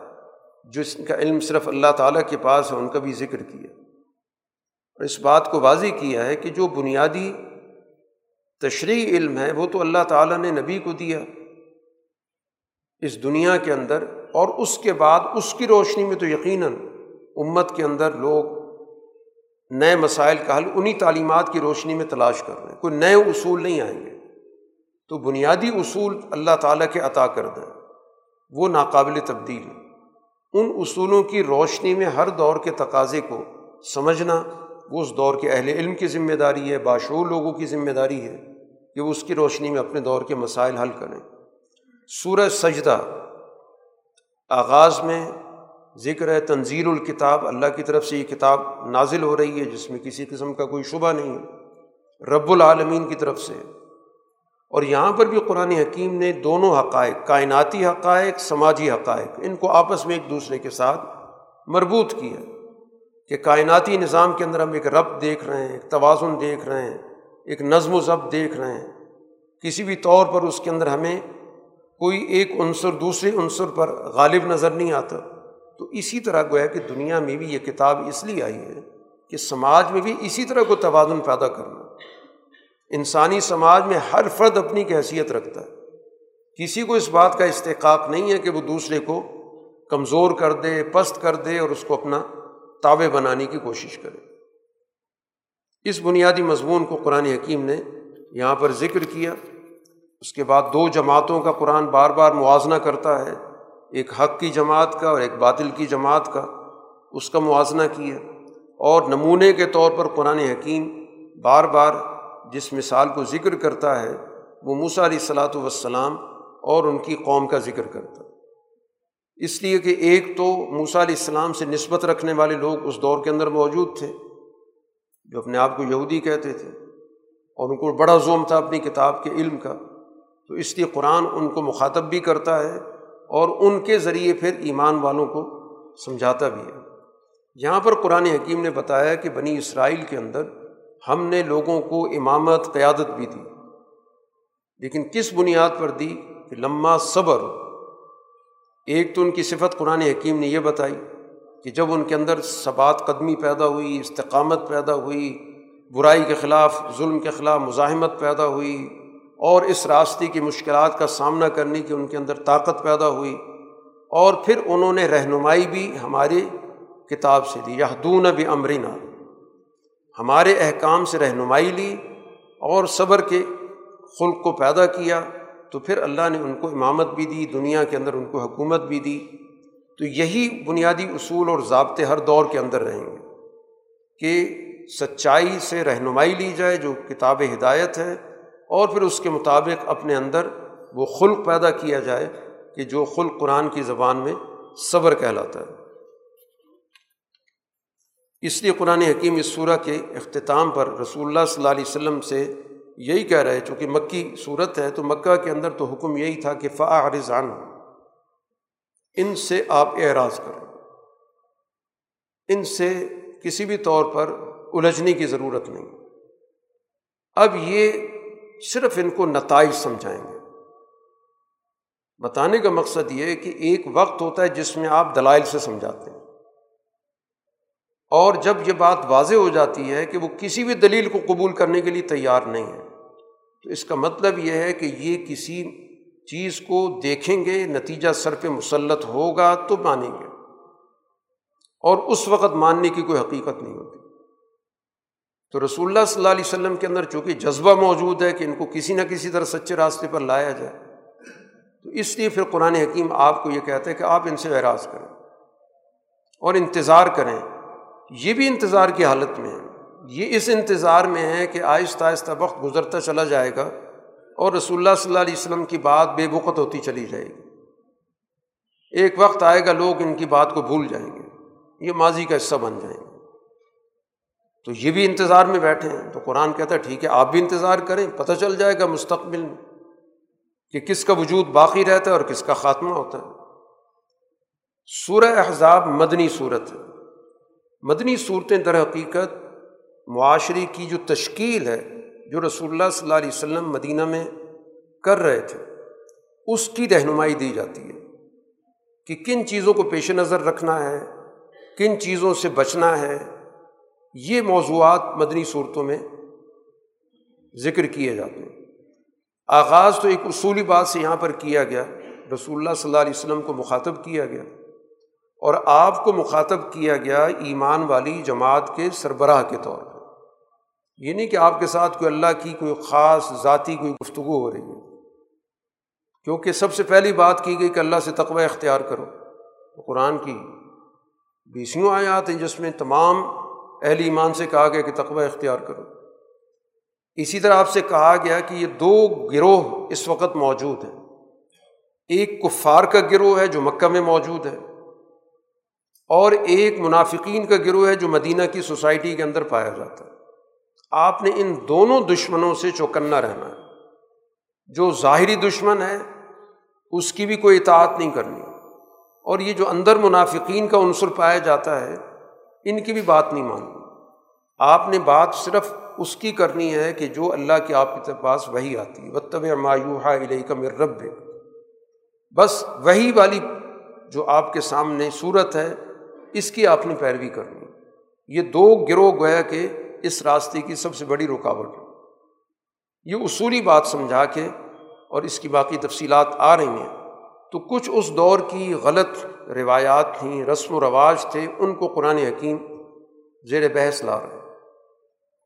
جس کا علم صرف اللہ تعالیٰ کے پاس ہے، ان کا بھی ذکر کیا۔ اور اس بات کو واضح کیا ہے کہ جو بنیادی تشریح علم ہے، وہ تو اللہ تعالیٰ نے نبی کو دیا اس دنیا کے اندر اور اس کے بعد اس کی روشنی میں تو یقیناً امت کے اندر لوگ نئے مسائل کا حل انہیں تعلیمات کی روشنی میں تلاش کر رہے ہیں۔ کوئی نئے اصول نہیں آئیں گے۔ تو بنیادی اصول اللہ تعالیٰ کے عطا کر دیں وہ ناقابل تبدیل ان اصولوں کی روشنی میں ہر دور کے تقاضے کو سمجھنا، وہ اس دور کے اہل علم کی ذمہ داری ہے، باشعور لوگوں کی ذمہ داری ہے۔ کہ وہ اس کی روشنی میں اپنے دور کے مسائل حل کریں۔ سورج سجدہ آغاز میں ذکر ہے تنظیر الکتاب۔ اللہ کی طرف سے یہ کتاب نازل ہو رہی ہے، جس میں کسی قسم کا کوئی شبہ نہیں ہے۔ رب العالمین کی طرف سے۔ اور یہاں پر بھی قرآن حکیم نے دونوں حقائق، کائناتی حقائق، سماجی حقائق، ان کو آپس میں ایک دوسرے کے ساتھ مربوط کیا کہ کائناتی نظام کے اندر ہم ایک رب دیکھ رہے ہیں، ایک توازن دیکھ رہے ہیں۔ ایک نظم و ضبط دیکھ رہے ہیں۔ کسی بھی طور پر اس کے اندر ہمیں کوئی ایک عنصر، دوسرے عنصر پر غالب نظر نہیں آتا۔ تو اسی طرح گویا کہ دنیا میں بھی یہ کتاب اس لیے آئی ہے کہ سماج میں بھی اسی طرح کو توازن پیدا کرنا۔ انسانی سماج میں ہر فرد اپنی کی حیثیت رکھتا ہے۔ کسی کو اس بات کا استحقاق نہیں ہے کہ وہ دوسرے کو کمزور کر دے، پست کر دے اور اس کو اپنا تابع بنانے کی کوشش کرے۔ اس بنیادی مضمون کو قرآن حکیم نے یہاں پر ذکر کیا۔ اس کے بعد دو جماعتوں کا قرآن بار بار موازنہ کرتا ہے، ایک حق کی جماعت کا اور ایک باطل کی جماعت کا۔ اس کا موازنہ کیا۔ اور نمونے کے طور پر قرآن حکیم بار بار جس مثال کو ذکر کرتا ہے، وہ موسا علیہ السلاۃ وسلام اور ان کی قوم کا ذکر کرتا۔ اس لیے کہ ایک تو موسا علیہ السلام سے نسبت رکھنے والے لوگ اس دور کے اندر موجود تھے۔ جو اپنے آپ کو یہودی کہتے تھے اور ان کو بڑا زوم تھا اپنی کتاب کے علم کا، تو اس لیے قرآن ان کو مخاطب بھی کرتا ہے اور ان کے ذریعے پھر ایمان والوں کو سمجھاتا بھی ہے۔ یہاں پر قرآن حکیم نے بتایا کہ بنی اسرائیل کے اندر ہم نے لوگوں کو امامت، قیادت بھی دی، لیکن کس بنیاد پر دی؟ کہ لمہ صبر۔ ایک تو ان کی صفت قرآن حکیم نے یہ بتائی کہ جب ان کے اندر ثبات قدمی پیدا ہوئی، استقامت پیدا ہوئی، برائی کے خلاف، ظلم کے خلاف مزاحمت پیدا ہوئی، اور اس راستے کی مشکلات کا سامنا کرنے کی ان کے اندر طاقت پیدا ہوئی، اور پھر انہوں نے رہنمائی بھی ہماری کتاب سے دی یہدون بھی امرینا ہمارے احکام سے رہنمائی لی اور صبر کے خلق کو پیدا کیا، تو پھر اللہ نے ان کو امامت بھی دی، دنیا کے اندر ان کو حکومت بھی دی۔ تو یہی بنیادی اصول اور ضابطے ہر دور کے اندر رہیں گے کہ سچائی سے رہنمائی لی جائے، جو کتاب ہدایت ہے، اور پھر اس کے مطابق اپنے اندر وہ خلق پیدا کیا جائے کہ جو خلق قرآن کی زبان میں صبر کہلاتا ہے۔ اس لیے قرآن حکیم اس صورح کے اختتام پر رسول اللہ صلی اللہ علیہ وسلم سے یہی کہہ رہے چونکہ مکی صورت ہے تو مکہ کے اندر تو حکم یہی تھا کہ فا رضان ان سے آپ اعراض کریں ان سے کسی بھی طور پر الجھنے کی ضرورت نہیں۔ اب یہ صرف ان کو نتائج سمجھائیں گے۔ بتانے کا مقصد یہ کہ ایک وقت ہوتا ہے جس میں آپ دلائل سے سمجھاتے ہیں۔ اور جب یہ بات واضح ہو جاتی ہے کہ وہ کسی بھی دلیل کو قبول کرنے کے لیے تیار نہیں ہے، تو اس کا مطلب یہ ہے کہ یہ کسی چیز کو دیکھیں گے، نتیجہ سر پہ مسلط ہوگا تو مانیں گے۔ اور اس وقت ماننے کی کوئی حقیقت نہیں ہوتی۔ تو رسول اللہ صلی اللہ علیہ وسلم کے اندر چونکہ جذبہ موجود ہے کہ ان کو کسی نہ کسی طرح سچے راستے پر لایا جائے، تو اس لیے پھر قرآن حکیم آپ کو یہ کہتا ہے کہ آپ ان سے اعراض کریں اور انتظار کریں۔ یہ بھی انتظار کی حالت میں ہے۔ یہ اس انتظار میں ہے کہ آہستہ آہستہ وقت گزرتا چلا جائے گا۔ اور رسول اللہ صلی اللہ علیہ وسلم کی بات بے بقت ہوتی چلی جائے گی۔ ایک وقت آئے گا لوگ ان کی بات کو بھول جائیں گے۔ یہ ماضی کا حصہ بن جائیں گے۔ تو یہ بھی انتظار میں بیٹھے ہیں۔ تو قرآن کہتا ہے، ٹھیک ہے، آپ بھی انتظار کریں، پتہ چل جائے گا مستقبل میں کہ کس کا وجود باقی رہتا ہے اور کس کا خاتمہ ہوتا ہے۔ سورہ احزاب مدنی صورت ہے۔ مدنی صورتیں در حقیقت معاشرے کی جو تشکیل ہے جو رسول اللہ صلی اللہ علیہ وسلم مدینہ میں کر رہے تھے، اس کی رہنمائی دی جاتی ہے کہ کن چیزوں کو پیش نظر رکھنا ہے، کن چیزوں سے بچنا ہے۔ یہ موضوعات مدنی صورتوں میں ذکر کیے جاتے ہیں۔ آغاز تو ایک اصولی بات سے یہاں پر کیا گیا، رسول اللہ صلی اللہ علیہ وسلم کو مخاطب کیا گیا اور آپ کو مخاطب کیا گیا ایمان والی جماعت کے سربراہ کے طور پر۔ یہ نہیں کہ آپ کے ساتھ کوئی اللہ کی کوئی خاص ذاتی کوئی گفتگو ہو رہی ہے۔ کیونکہ سب سے پہلی بات کی گئی کہ اللہ سے تقوی اختیار کرو۔ قرآن کی بیسیوں آیات ہیں جس میں تمام اہل ایمان سے کہا گیا کہ تقوی اختیار کرو۔ اسی طرح آپ سے کہا گیا کہ یہ دو گروہ اس وقت موجود ہیں۔ ایک کفار کا گروہ ہے جو مکہ میں موجود ہے اور ایک منافقین کا گروہ ہے جو مدینہ کی سوسائٹی کے اندر پایا جاتا ہے۔ آپ نے ان دونوں دشمنوں سے چوکنا رہنا ہے۔ جو ظاہری دشمن ہے، اس کی بھی کوئی اطاعت نہیں کرنی۔ اور یہ جو اندر منافقین کا عنصر پایا جاتا ہے، ان کی بھی بات نہیں ماننی۔ آپ نے بات صرف اس کی کرنی ہے کہ جو اللہ کے آپ کے پاس وہی آتی ہے۔ وطب مایوحا علیہ کا مر رب بس وہی والی جو آپ کے سامنے صورت ہے، اس کی آپ نے پیروی کرنی۔ یہ دو گروہ گویا کہ اس راستے کی سب سے بڑی رکاوٹ۔ ہے یہ اصولی بات سمجھا کے اور اس کی باقی تفصیلات آ رہی ہیں۔ تو کچھ اس دور کی غلط روایات تھیں، رسم و رواج تھے، ان کو قرآن حکیم زیر بحث لا رہے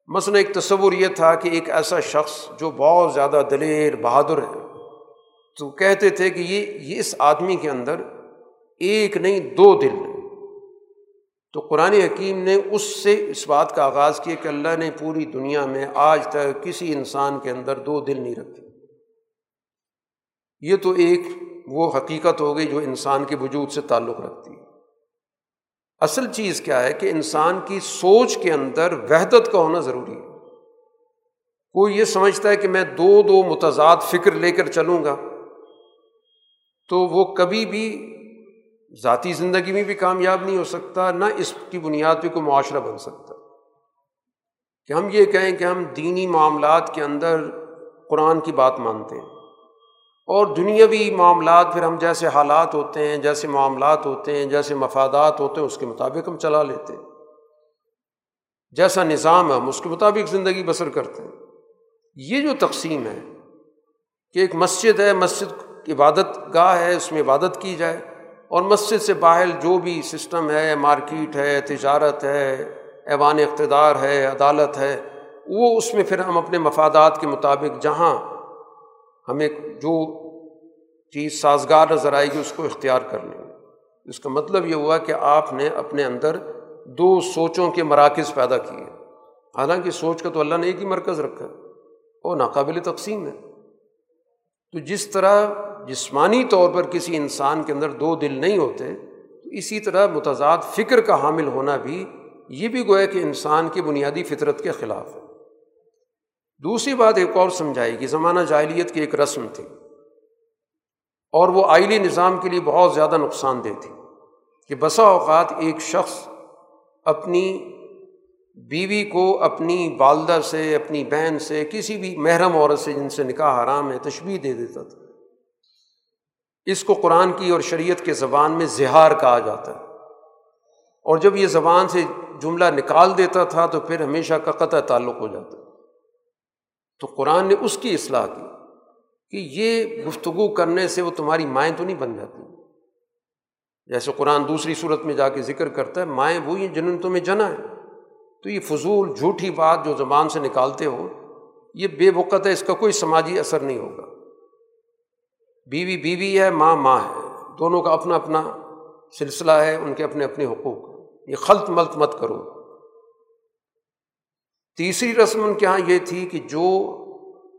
مثلاً ایک تصور یہ تھا کہ ایک ایسا شخص جو بہت زیادہ دلیر، بہادر ہے۔ تو کہتے تھے کہ یہ یہ اس آدمی کے اندر ایک نہیں، دو دل۔ تو قرآن حکیم نے اس سے اس بات کا آغاز کیا کہ اللہ نے پوری دنیا میں آج تک کسی انسان کے اندر دو دل نہیں رکھے۔ یہ تو ایک وہ حقیقت ہو گئی جو انسان کے وجود سے تعلق رکھتی ہے۔ اصل چیز کیا ہے کہ انسان کی سوچ کے اندر وحدت کا ہونا ضروری ہے۔ کوئی یہ سمجھتا ہے کہ میں دو دو متضاد فکر لے کر چلوں گا تو وہ کبھی بھی ذاتی زندگی میں بھی کامیاب نہیں ہو سکتا، نہ اس کی بنیاد پہ کوئی معاشرہ بن سکتا۔ کہ ہم یہ کہیں کہ ہم دینی معاملات کے اندر قرآن کی بات مانتے ہیں اور دنیاوی معاملات پھر ہم جیسے حالات ہوتے ہیں، جیسے معاملات ہوتے ہیں، جیسے مفادات ہوتے ہیں، اس کے مطابق ہم چلا لیتے ہیں۔ جیسا نظام ہے، ہم اس کے مطابق زندگی بسر کرتے ہیں۔ یہ جو تقسیم ہے کہ ایک مسجد ہے، مسجد عبادت گاہ ہے، اس میں عبادت کی جائے۔ اور مسجد سے باہر جو بھی سسٹم ہے، مارکیٹ ہے، تجارت ہے، ایوان اقتدار ہے، عدالت ہے، وہ اس میں پھر ہم اپنے مفادات کے مطابق جہاں ہمیں جو چیز سازگار نظر آئے گی اس کو اختیار کر لیں گے۔ اس کا مطلب یہ ہوا کہ آپ نے اپنے اندر دو سوچوں کے مراکز پیدا کیے۔ حالانکہ سوچ کا تو اللہ نے ایک ہی مرکز رکھا وہ ناقابل تقسیم ہے۔ تو جس طرح جسمانی طور پر کسی انسان کے اندر دو دل نہیں ہوتے، تو اسی طرح متضاد فکر کا حامل ہونا بھی، یہ بھی گویا کہ انسان کی بنیادی فطرت کے خلاف ہے۔ دوسری بات ایک اور سمجھائی کہ زمانہ جاہلیت کی ایک رسم تھی، اور وہ آئلی نظام کے لیے بہت زیادہ نقصان دہ تھی کہ بسا اوقات ایک شخص اپنی بیوی کو اپنی والدہ سے، اپنی بہن سے، کسی بھی محرم عورت سے جن سے نکاح حرام ہے تشبیح دے دیتا تھا۔ اس کو قرآن کی اور شریعت کے زبان میں زہار کہا جاتا ہے۔ اور جب یہ زبان سے جملہ نکال دیتا تھا تو پھر ہمیشہ کا قطع تعلق ہو جاتا۔ تو قرآن نے اس کی اصلاح کی کہ یہ گفتگو کرنے سے وہ تمہاری مائیں تو نہیں بن جاتی۔ جیسے قرآن دوسری صورت میں جا کے ذکر کرتا ہے، مائیں وہی جنہوں نے تمہیں جنا ہے۔ تو یہ فضول جھوٹی بات جو زبان سے نکالتے ہو، یہ بے وقت ہے، اس کا کوئی سماجی اثر نہیں ہوگا۔ بیوی بیوی ہے، ماں ماں ہے، دونوں کا اپنا اپنا سلسلہ ہے، ان کے اپنے اپنے حقوق۔ یہ خلط ملط مت کرو۔ تیسری رسم ان کے یہاں یہ تھی کہ جو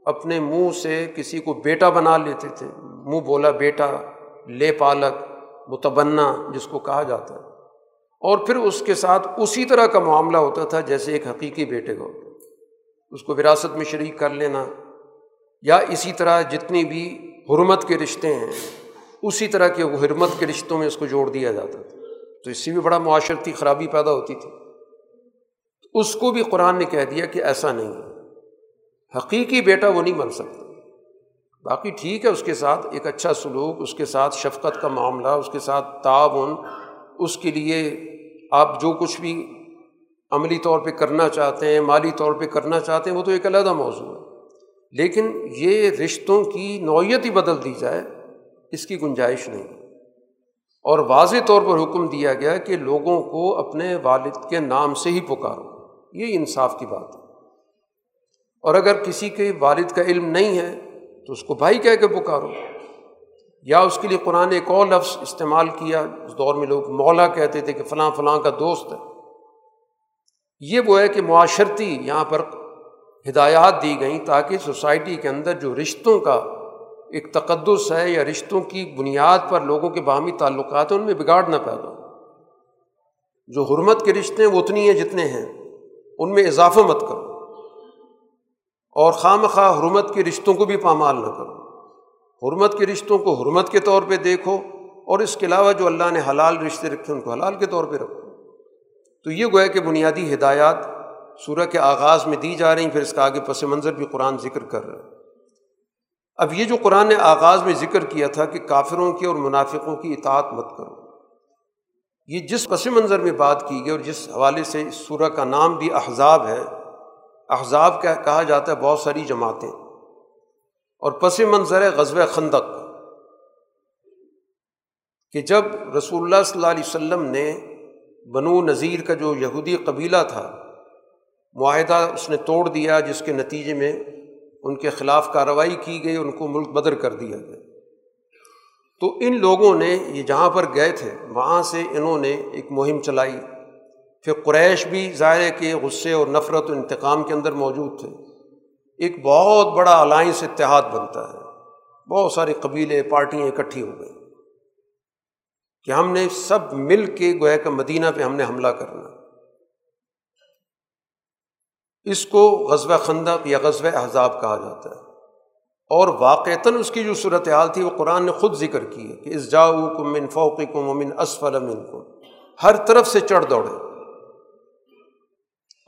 اپنے منہ سے کسی کو بیٹا بنا لیتے تھے، منہ بولا بیٹا، لے پالک متبنا جس کو کہا جاتا ہے۔ اور پھر اس کے ساتھ اسی طرح کا معاملہ ہوتا تھا جیسے ایک حقیقی بیٹے کا ہوتا اس کو وراثت میں شریک کر لینا یا اسی طرح جتنی بھی حرمت کے رشتے ہیں، اسی طرح کے وہ حرمت کے رشتوں میں اس کو جوڑ دیا جاتا تھا۔ تو اس سے بھی بڑا معاشرتی خرابی پیدا ہوتی تھی۔ اس کو بھی قرآن نے کہہ دیا کہ ایسا نہیں ہے۔ حقیقی بیٹا وہ نہیں بن سکتا۔ باقی ٹھیک ہے اس کے ساتھ ایک اچھا سلوک، اس کے ساتھ شفقت کا معاملہ، اس کے ساتھ تعاون اس کے لیے آپ جو کچھ بھی عملی طور پہ کرنا چاہتے ہیں، مالی طور پہ کرنا چاہتے ہیں، وہ تو ایک علیحدہ موضوع ہے۔ لیکن یہ رشتوں کی نوعیت ہی بدل دی جائے، اس کی گنجائش نہیں۔ اور واضح طور پر حکم دیا گیا کہ لوگوں کو اپنے والد کے نام سے ہی پکارو۔ یہ انصاف کی بات ہے۔ اور اگر کسی کے والد کا علم نہیں ہے تو اس کو بھائی کہہ کے پکارو۔ یا اس کے لیے قرآن ایک اور لفظ استعمال کیا، اس دور میں لوگ مولا کہتے تھے کہ فلاں فلاں کا دوست ہے۔ یہ وہ ہے کہ معاشرتی یہاں پر ہدایات دی گئیں تاکہ سوسائٹی کے اندر جو رشتوں کا ایک تقدس ہے یا رشتوں کی بنیاد پر لوگوں کے باہمی تعلقات ہیں، ان میں بگاڑ نہ پیدا ہو۔ جو حرمت کے رشتے ہیں وہ اتنی ہیں جتنے ہیں، ان میں اضافہ مت کرو۔ اور خواہ مخواہ حرمت کے رشتوں کو بھی پامال نہ کرو۔ حرمت کے رشتوں کو حرمت کے طور پہ دیکھو اور اس کے علاوہ جو اللہ نے حلال رشتے رکھے ان کو حلال کے طور پہ رکھو۔ تو یہ گویا کہ بنیادی ہدایات سورہ کے آغاز میں دی جا رہی ہیں، پھر اس کا آگے پس منظر بھی قرآن ذکر کر رہا ہے۔ اب یہ جو قرآن نے آغاز میں ذکر کیا تھا کہ کافروں کی اور منافقوں کی اطاعت مت کرو۔ یہ جس پس منظر میں بات کی گئی اور جس حوالے سے اس سورہ کا نام بھی احزاب ہے، احزاب کا کہا جاتا ہے بہت ساری جماعتیں۔ اور پس منظر ہے غزب خندق۔ کہ جب رسول اللہ صلی اللہ علیہ وسلم نے بنو نذیر کا جو یہودی قبیلہ تھا، معاہدہ اس نے توڑ دیا، جس کے نتیجے میں ان کے خلاف کارروائی کی گئی، ان کو ملک بدر کر دیا گیا۔ تو ان لوگوں نے یہ جہاں پر گئے تھے، وہاں سے انہوں نے ایک مہم چلائی۔ پھر قریش بھی ظاہر کے غصے اور نفرت و انتقام کے اندر موجود تھے۔ ایک بہت بڑا الائنس اتحاد بنتا ہے۔ بہت سارے قبیلے، پارٹیاں اکٹھی ہو گئی کہ ہم نے سب مل کے گویا کہ مدینہ پہ ہم نے حملہ کرنا۔ اس کو غزوہ خندق یا غزوہ احزاب کہا جاتا ہے۔ اور واقعتاً اس کی جو صورت حال تھی، وہ قرآن نے خود ذکر کی ہے کہ اس جاؤ کم من فوقی کم امن اسفل امن کو ہر طرف سے چڑھ دوڑے۔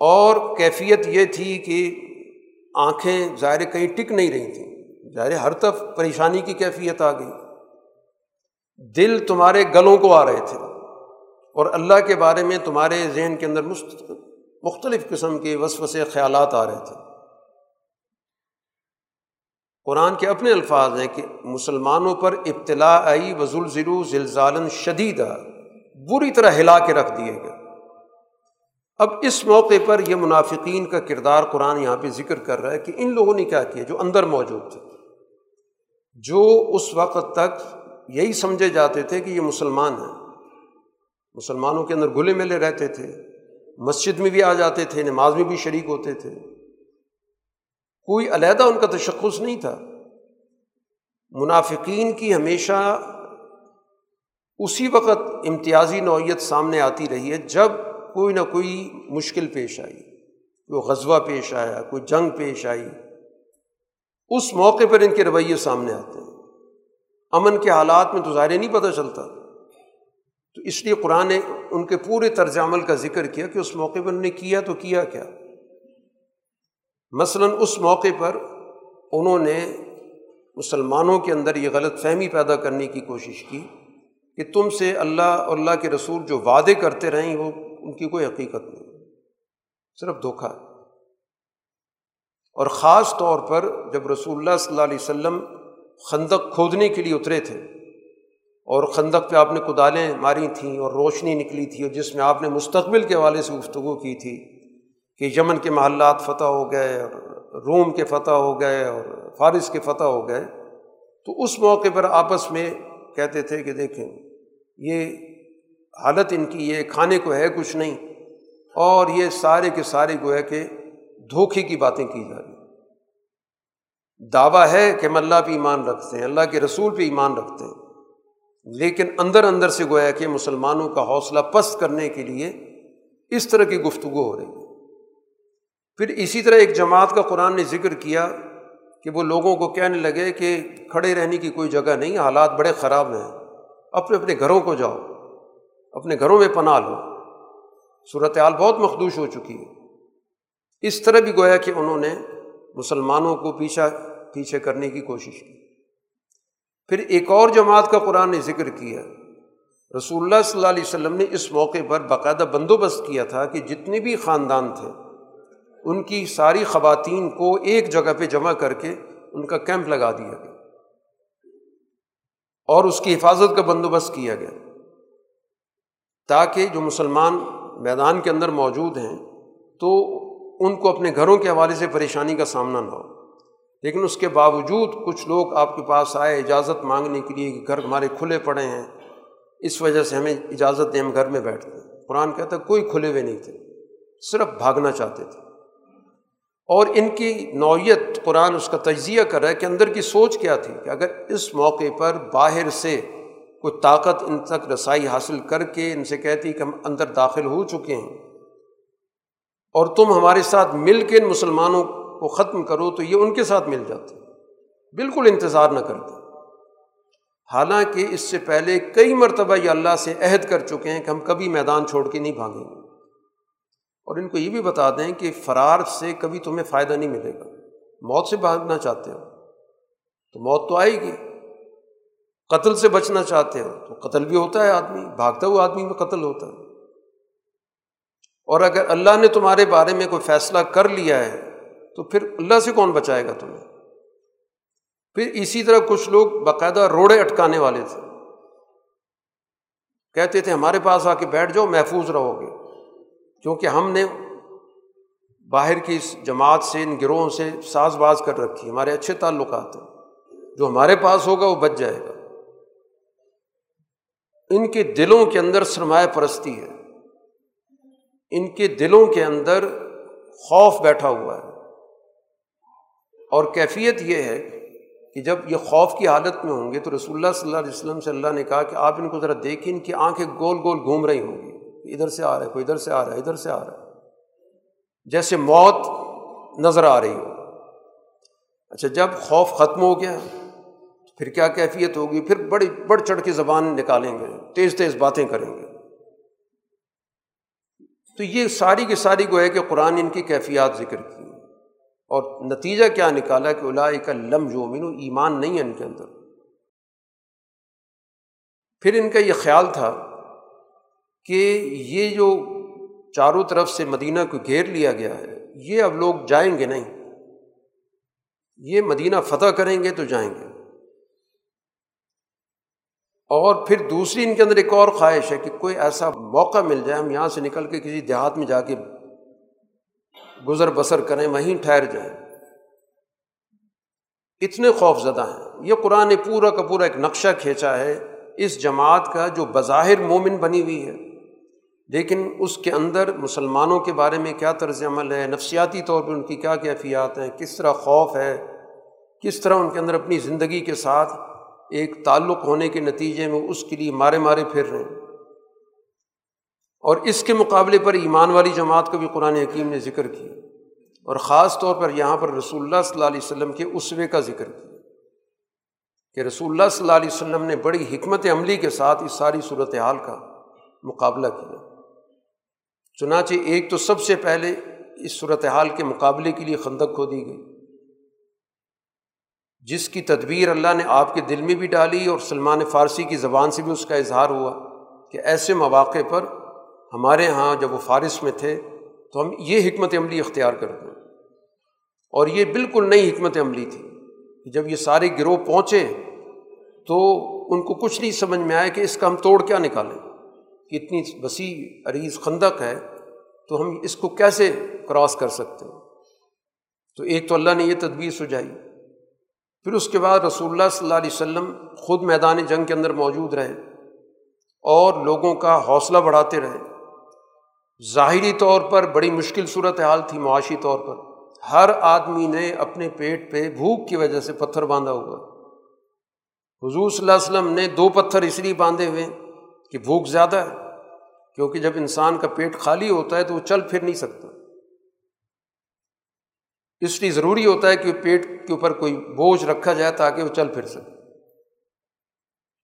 اور کیفیت یہ تھی کہ آنکھیں ظاہر کہیں ٹک نہیں رہی تھیں۔ ظاہر ہر طرف پریشانی کی کیفیت آ گئی۔ دل تمہارے گلوں کو آ رہے تھے اور اللہ کے بارے میں تمہارے ذہن کے اندر مختلف قسم کے وسوسے، خیالات آ رہے تھے۔ قرآن کے اپنے الفاظ ہیں کہ مسلمانوں پر ابتلا آئی وزول ضرو زلزالن شدید بری طرح ہلا کے رکھ دیے گئے۔ اب اس موقع پر یہ منافقین کا کردار قرآن یہاں پہ ذکر کر رہا ہے کہ ان لوگوں نے کیا کیا جو اندر موجود تھے، جو اس وقت تک یہی سمجھے جاتے تھے کہ یہ مسلمان ہیں۔ مسلمانوں کے اندر گلے ملے رہتے تھے، مسجد میں بھی آ جاتے تھے، نماز میں بھی شریک ہوتے تھے۔ کوئی علیحدہ ان کا تشخص نہیں تھا۔ منافقین کی ہمیشہ اسی وقت امتیازی نوعیت سامنے آتی رہی ہے جب کوئی نہ کوئی مشکل پیش آئی۔ کوئی غزوہ پیش آیا، کوئی جنگ پیش آئی۔ اس موقع پر ان کے رویے سامنے آتے ہیں۔ امن کے حالات میں تو ظاہر نہیں پتہ چلتا۔ تو اس لیے قرآن نے ان کے پورے طرز عمل کا ذکر کیا کہ اس موقع پر انہوں نے کیا تو کیا کیا۔ مثلاً اس موقع پر انہوں نے مسلمانوں کے اندر یہ غلط فہمی پیدا کرنے کی کوشش کی کہ تم سے اللہ اور اللہ کے رسول جو وعدے کرتے رہیں وہ ان کی کوئی حقیقت نہیں۔ صرف دھوکھا اور خاص طور پر جب رسول اللہ صلی اللہ علیہ وسلم خندق کھودنے کے لیے اترے تھے اور خندق پہ آپ نے کدالیں ماری تھیں اور روشنی نکلی تھی اور جس میں آپ نے مستقبل کے حوالے سے گفتگو کی تھی کہ یمن کے محلات فتح ہو گئے اور روم کے فتح ہو گئے اور فارس کے فتح ہو گئے، تو اس موقع پر آپس میں کہتے تھے کہ دیکھیں، یہ حالت ان کی یہ کھانے کو ہے کچھ نہیں اور یہ سارے کے سارے جو ہے کہ دھوکے کی باتیں کی جا رہی دعویٰ ہے کہ ہم اللہ پہ ایمان رکھتے ہیں، اللہ کے رسول پہ ایمان رکھتے ہیں۔ لیکن اندر اندر سے گویا کہ مسلمانوں کا حوصلہ پست کرنے کے لیے اس طرح کی گفتگو ہو رہی ہے۔ پھر اسی طرح ایک جماعت کا قرآن نے ذکر کیا کہ وہ لوگوں کو کہنے لگے کہ کھڑے رہنے کی کوئی جگہ نہیں، حالات بڑے خراب ہیں، اپنے اپنے گھروں کو جاؤ۔ اپنے گھروں میں پناہ لو۔ صورت حال بہت مخدوش ہو چکی ہے۔ اس طرح بھی گویا کہ انہوں نے مسلمانوں کو پیچھا، پیچھے کرنے کی کوشش کی۔ پھر ایک اور جماعت کا قرآن نے ذکر کیا۔ رسول اللہ صلی اللہ علیہ وسلم نے اس موقع پر باقاعدہ بندوبست کیا تھا کہ جتنے بھی خاندان تھے، ان کی ساری خواتین کو ایک جگہ پہ جمع کر کے ان کا کیمپ لگا دیا گیا۔ اور اس کی حفاظت کا بندوبست کیا گیا۔ تاکہ جو مسلمان میدان کے اندر موجود ہیں، تو ان کو اپنے گھروں کے حوالے سے پریشانی کا سامنا نہ ہو۔ لیکن اس کے باوجود کچھ لوگ آپ کے پاس آئے اجازت مانگنے کے لیے کہ گھر ہمارے کھلے پڑے ہیں، اس وجہ سے ہمیں اجازت دیں ہم گھر میں بیٹھتے ہیں۔ قرآن کہتا ہے، کوئی کھلے ہوئے نہیں تھے، صرف بھاگنا چاہتے تھے۔ اور ان کی نوعیت قرآن اس کا تجزیہ کر رہا ہے کہ اندر کی سوچ کیا تھی، کہ اگر اس موقع پر باہر سے کوئی طاقت ان تک رسائی حاصل کر کے ان سے کہتی کہ ہم اندر داخل ہو چکے ہیں۔ اور تم ہمارے ساتھ مل کے ان مسلمانوں کو ختم کرو تو یہ ان کے ساتھ مل جاتے۔ بالکل انتظار نہ کرتے۔ حالانکہ اس سے پہلے کئی مرتبہ یہ اللہ سے عہد کر چکے ہیں کہ ہم کبھی میدان چھوڑ کے نہیں بھاگیں گے۔ اور ان کو یہ بھی بتا دیں کہ فرار سے کبھی تمہیں فائدہ نہیں ملے گا۔ موت سے بھاگنا چاہتے ہو تو موت تو آئے گی۔ قتل سے بچنا چاہتے ہو تو قتل بھی ہوتا ہے آدمی، بھاگتا ہوا آدمی میں قتل ہوتا ہے۔ اور اگر اللہ نے تمہارے بارے میں کوئی فیصلہ کر لیا ہے تو پھر اللہ سے کون بچائے گا تمہیں؟ پھر اسی طرح کچھ لوگ باقاعدہ روڑے اٹکانے والے تھے۔ کہتے تھے، ہمارے پاس آ کے بیٹھ جاؤ، محفوظ رہو گے۔ کیونکہ ہم نے باہر کی اس جماعت سے، ان گروہوں سے ساز باز کر رکھی، ہمارے اچھے تعلقات ہیں۔ جو ہمارے پاس ہوگا، وہ بچ جائے گا۔ ان کے دلوں کے اندر سرمایہ پرستی ہے۔ ان کے دلوں کے اندر خوف بیٹھا ہوا ہے۔ اور کیفیت یہ ہے کہ جب یہ خوف کی حالت میں ہوں گے تو رسول اللہ صلی اللہ علیہ وسلم سے اللہ نے کہا کہ آپ ان کو ذرا دیکھیں، ان کی آنکھیں گول گول گھوم رہی ہوں گی۔ ادھر سے آ رہا ہے، کوئی ادھر سے آ رہا ہے، ادھر سے آ رہا ہے۔ جیسے موت نظر آ رہی ہو۔ اچھا جب خوف ختم ہو گیا پھر کیا کیفیت ہوگی؟ پھر بڑی بڑھ چڑھ کے زبان نکالیں گے، تیز تیز باتیں کریں گے۔ تو یہ ساری کی ساری کو ہے کہ قرآن ان کی کیفیات ذکر کی۔ اور نتیجہ کیا نکالا کہ الا کا لم یومن ایمان نہیں ہے ان کے اندر۔ پھر ان کا یہ خیال تھا کہ یہ جو چاروں طرف سے مدینہ کو گھیر لیا گیا ہے، یہ اب لوگ جائیں گے نہیں۔ یہ مدینہ فتح کریں گے تو جائیں گے۔ اور پھر دوسری ان کے اندر ایک اور خواہش ہے کہ کوئی ایسا موقع مل جائے، ہم یہاں سے نکل کے کسی دیہات میں جا کے گزر بسر کریں، وہیں ٹھہر جائیں۔ اتنے خوف زدہ ہیں۔ یہ قرآن نے پورا کا پورا ایک نقشہ کھینچا ہے اس جماعت کا جو بظاہر مومن بنی ہوئی ہے۔ لیکن اس کے اندر مسلمانوں کے بارے میں کیا طرز عمل ہے، نفسیاتی طور پہ ان کی کیا کیفیات ہیں، کس طرح خوف ہے، کس طرح ان کے اندر اپنی زندگی کے ساتھ ایک تعلق ہونے کے نتیجے میں اس کے لیے مارے مارے پھر رہے ہیں۔ اور اس کے مقابلے پر ایمان والی جماعت کا بھی قرآن حکیم نے ذکر کیا۔ اور خاص طور پر یہاں پر رسول اللہ صلی اللہ علیہ وسلم کے اسوے کا ذکر کیا۔ کہ رسول اللہ صلی اللہ علیہ وسلم نے بڑی حکمت عملی کے ساتھ اس ساری صورت حال کا مقابلہ کیا۔ چنانچہ ایک تو سب سے پہلے اس صورت حال کے مقابلے کے لیے خندق کھو دی گئی۔ جس کی تدبیر اللہ نے آپ کے دل میں بھی ڈالی اور سلمان فارسی کی زبان سے بھی اس کا اظہار ہوا کہ ایسے مواقع پر ہمارے یہاں جب وہ فارس میں تھے تو ہم یہ حکمت عملی اختیار کرتے ہیں۔ اور یہ بالکل نئی حکمت عملی تھی جب یہ سارے گروہ پہنچے تو ان کو کچھ نہیں سمجھ میں آیا کہ اس کا ہم توڑ کیا نکالیں۔ کہ اتنی وسیع عریض خندق ہے تو ہم اس کو کیسے کراس کر سکتے ہیں؟ تو ایک تو اللہ نے یہ تدبیر سجائی پھر اس کے بعد رسول اللہ صلی اللہ علیہ وسلم خود میدان جنگ کے اندر موجود رہے اور لوگوں کا حوصلہ بڑھاتے رہے۔ ظاہری طور پر بڑی مشکل صورت حال تھی معاشی طور پر۔ ہر آدمی نے اپنے پیٹ پہ بھوک کی وجہ سے پتھر باندھا ہوا۔ حضور صلی اللہ علیہ وسلم نے دو پتھر اس لیے باندھے ہوئے کہ بھوک زیادہ ہے، کیونکہ جب انسان کا پیٹ خالی ہوتا ہے تو وہ چل پھر نہیں سکتا۔ اس لیے ضروری ہوتا ہے کہ پیٹ کے اوپر کوئی بوجھ رکھا جائے تاکہ وہ چل پھر سکے۔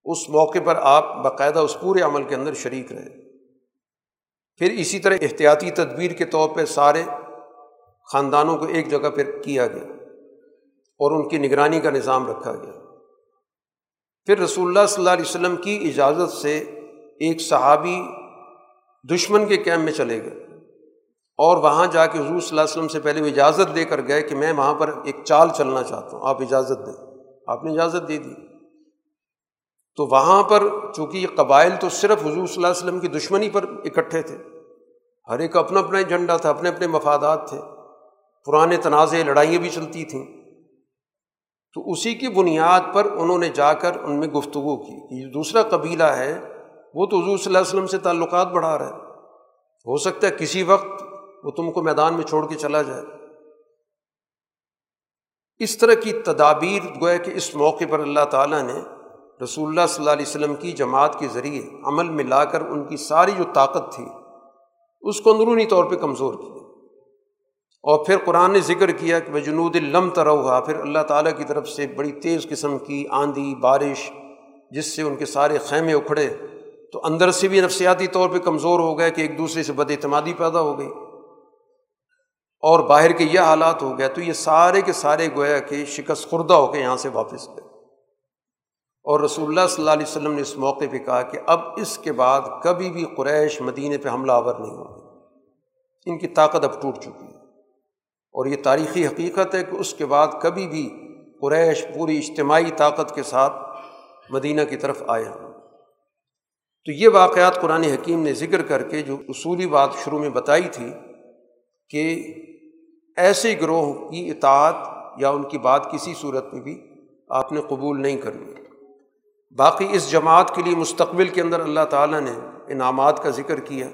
اس موقع پر آپ باقاعدہ اس پورے عمل کے اندر شریک رہے پھر اسی طرح احتیاطی تدبیر کے طور پہ سارے خاندانوں کو ایک جگہ پہ کیا گیا اور ان کی نگرانی کا نظام رکھا گیا۔ پھر رسول اللہ صلی اللہ علیہ وسلم کی اجازت سے ایک صحابی دشمن کے کیمپ میں چلے گئے۔ اور وہاں جا کے حضور صلی اللہ علیہ وسلم سے پہلے وہ اجازت دے کر گئے کہ میں وہاں پر ایک چال چلنا چاہتا ہوں، آپ اجازت دیں۔ آپ نے اجازت دے دی۔ تو وہاں پر چونکہ یہ قبائل تو صرف حضور صلی اللہ علیہ وسلم کی دشمنی پر اکٹھے تھے، ہر ایک اپنا اپنا ایجنڈا تھا، اپنے اپنے مفادات تھے، پرانے تنازع لڑائیاں بھی چلتی تھیں۔ تو اسی کی بنیاد پر انہوں نے جا کر ان میں گفتگو کی کہ دوسرا قبیلہ ہے، وہ تو حضور صلی اللہ علیہ وسلم سے تعلقات بڑھا رہا ہے۔ ہو سکتا ہے کسی وقت وہ تم کو میدان میں چھوڑ کے چلا جائے۔ اس طرح کی تدابیر گویا کہ اس موقع پر اللہ تعالیٰ نے رسول اللہ صلی اللہ علیہ وسلم کی جماعت کے ذریعے عمل میں لا کر ان کی ساری جو طاقت تھی، اس کو اندرونی طور پہ کمزور کیا۔ اور پھر قرآن نے ذکر کیا کہ وہ جنود الم تروا پھر اللہ تعالیٰ کی طرف سے بڑی تیز قسم کی آندھی، بارش، جس سے ان کے سارے خیمے اکھڑے۔ تو اندر سے بھی نفسیاتی طور پہ کمزور ہو گئے کہ ایک دوسرے سے بد اعتمادی پیدا ہو گئی۔ اور باہر کے یہ حالات ہو گیا تو یہ سارے کے سارے گویا کہ شکست خوردہ ہو کے یہاں سے واپس گئے۔ اور رسول اللہ صلی اللہ علیہ وسلم نے اس موقع پہ کہا کہ اب اس کے بعد کبھی بھی قریش مدینہ پہ حملہ آور نہیں ہوگی ان کی طاقت اب ٹوٹ چکی ہے۔ اور یہ تاریخی حقیقت ہے کہ اس کے بعد کبھی بھی قریش پوری اجتماعی طاقت کے ساتھ مدینہ کی طرف آئے ہیں تو یہ واقعات قرآن حکیم نے ذکر کر کے جو اصولی بات شروع میں بتائی تھی کہ ایسے گروہ کی اطاعت یا ان کی بات کسی صورت میں بھی آپ نے قبول نہیں کرنی۔ باقی اس جماعت کے لیے مستقبل کے اندر اللہ تعالیٰ نے انعامات کا ذکر کیا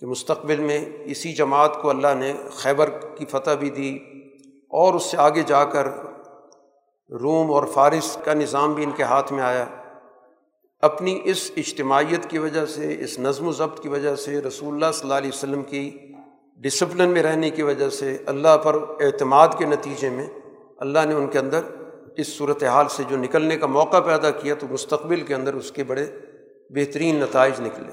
کہ مستقبل میں اسی جماعت کو اللہ نے خیبر کی فتح بھی دی اور اس سے آگے جا کر روم اور فارس کا نظام بھی ان کے ہاتھ میں آیا۔ اپنی اس اجتماعیت کی وجہ سے، اس نظم و ضبط کی وجہ سے رسول اللہ صلی اللہ علیہ وسلم کی ڈسپلن میں رہنے کی وجہ سے اللہ پر اعتماد کے نتیجے میں اللہ نے ان کے اندر اس صورت حال سے جو نکلنے کا موقع پیدا کیا تو مستقبل کے اندر اس کے بڑے بہترین نتائج نکلے۔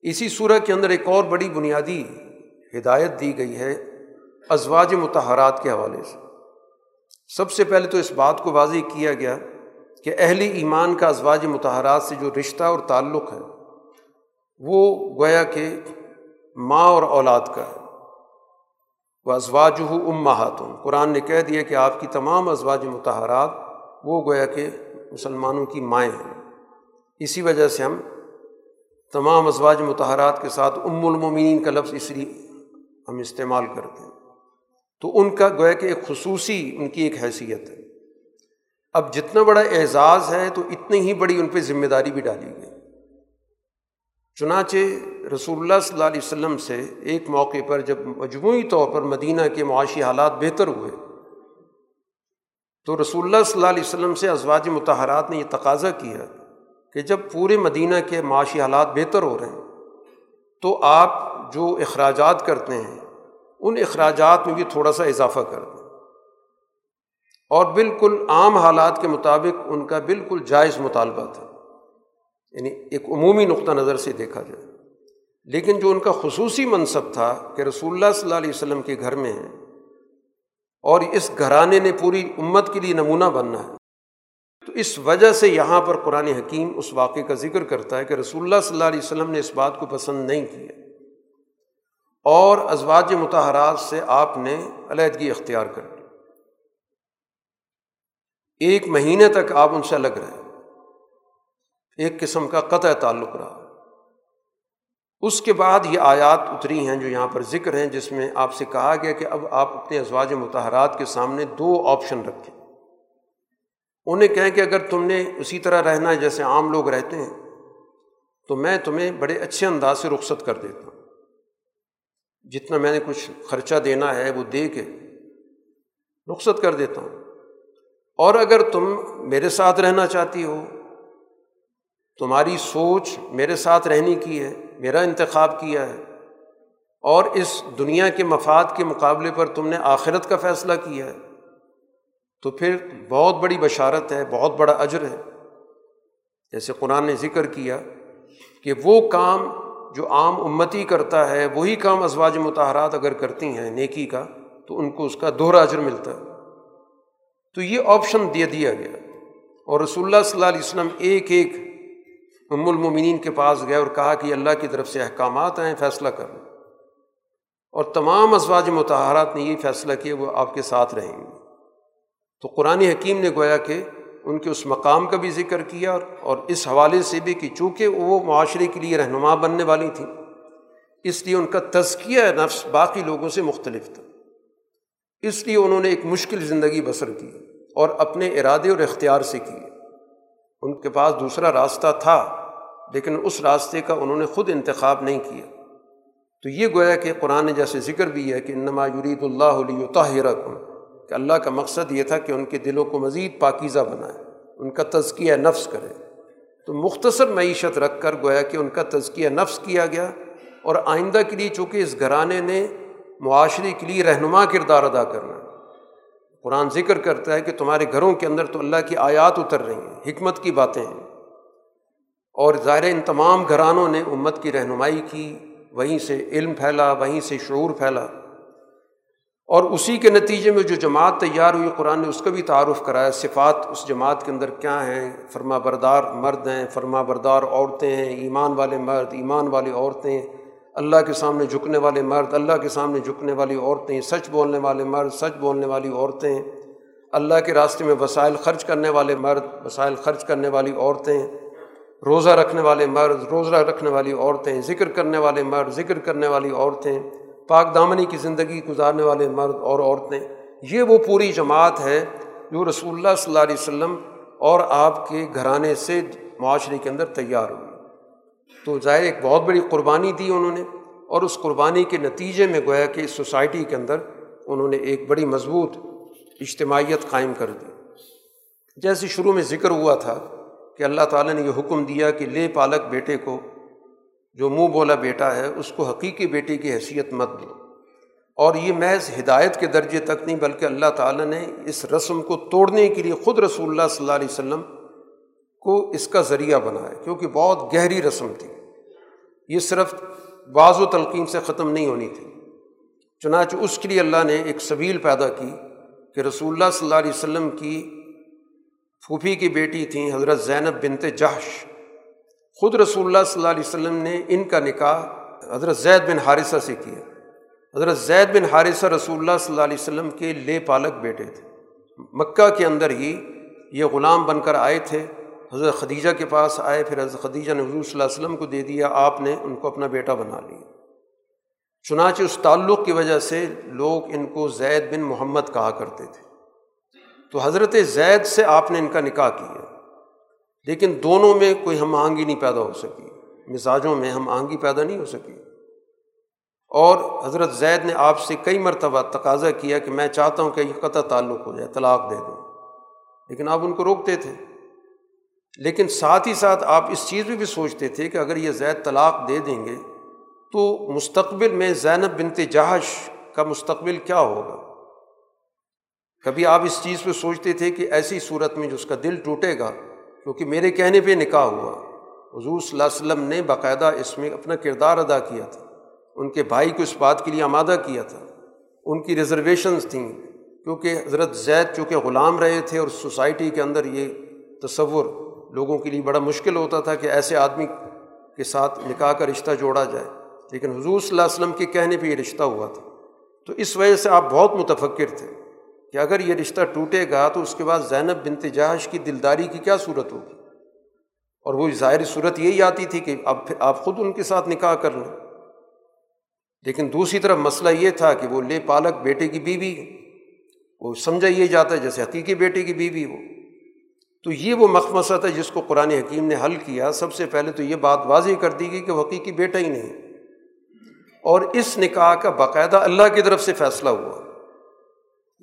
اسی صورت کے اندر ایک اور بڑی بنیادی ہدایت دی گئی ہے ازواج متحرات کے حوالے سے۔ سب سے پہلے تو اس بات کو واضح کیا گیا کہ اہل ایمان کا ازواج متحرات سے جو رشتہ اور تعلق ہے وہ گویا کہ ماں اور اولاد کا ہے۔ وہ ازواج ہو ام قرآن نے کہہ دیا کہ آپ کی تمام ازواج متحرات، وہ گویا کہ مسلمانوں کی مائیں ہیں۔ اسی وجہ سے ہم تمام ازواج متحرات کے ساتھ ام المومنین کا لفظ اس لیے ہم استعمال کرتے ہیں۔ تو ان کا گویا کہ ایک خصوصی ان کی ایک حیثیت ہے۔ اب جتنا بڑا اعزاز ہے تو اتنی ہی بڑی ان پہ ذمہ داری بھی ڈالی گئی۔ چنانچہ رسول اللہ صلی اللہ علیہ وسلم سے ایک موقع پر جب مجموعی طور پر مدینہ کے معاشی حالات بہتر ہوئے، تو رسول اللہ صلی اللہ علیہ وسلم سے ازواج متحرات نے یہ تقاضا کیا کہ جب پورے مدینہ کے معاشی حالات بہتر ہو رہے ہیں، تو آپ جو اخراجات کرتے ہیں، ان اخراجات میں بھی تھوڑا سا اضافہ کر دیں۔ اور بالکل عام حالات کے مطابق ان کا بالکل جائز مطالبہ تھا۔ یعنی ایک عمومی نقطہ نظر سے دیکھا جائے۔ لیکن جو ان کا خصوصی منصب تھا کہ رسول اللہ صلی اللہ علیہ وسلم کے گھر میں ہیں اور اس گھرانے نے پوری امت کے لیے نمونہ بننا ہے، تو اس وجہ سے یہاں پر قرآن حکیم اس واقعے کا ذکر کرتا ہے کہ رسول اللہ صلی اللہ علیہ وسلم نے اس بات کو پسند نہیں کیا۔ اور ازواج متحرات سے آپ نے علیحدگی اختیار کر لی۔ ایک مہینے تک آپ ان سے الگ رہے۔ ایک قسم کا قطع تعلق رہا۔ اس کے بعد یہ آیات اتری ہیں جو یہاں پر ذکر ہیں، جس میں آپ سے کہا گیا کہ اب آپ اپنے ازواج متحرات کے سامنے دو آپشن رکھیں۔ انہیں کہیں کہ اگر تم نے اسی طرح رہنا ہے جیسے عام لوگ رہتے ہیں، تو میں تمہیں بڑے اچھے انداز سے رخصت کر دیتا ہوں۔ جتنا میں نے کچھ خرچہ دینا ہے وہ دے کے رخصت کر دیتا ہوں۔ اور اگر تم میرے ساتھ رہنا چاہتی ہو، تمہاری سوچ میرے ساتھ رہنے کی ہے میرا انتخاب کیا ہے اور اس دنیا کے مفاد کے مقابلے پر تم نے آخرت کا فیصلہ کیا ہے، تو پھر بہت بڑی بشارت ہے، بہت بڑا اجر ہے۔ جیسے قرآن نے ذکر کیا کہ وہ کام جو عام امتی کرتا ہے، وہی کام ازواج متحرات اگر کرتی ہیں نیکی کا، تو ان کو اس کا دوہرا اجر ملتا ہے۔ تو یہ آپشن دے دیا گیا۔ اور رسول اللہ صلی اللہ علیہ وسلم ایک ایک ام المومنین کے پاس گئے اور کہا کہ اللہ کی طرف سے احکامات آئیں فیصلہ کر اور تمام ازواج متحرات نے یہ فیصلہ کیا، وہ آپ کے ساتھ رہیں گے۔ تو قرآن حکیم نے گویا کہ ان کے اس مقام کا بھی ذکر کیا اور اس حوالے سے بھی کہ چونکہ وہ معاشرے کے لیے رہنما بننے والی تھیں، اس لیے ان کا تزکیہ نفس باقی لوگوں سے مختلف تھا۔ اس لیے انہوں نے ایک مشکل زندگی بسر کی اور اپنے ارادے اور اختیار سے کی۔ ان کے پاس دوسرا راستہ تھا۔ لیکن اس راستے کا انہوں نے خود انتخاب نہیں کیا۔ تو یہ گویا کہ قرآن نے جیسے ذکر بھی ہے کہ انما یرید اللہ علیہ طاہرہ کہ اللہ کا مقصد یہ تھا کہ ان کے دلوں کو مزید پاکیزہ بنائے، ان کا تزکیہ نفس کرے۔ تو مختصر معیشت رکھ کر گویا کہ ان کا تزکیہ نفس کیا گیا اور آئندہ کے لیے چونکہ اس گھرانے نے معاشرے کے لیے رہنما کردار ادا کرنا۔ قرآن ذکر کرتا ہے کہ تمہارے گھروں کے اندر تو اللہ کی آیات اتر رہی ہیں، حکمت کی باتیں ہیں۔ اور ظاہر ان تمام گھرانوں نے امت کی رہنمائی کی، وہیں سے علم پھیلا، وہیں سے شعور پھیلا۔ اور اسی کے نتیجے میں جو جماعت تیار ہوئی، قرآن نے اس کا بھی تعارف کرایا، صفات اس جماعت کے اندر کیا ہیں؟ فرما بردار مرد ہیں، فرما بردار عورتیں ہیں، ایمان والے مرد، ایمان والی عورتیں اللہ کے سامنے جھکنے والے مرد، اللہ کے سامنے جھکنے والی عورتیں سچ بولنے والے مرد، سچ بولنے والی عورتیں اللہ کے راستے میں وسائل خرچ کرنے والے مرد، وسائل خرچ کرنے والی عورتیں روزہ رکھنے والے مرد، روزہ رکھنے والی عورتیں، ذکر کرنے والے مرد، ذکر کرنے والی عورتیں، پاک دامنی کی زندگی گزارنے والے مرد اور عورتیں، یہ وہ پوری جماعت ہے جو رسول اللہ صلی اللہ علیہ وسلم اور آپ کے گھرانے سے معاشرے کے اندر تیار ہوئی تو ظاہر ایک بہت بڑی قربانی دی انہوں نے اور اس قربانی کے نتیجے میں گویا کہ اس سوسائٹی کے اندر انہوں نے ایک بڑی مضبوط اجتماعیت قائم کر دی۔ جیسے شروع میں ذکر ہوا تھا کہ اللہ تعالیٰ نے یہ حکم دیا کہ لے پالک بیٹے کو، جو منہ بولا بیٹا ہے، اس کو حقیقی بیٹے کی حیثیت مت دو۔ اور یہ محض ہدایت کے درجے تک نہیں، بلکہ اللہ تعالیٰ نے اس رسم کو توڑنے کے لیے خود رسول اللہ صلی اللہ علیہ وسلم کو اس کا ذریعہ بنایا، کیونکہ بہت گہری رسم تھی۔ یہ صرف بعض و تلقین سے ختم نہیں ہونی تھی۔ چنانچہ اس کے لیے اللہ نے ایک سبیل پیدا کی کہ رسول اللہ صلی اللہ علیہ وسلم کی پھوپھی کی بیٹی تھیں حضرت زینب بنت جہش خود رسول اللہ صلی اللہ علیہ وسلم نے ان کا نکاح حضرت زید بن حارثہ سے کیا۔ حضرت زید بن حارثہ رسول اللہ صلی اللہ علیہ وسلم کے لے پالک بیٹے تھے۔ مکہ کے اندر ہی یہ غلام بن کر آئے تھے۔ حضرت خدیجہ کے پاس آئے، پھر حضرت خدیجہ نے حضور صلی اللہ علیہ وسلم کو دے دیا، آپ نے ان کو اپنا بیٹا بنا لیا۔ چنانچہ اس تعلق کی وجہ سے لوگ ان کو زید بن محمد کہا کرتے تھے۔ تو حضرت زید سے آپ نے ان کا نکاح کیا۔ لیکن دونوں میں کوئی ہم آہنگی نہیں پیدا ہو سکی۔ مزاجوں میں ہم آہنگی پیدا نہیں ہو سکی۔ اور حضرت زید نے آپ سے کئی مرتبہ تقاضا کیا کہ میں چاہتا ہوں کہ یہ قطع تعلق ہو جائے، طلاق دے دوں لیکن آپ ان کو روکتے تھے۔ لیکن ساتھ ہی ساتھ آپ اس چیز میں بھی سوچتے تھے کہ اگر یہ زید طلاق دے دیں گے تو مستقبل میں زینب بنت جہش کا مستقبل کیا ہوگا۔ کبھی آپ اس چیز پہ سوچتے تھے کہ ایسی صورت میں جو اس کا دل ٹوٹے گا، کیونکہ میرے کہنے پہ نکاح ہوا۔ حضور صلی اللہ علیہ وسلم نے باقاعدہ اس میں اپنا کردار ادا کیا تھا۔ ان کے بھائی کو اس بات کے لیے آمادہ کیا تھا۔ ان کی ریزرویشنز تھیں، کیونکہ حضرت زید چونکہ غلام رہے تھے اور سوسائٹی کے اندر یہ تصور لوگوں کے لیے بڑا مشکل ہوتا تھا کہ ایسے آدمی کے ساتھ نکاح کا رشتہ جوڑا جائے۔ لیکن حضور صلی اللہ علیہ وسلم کے کہنے پہ یہ رشتہ ہوا تھا۔ تو اس وجہ سے آپ بہت متفکر تھے۔ کہ اگر یہ رشتہ ٹوٹے گا تو اس کے بعد زینب بنت جہش کی دلداری کی کیا صورت ہوگی؟ اور وہ ظاہری صورت یہی آتی تھی کہ اب آپ خود ان کے ساتھ نکاح کر لیں۔ لیکن دوسری طرف مسئلہ یہ تھا کہ وہ لے پالک بیٹے کی بیوی وہ سمجھا یہ جاتا ہے جیسے حقیقی بیٹے کی بیوی ہو۔ تو یہ وہ مخمصت ہے جس کو قرآن حکیم نے حل کیا۔ سب سے پہلے تو یہ بات واضح کر دی گئی کہ وہ حقیقی بیٹا ہی نہیں اور اس نکاح کا باقاعدہ اللہ کی طرف سے فیصلہ ہوا۔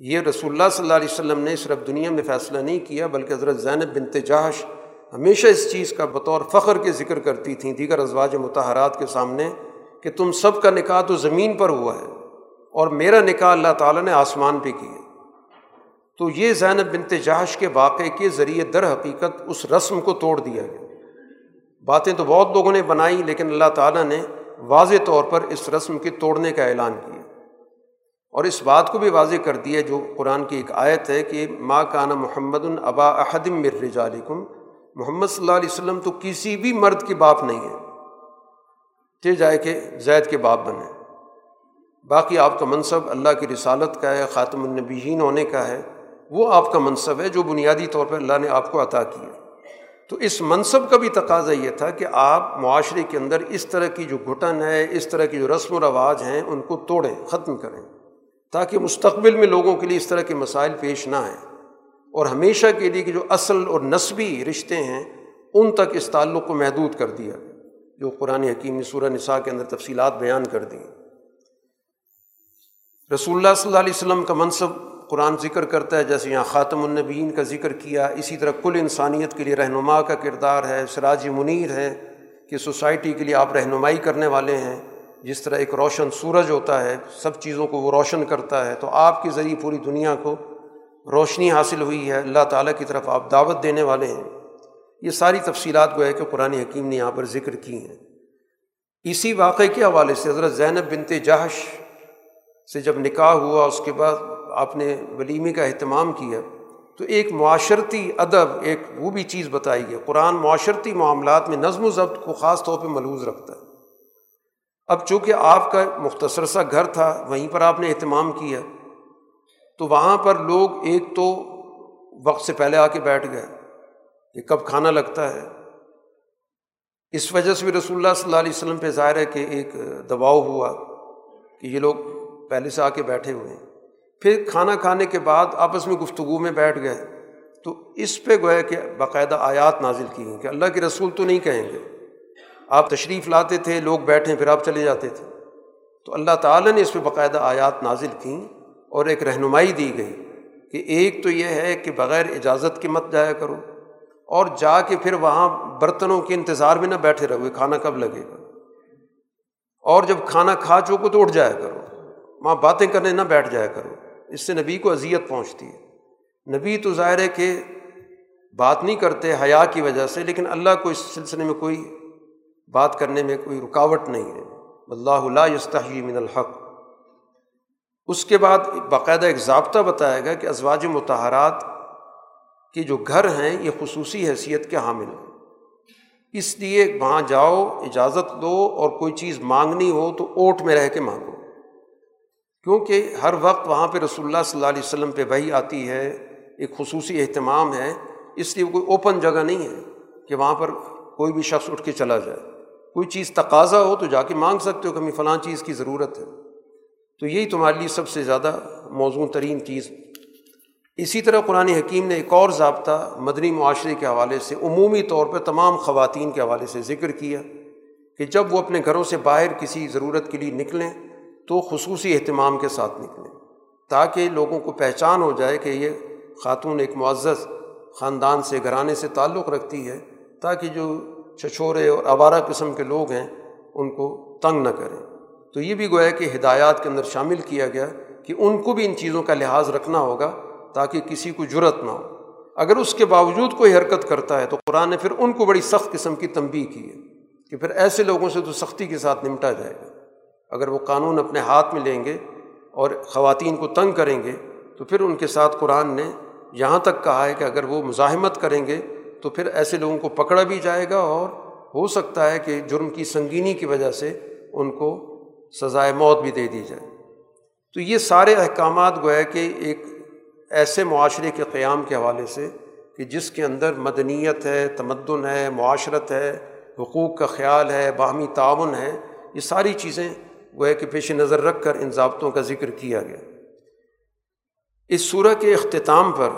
یہ رسول اللہ صلی اللہ علیہ وسلم نے صرف دنیا میں فیصلہ نہیں کیا، بلکہ حضرت زینب بنت جہش ہمیشہ اس چیز کا بطور فخر کے ذکر کرتی تھیں، دیگر ازواج متحرات کے سامنے کہ تم سب کا نکاح تو زمین پر ہوا ہے اور میرا نکاح اللہ تعالیٰ نے آسمان پہ کیا تو یہ زینب بنت جہش کے واقعے کے ذریعے در حقیقت اس رسم کو توڑ دیا گیا۔ باتیں تو بہت لوگوں نے بنائی، لیکن اللہ تعالیٰ نے واضح طور پر اس رسم کے توڑنے کا اعلان کیا۔ اور اس بات کو بھی واضح کر دیا جو قرآن کی ایک آیت ہے کہ ماں کانا محمد البا احدم مر رجالکم محمد صلی اللہ علیہ وسلم تو کسی بھی مرد کے باپ نہیں ہے۔ چل جائے کہ زید کے باپ بنے۔ باقی آپ کا منصب اللہ کی رسالت کا ہے، خاتم النبیین ہونے کا ہے۔ وہ آپ کا منصب ہے جو بنیادی طور پر اللہ نے آپ کو عطا کیا تو اس منصب کا بھی تقاضا یہ تھا کہ آپ معاشرے کے اندر اس طرح کی جو گھٹن ہے، اس طرح کی جو رسم و رواج ہیں، ان کو توڑیں، ختم کریں۔ تاکہ مستقبل میں لوگوں کے لیے اس طرح کے مسائل پیش نہ آئیں۔ اور ہمیشہ کے لیے کہ جو اصل اور نصبی رشتے ہیں، ان تک اس تعلق کو محدود کر دیا۔ جو قرآن حکیم نے سورہ نساء کے اندر تفصیلات بیان کر دیں۔ رسول اللہ صلی اللہ علیہ وسلم کا منصب قرآن ذکر کرتا ہے، جیسے یہاں خاتم النبین کا ذکر کیا۔ اسی طرح کل انسانیت کے لیے رہنما کا کردار ہے۔ سراج منیر ہے کہ سوسائٹی کے لیے آپ رہنمائی کرنے والے ہیں۔ جس طرح ایک روشن سورج ہوتا ہے، سب چیزوں کو وہ روشن کرتا ہے، تو آپ کے ذریعے پوری دنیا کو روشنی حاصل ہوئی ہے۔ اللہ تعالیٰ کی طرف آپ دعوت دینے والے ہیں۔ یہ ساری تفصیلات گویا کہ قرآن حکیم نے یہاں پر ذکر کی ہیں۔ اسی واقعے کے حوالے سے حضرت زینب بنت جہش سے جب نکاح ہوا، اس کے بعد آپ نے ولیمے کا اہتمام کیا، تو ایک معاشرتی ادب، ایک وہ بھی چیز بتائی گئی۔ قرآن معاشرتی معاملات میں نظم و ضبط کو خاص طور پہ ملوز رکھتا ہے۔ اب چونکہ آپ کا مختصر سا گھر تھا، وہیں پر آپ نے اہتمام کیا، تو وہاں پر لوگ ایک تو وقت سے پہلے آ کے بیٹھ گئے کہ کب کھانا لگتا ہے۔ اس وجہ سے بھی رسول اللہ صلی اللہ علیہ وسلم پہ ظاہر ہے کہ ایک دباؤ ہوا کہ یہ لوگ پہلے سے آ کے بیٹھے ہوئے ہیں۔ پھر کھانا کھانے کے بعد آپس میں گفتگو میں بیٹھ گئے۔ تو اس پہ گویا کہ باقاعدہ آیات نازل کی ہیں کہ اللہ کے رسول تو نہیں کہیں گے۔ آپ تشریف لاتے تھے، لوگ بیٹھیں پھر آپ چلے جاتے تھے۔ تو اللہ تعالیٰ نے اس پہ باقاعدہ آیات نازل کیں اور ایک رہنمائی دی گئی کہ ایک تو یہ ہے کہ بغیر اجازت کے مت جایا کرو اور جا کے پھر وہاں برتنوں کے انتظار میں نہ بیٹھے رہو کھانا کب لگے گا؟ اور جب کھانا کھا چکو تو اٹھ جایا کرو، وہاں باتیں کرنے نہ بیٹھ جایا کرو، اس سے نبی کو اذیت پہنچتی ہے۔ نبی تو ظاہر ہے کہ بات نہیں کرتے، حیا کی وجہ سے، لیکن اللہ کو اس سلسلے میں کوئی بات کرنے میں کوئی رکاوٹ نہیں ہے۔ اللہ اللہ یستحی من الحق۔ اس کے بعد باقاعدہ ایک ضابطہ بتایا گیا کہ ازواج متحرات کے جو گھر ہیں، یہ خصوصی حیثیت کے حامل ہیں۔ اس لیے وہاں جاؤ، اجازت دو اور کوئی چیز مانگنی ہو تو اوٹ میں رہ کے مانگو۔ کیونکہ ہر وقت وہاں پہ رسول اللہ صلی اللہ علیہ وسلم پہ وہی آتی ہے، ایک خصوصی اہتمام ہے۔ اس لیے کوئی اوپن جگہ نہیں ہے کہ وہاں پر کوئی بھی شخص اٹھ کے چلا جائے۔ کوئی چیز تقاضا ہو تو جا کے مانگ سکتے ہو کہ ہمیں فلاں چیز کی ضرورت ہے۔ تو یہی تمہارے لیے سب سے زیادہ موزوں ترین چیز۔ اسی طرح قرآن حکیم نے ایک اور ضابطہ مدنی معاشرے کے حوالے سے عمومی طور پہ تمام خواتین کے حوالے سے ذکر کیا کہ جب وہ اپنے گھروں سے باہر کسی ضرورت کے لیے نکلیں تو خصوصی اہتمام کے ساتھ نکلیں تاکہ لوگوں کو پہچان ہو جائے کہ یہ خاتون ایک معزز خاندان سے گھرانے سے تعلق رکھتی ہے تاکہ جو چھچورے اور آوارہ قسم کے لوگ ہیں، ان کو تنگ نہ کریں۔ تو یہ بھی گویا کہ ہدایات کے اندر شامل کیا گیا کہ ان کو بھی ان چیزوں کا لحاظ رکھنا ہوگا تاکہ کسی کو جرت نہ ہو۔ اگر اس کے باوجود کوئی حرکت کرتا ہے تو قرآن نے پھر ان کو بڑی سخت قسم کی تنبیہ کی ہے کہ پھر ایسے لوگوں سے تو سختی کے ساتھ نمٹا جائے گا۔ اگر وہ قانون اپنے ہاتھ میں لیں گے اور خواتین کو تنگ کریں گے تو پھر ان کے ساتھ قرآن نے یہاں تک کہا ہے کہ اگر وہ مزاحمت کریں گے تو پھر ایسے لوگوں کو پکڑا بھی جائے گا اور ہو سکتا ہے کہ جرم کی سنگینی کی وجہ سے ان کو سزائے موت بھی دے دی جائے۔ تو یہ سارے احکامات گویا کہ ایک ایسے معاشرے کے قیام کے حوالے سے کہ جس کے اندر مدنیت ہے، تمدن ہے، معاشرت ہے، حقوق کا خیال ہے، باہمی تعاون ہے، یہ ساری چیزیں گویا کہ پیش نظر رکھ کر ان ضابطوں کا ذکر کیا گیا۔ اس صورح کے اختتام پر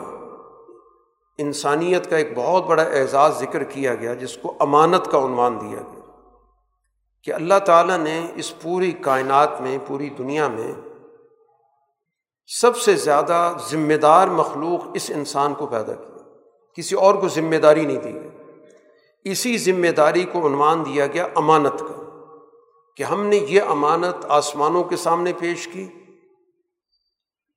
انسانیت کا ایک بہت بڑا اعزاز ذکر کیا گیا، جس کو امانت کا عنوان دیا گیا۔ کہ اللہ تعالیٰ نے اس پوری کائنات میں، پوری دنیا میں سب سے زیادہ ذمہ دار مخلوق اس انسان کو پیدا کیا۔ کسی اور کو ذمہ داری نہیں دی گئی۔ اسی ذمہ داری کو عنوان دیا گیا امانت کا۔ کہ ہم نے یہ امانت آسمانوں کے سامنے پیش کی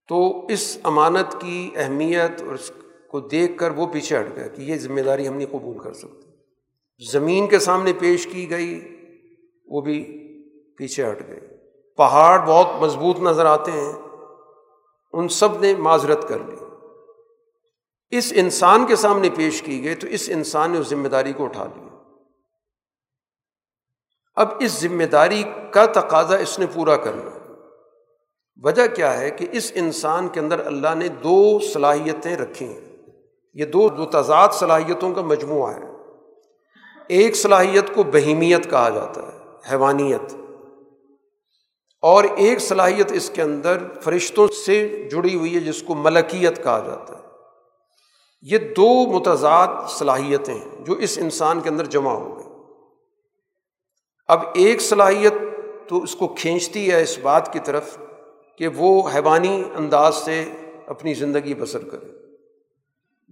تو اس امانت کی اہمیت اور اس کو دیکھ کر وہ پیچھے ہٹ گیا کہ یہ ذمہ داری ہم نہیں قبول کر سکتے۔ زمین کے سامنے پیش کی گئی، وہ بھی پیچھے ہٹ گئے۔ پہاڑ بہت مضبوط نظر آتے ہیں، ان سب نے معذرت کر لی۔ اس انسان کے سامنے پیش کی گئی تو اس انسان نے اس ذمہ داری کو اٹھا لیا۔ اب اس ذمہ داری کا تقاضا اس نے پورا کرنا۔ وجہ کیا ہے کہ اس انسان کے اندر اللہ نے دو صلاحیتیں رکھی ہیں۔ یہ دو دو تضاد صلاحیتوں کا مجموعہ ہے۔ ایک صلاحیت کو بہیمیت کہا جاتا ہے، حیوانیت۔ اور ایک صلاحیت اس کے اندر فرشتوں سے جڑی ہوئی ہے، جس کو ملکیت کہا جاتا ہے۔ یہ دو متضاد صلاحیتیں ہیں جو اس انسان کے اندر جمع ہو گئی اب ایک صلاحیت تو اس کو کھینچتی ہے اس بات کی طرف کہ وہ حیوانی انداز سے اپنی زندگی بسر کرے۔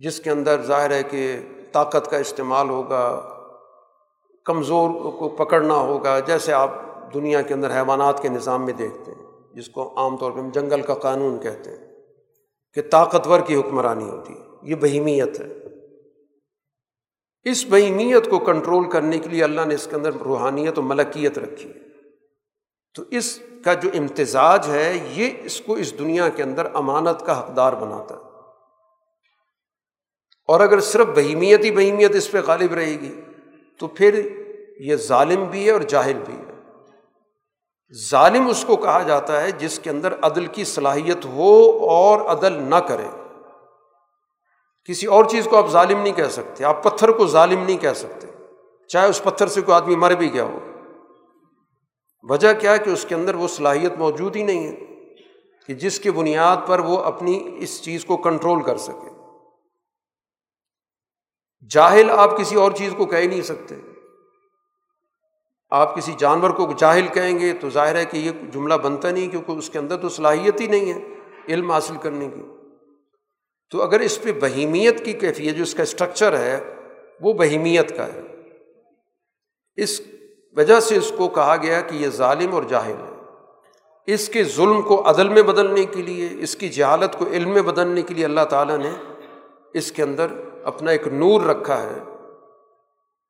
جس کے اندر ظاہر ہے کہ طاقت کا استعمال ہوگا، کمزور کو پکڑنا ہوگا، جیسے آپ دنیا کے اندر حیوانات کے نظام میں دیکھتے ہیں، جس کو عام طور پہ ہم جنگل کا قانون کہتے ہیں کہ طاقتور کی حکمرانی ہوتی ہے، یہ بہیمیت ہے۔ اس بہیمیت کو کنٹرول کرنے کے لیے اللہ نے اس کے اندر روحانیت و ملکیت رکھی ہے۔ تو اس کا جو امتزاج ہے، یہ اس کو اس دنیا کے اندر امانت کا حقدار بناتا ہے۔ اور اگر صرف بہیمیت ہی بہیمیت اس پہ غالب رہے گی، تو پھر یہ ظالم بھی ہے اور جاہل بھی ہے۔ ظالم اس کو کہا جاتا ہے جس کے اندر عدل کی صلاحیت ہو اور عدل نہ کرے۔ کسی اور چیز کو آپ ظالم نہیں کہہ سکتے، آپ پتھر کو ظالم نہیں کہہ سکتے۔ چاہے اس پتھر سے کوئی آدمی مر بھی گیا ہو۔ وجہ کیا کہ اس کے اندر وہ صلاحیت موجود ہی نہیں ہے کہ جس کی بنیاد پر وہ اپنی اس چیز کو کنٹرول کر سکے۔ جاہل آپ کسی اور چیز کو کہہ نہیں سکتے۔ آپ کسی جانور کو جاہل کہیں گے تو ظاہر ہے کہ یہ جملہ بنتا نہیں کیونکہ اس کے اندر تو صلاحیت ہی نہیں ہے علم حاصل کرنے کی۔ تو اگر اس پہ بہیمیت کی کیفیت، جو اس کا اسٹرکچر ہے، وہ بہیمیت کا ہے۔ اس وجہ سے اس کو کہا گیا کہ یہ ظالم اور جاہل ہے۔ اس کے ظلم کو عدل میں بدلنے کے لیے، اس کی جہالت کو علم میں بدلنے کے لیے اللہ تعالیٰ نے اس کے اندر اپنا ایک نور رکھا ہے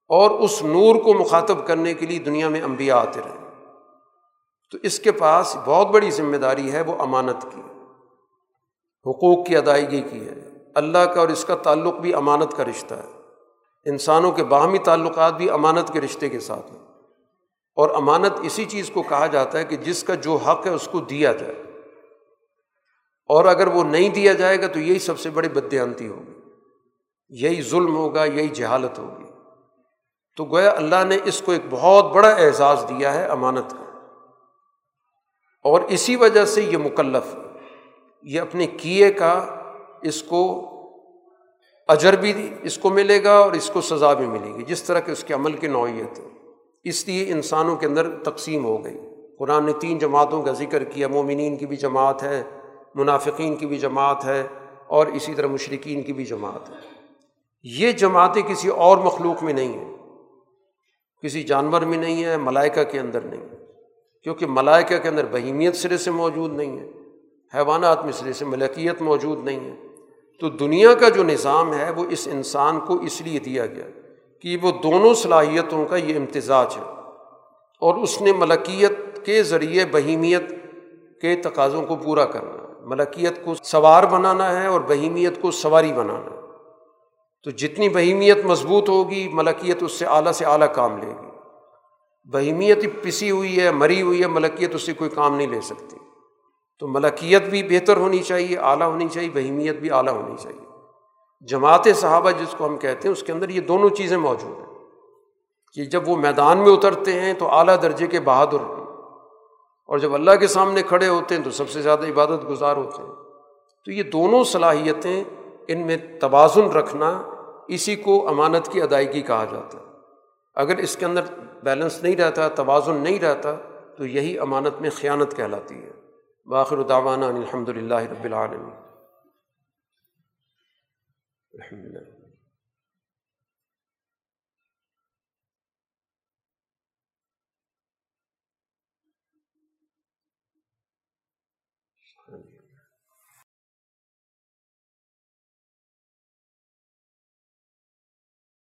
اور اس نور کو مخاطب کرنے کے لیے دنیا میں انبیاء آتے رہے۔ تو اس کے پاس بہت بڑی ذمہ داری ہے وہ امانت کی۔ حقوق کی ادائیگی کی ہے۔ اللہ کا اور اس کا تعلق بھی امانت کا رشتہ ہے۔ انسانوں کے باہمی تعلقات بھی امانت کے رشتے کے ساتھ ہیں۔ اور امانت اسی چیز کو کہا جاتا ہے کہ جس کا جو حق ہے اس کو دیا جائے۔ اور اگر وہ نہیں دیا جائے گا تو یہی سب سے بڑی بدیانتی ہوگی یہی ظلم ہوگا، یہی جہالت ہوگی۔ تو گویا اللہ نے اس کو ایک بہت بڑا اعزاز دیا ہے امانت کا۔ اور اسی وجہ سے یہ مکلف، یہ اپنے کیے کا اس کو اجر بھی، اس کو ملے گا اور اس کو سزا بھی ملے گی، جس طرح کہ اس کے عمل کی نوعیت۔ ہے اس لیے انسانوں کے اندر تقسیم ہو گئی۔ قرآن نے تین جماعتوں کا ذکر کیا، مومنین کی بھی جماعت ہے، منافقین کی بھی جماعت ہے، اور اسی طرح مشرقین کی بھی جماعت ہے۔ یہ جماعتیں کسی اور مخلوق میں نہیں ہیں، کسی جانور میں نہیں ہے ملائکہ کے اندر نہیں کیونکہ ملائکہ کے اندر بہیمیت سرے سے موجود نہیں ہے حیوانات میں سرے سے ملکیت موجود نہیں ہے تو دنیا کا جو نظام ہے، وہ اس انسان کو اس لیے دیا گیا کہ وہ دونوں صلاحیتوں کا یہ امتزاج ہے۔ اور اس نے ملکیت کے ذریعے بہیمیت کے تقاضوں کو پورا کرنا ہے، ملکیت کو سوار بنانا ہے اور بہیمیت کو سواری بنانا ہے۔ تو جتنی بہیمیت مضبوط ہوگی، ملکیت اس سے اعلیٰ سے اعلیٰ کام لے گی۔ بہیمیت پسی ہوئی ہے، مری ہوئی ہے، ملکیت اس سے کوئی کام نہیں لے سکتی۔ تو ملکیت بھی بہتر ہونی چاہیے، اعلیٰ ہونی چاہیے، بہیمیت بھی اعلیٰ ہونی چاہیے۔ جماعت صحابہ جس کو ہم کہتے ہیں، اس کے اندر یہ دونوں چیزیں موجود ہیں۔ کہ جب وہ میدان میں اترتے ہیں تو اعلیٰ درجے کے بہادر ہیں۔ اور جب اللہ کے سامنے کھڑے ہوتے ہیں تو سب سے زیادہ عبادت گزار ہوتے ہیں۔ تو یہ دونوں صلاحیتیں ان میں توازن رکھنا اسی کو امانت کی ادائیگی کہا جاتا ہے۔ اگر اس کے اندر بیلنس نہیں رہتا، توازن نہیں رہتا، تو یہی امانت میں خیانت کہلاتی ہے۔ باخر داوانہ الحمد للہ رب العالمین۔ الحمد للہ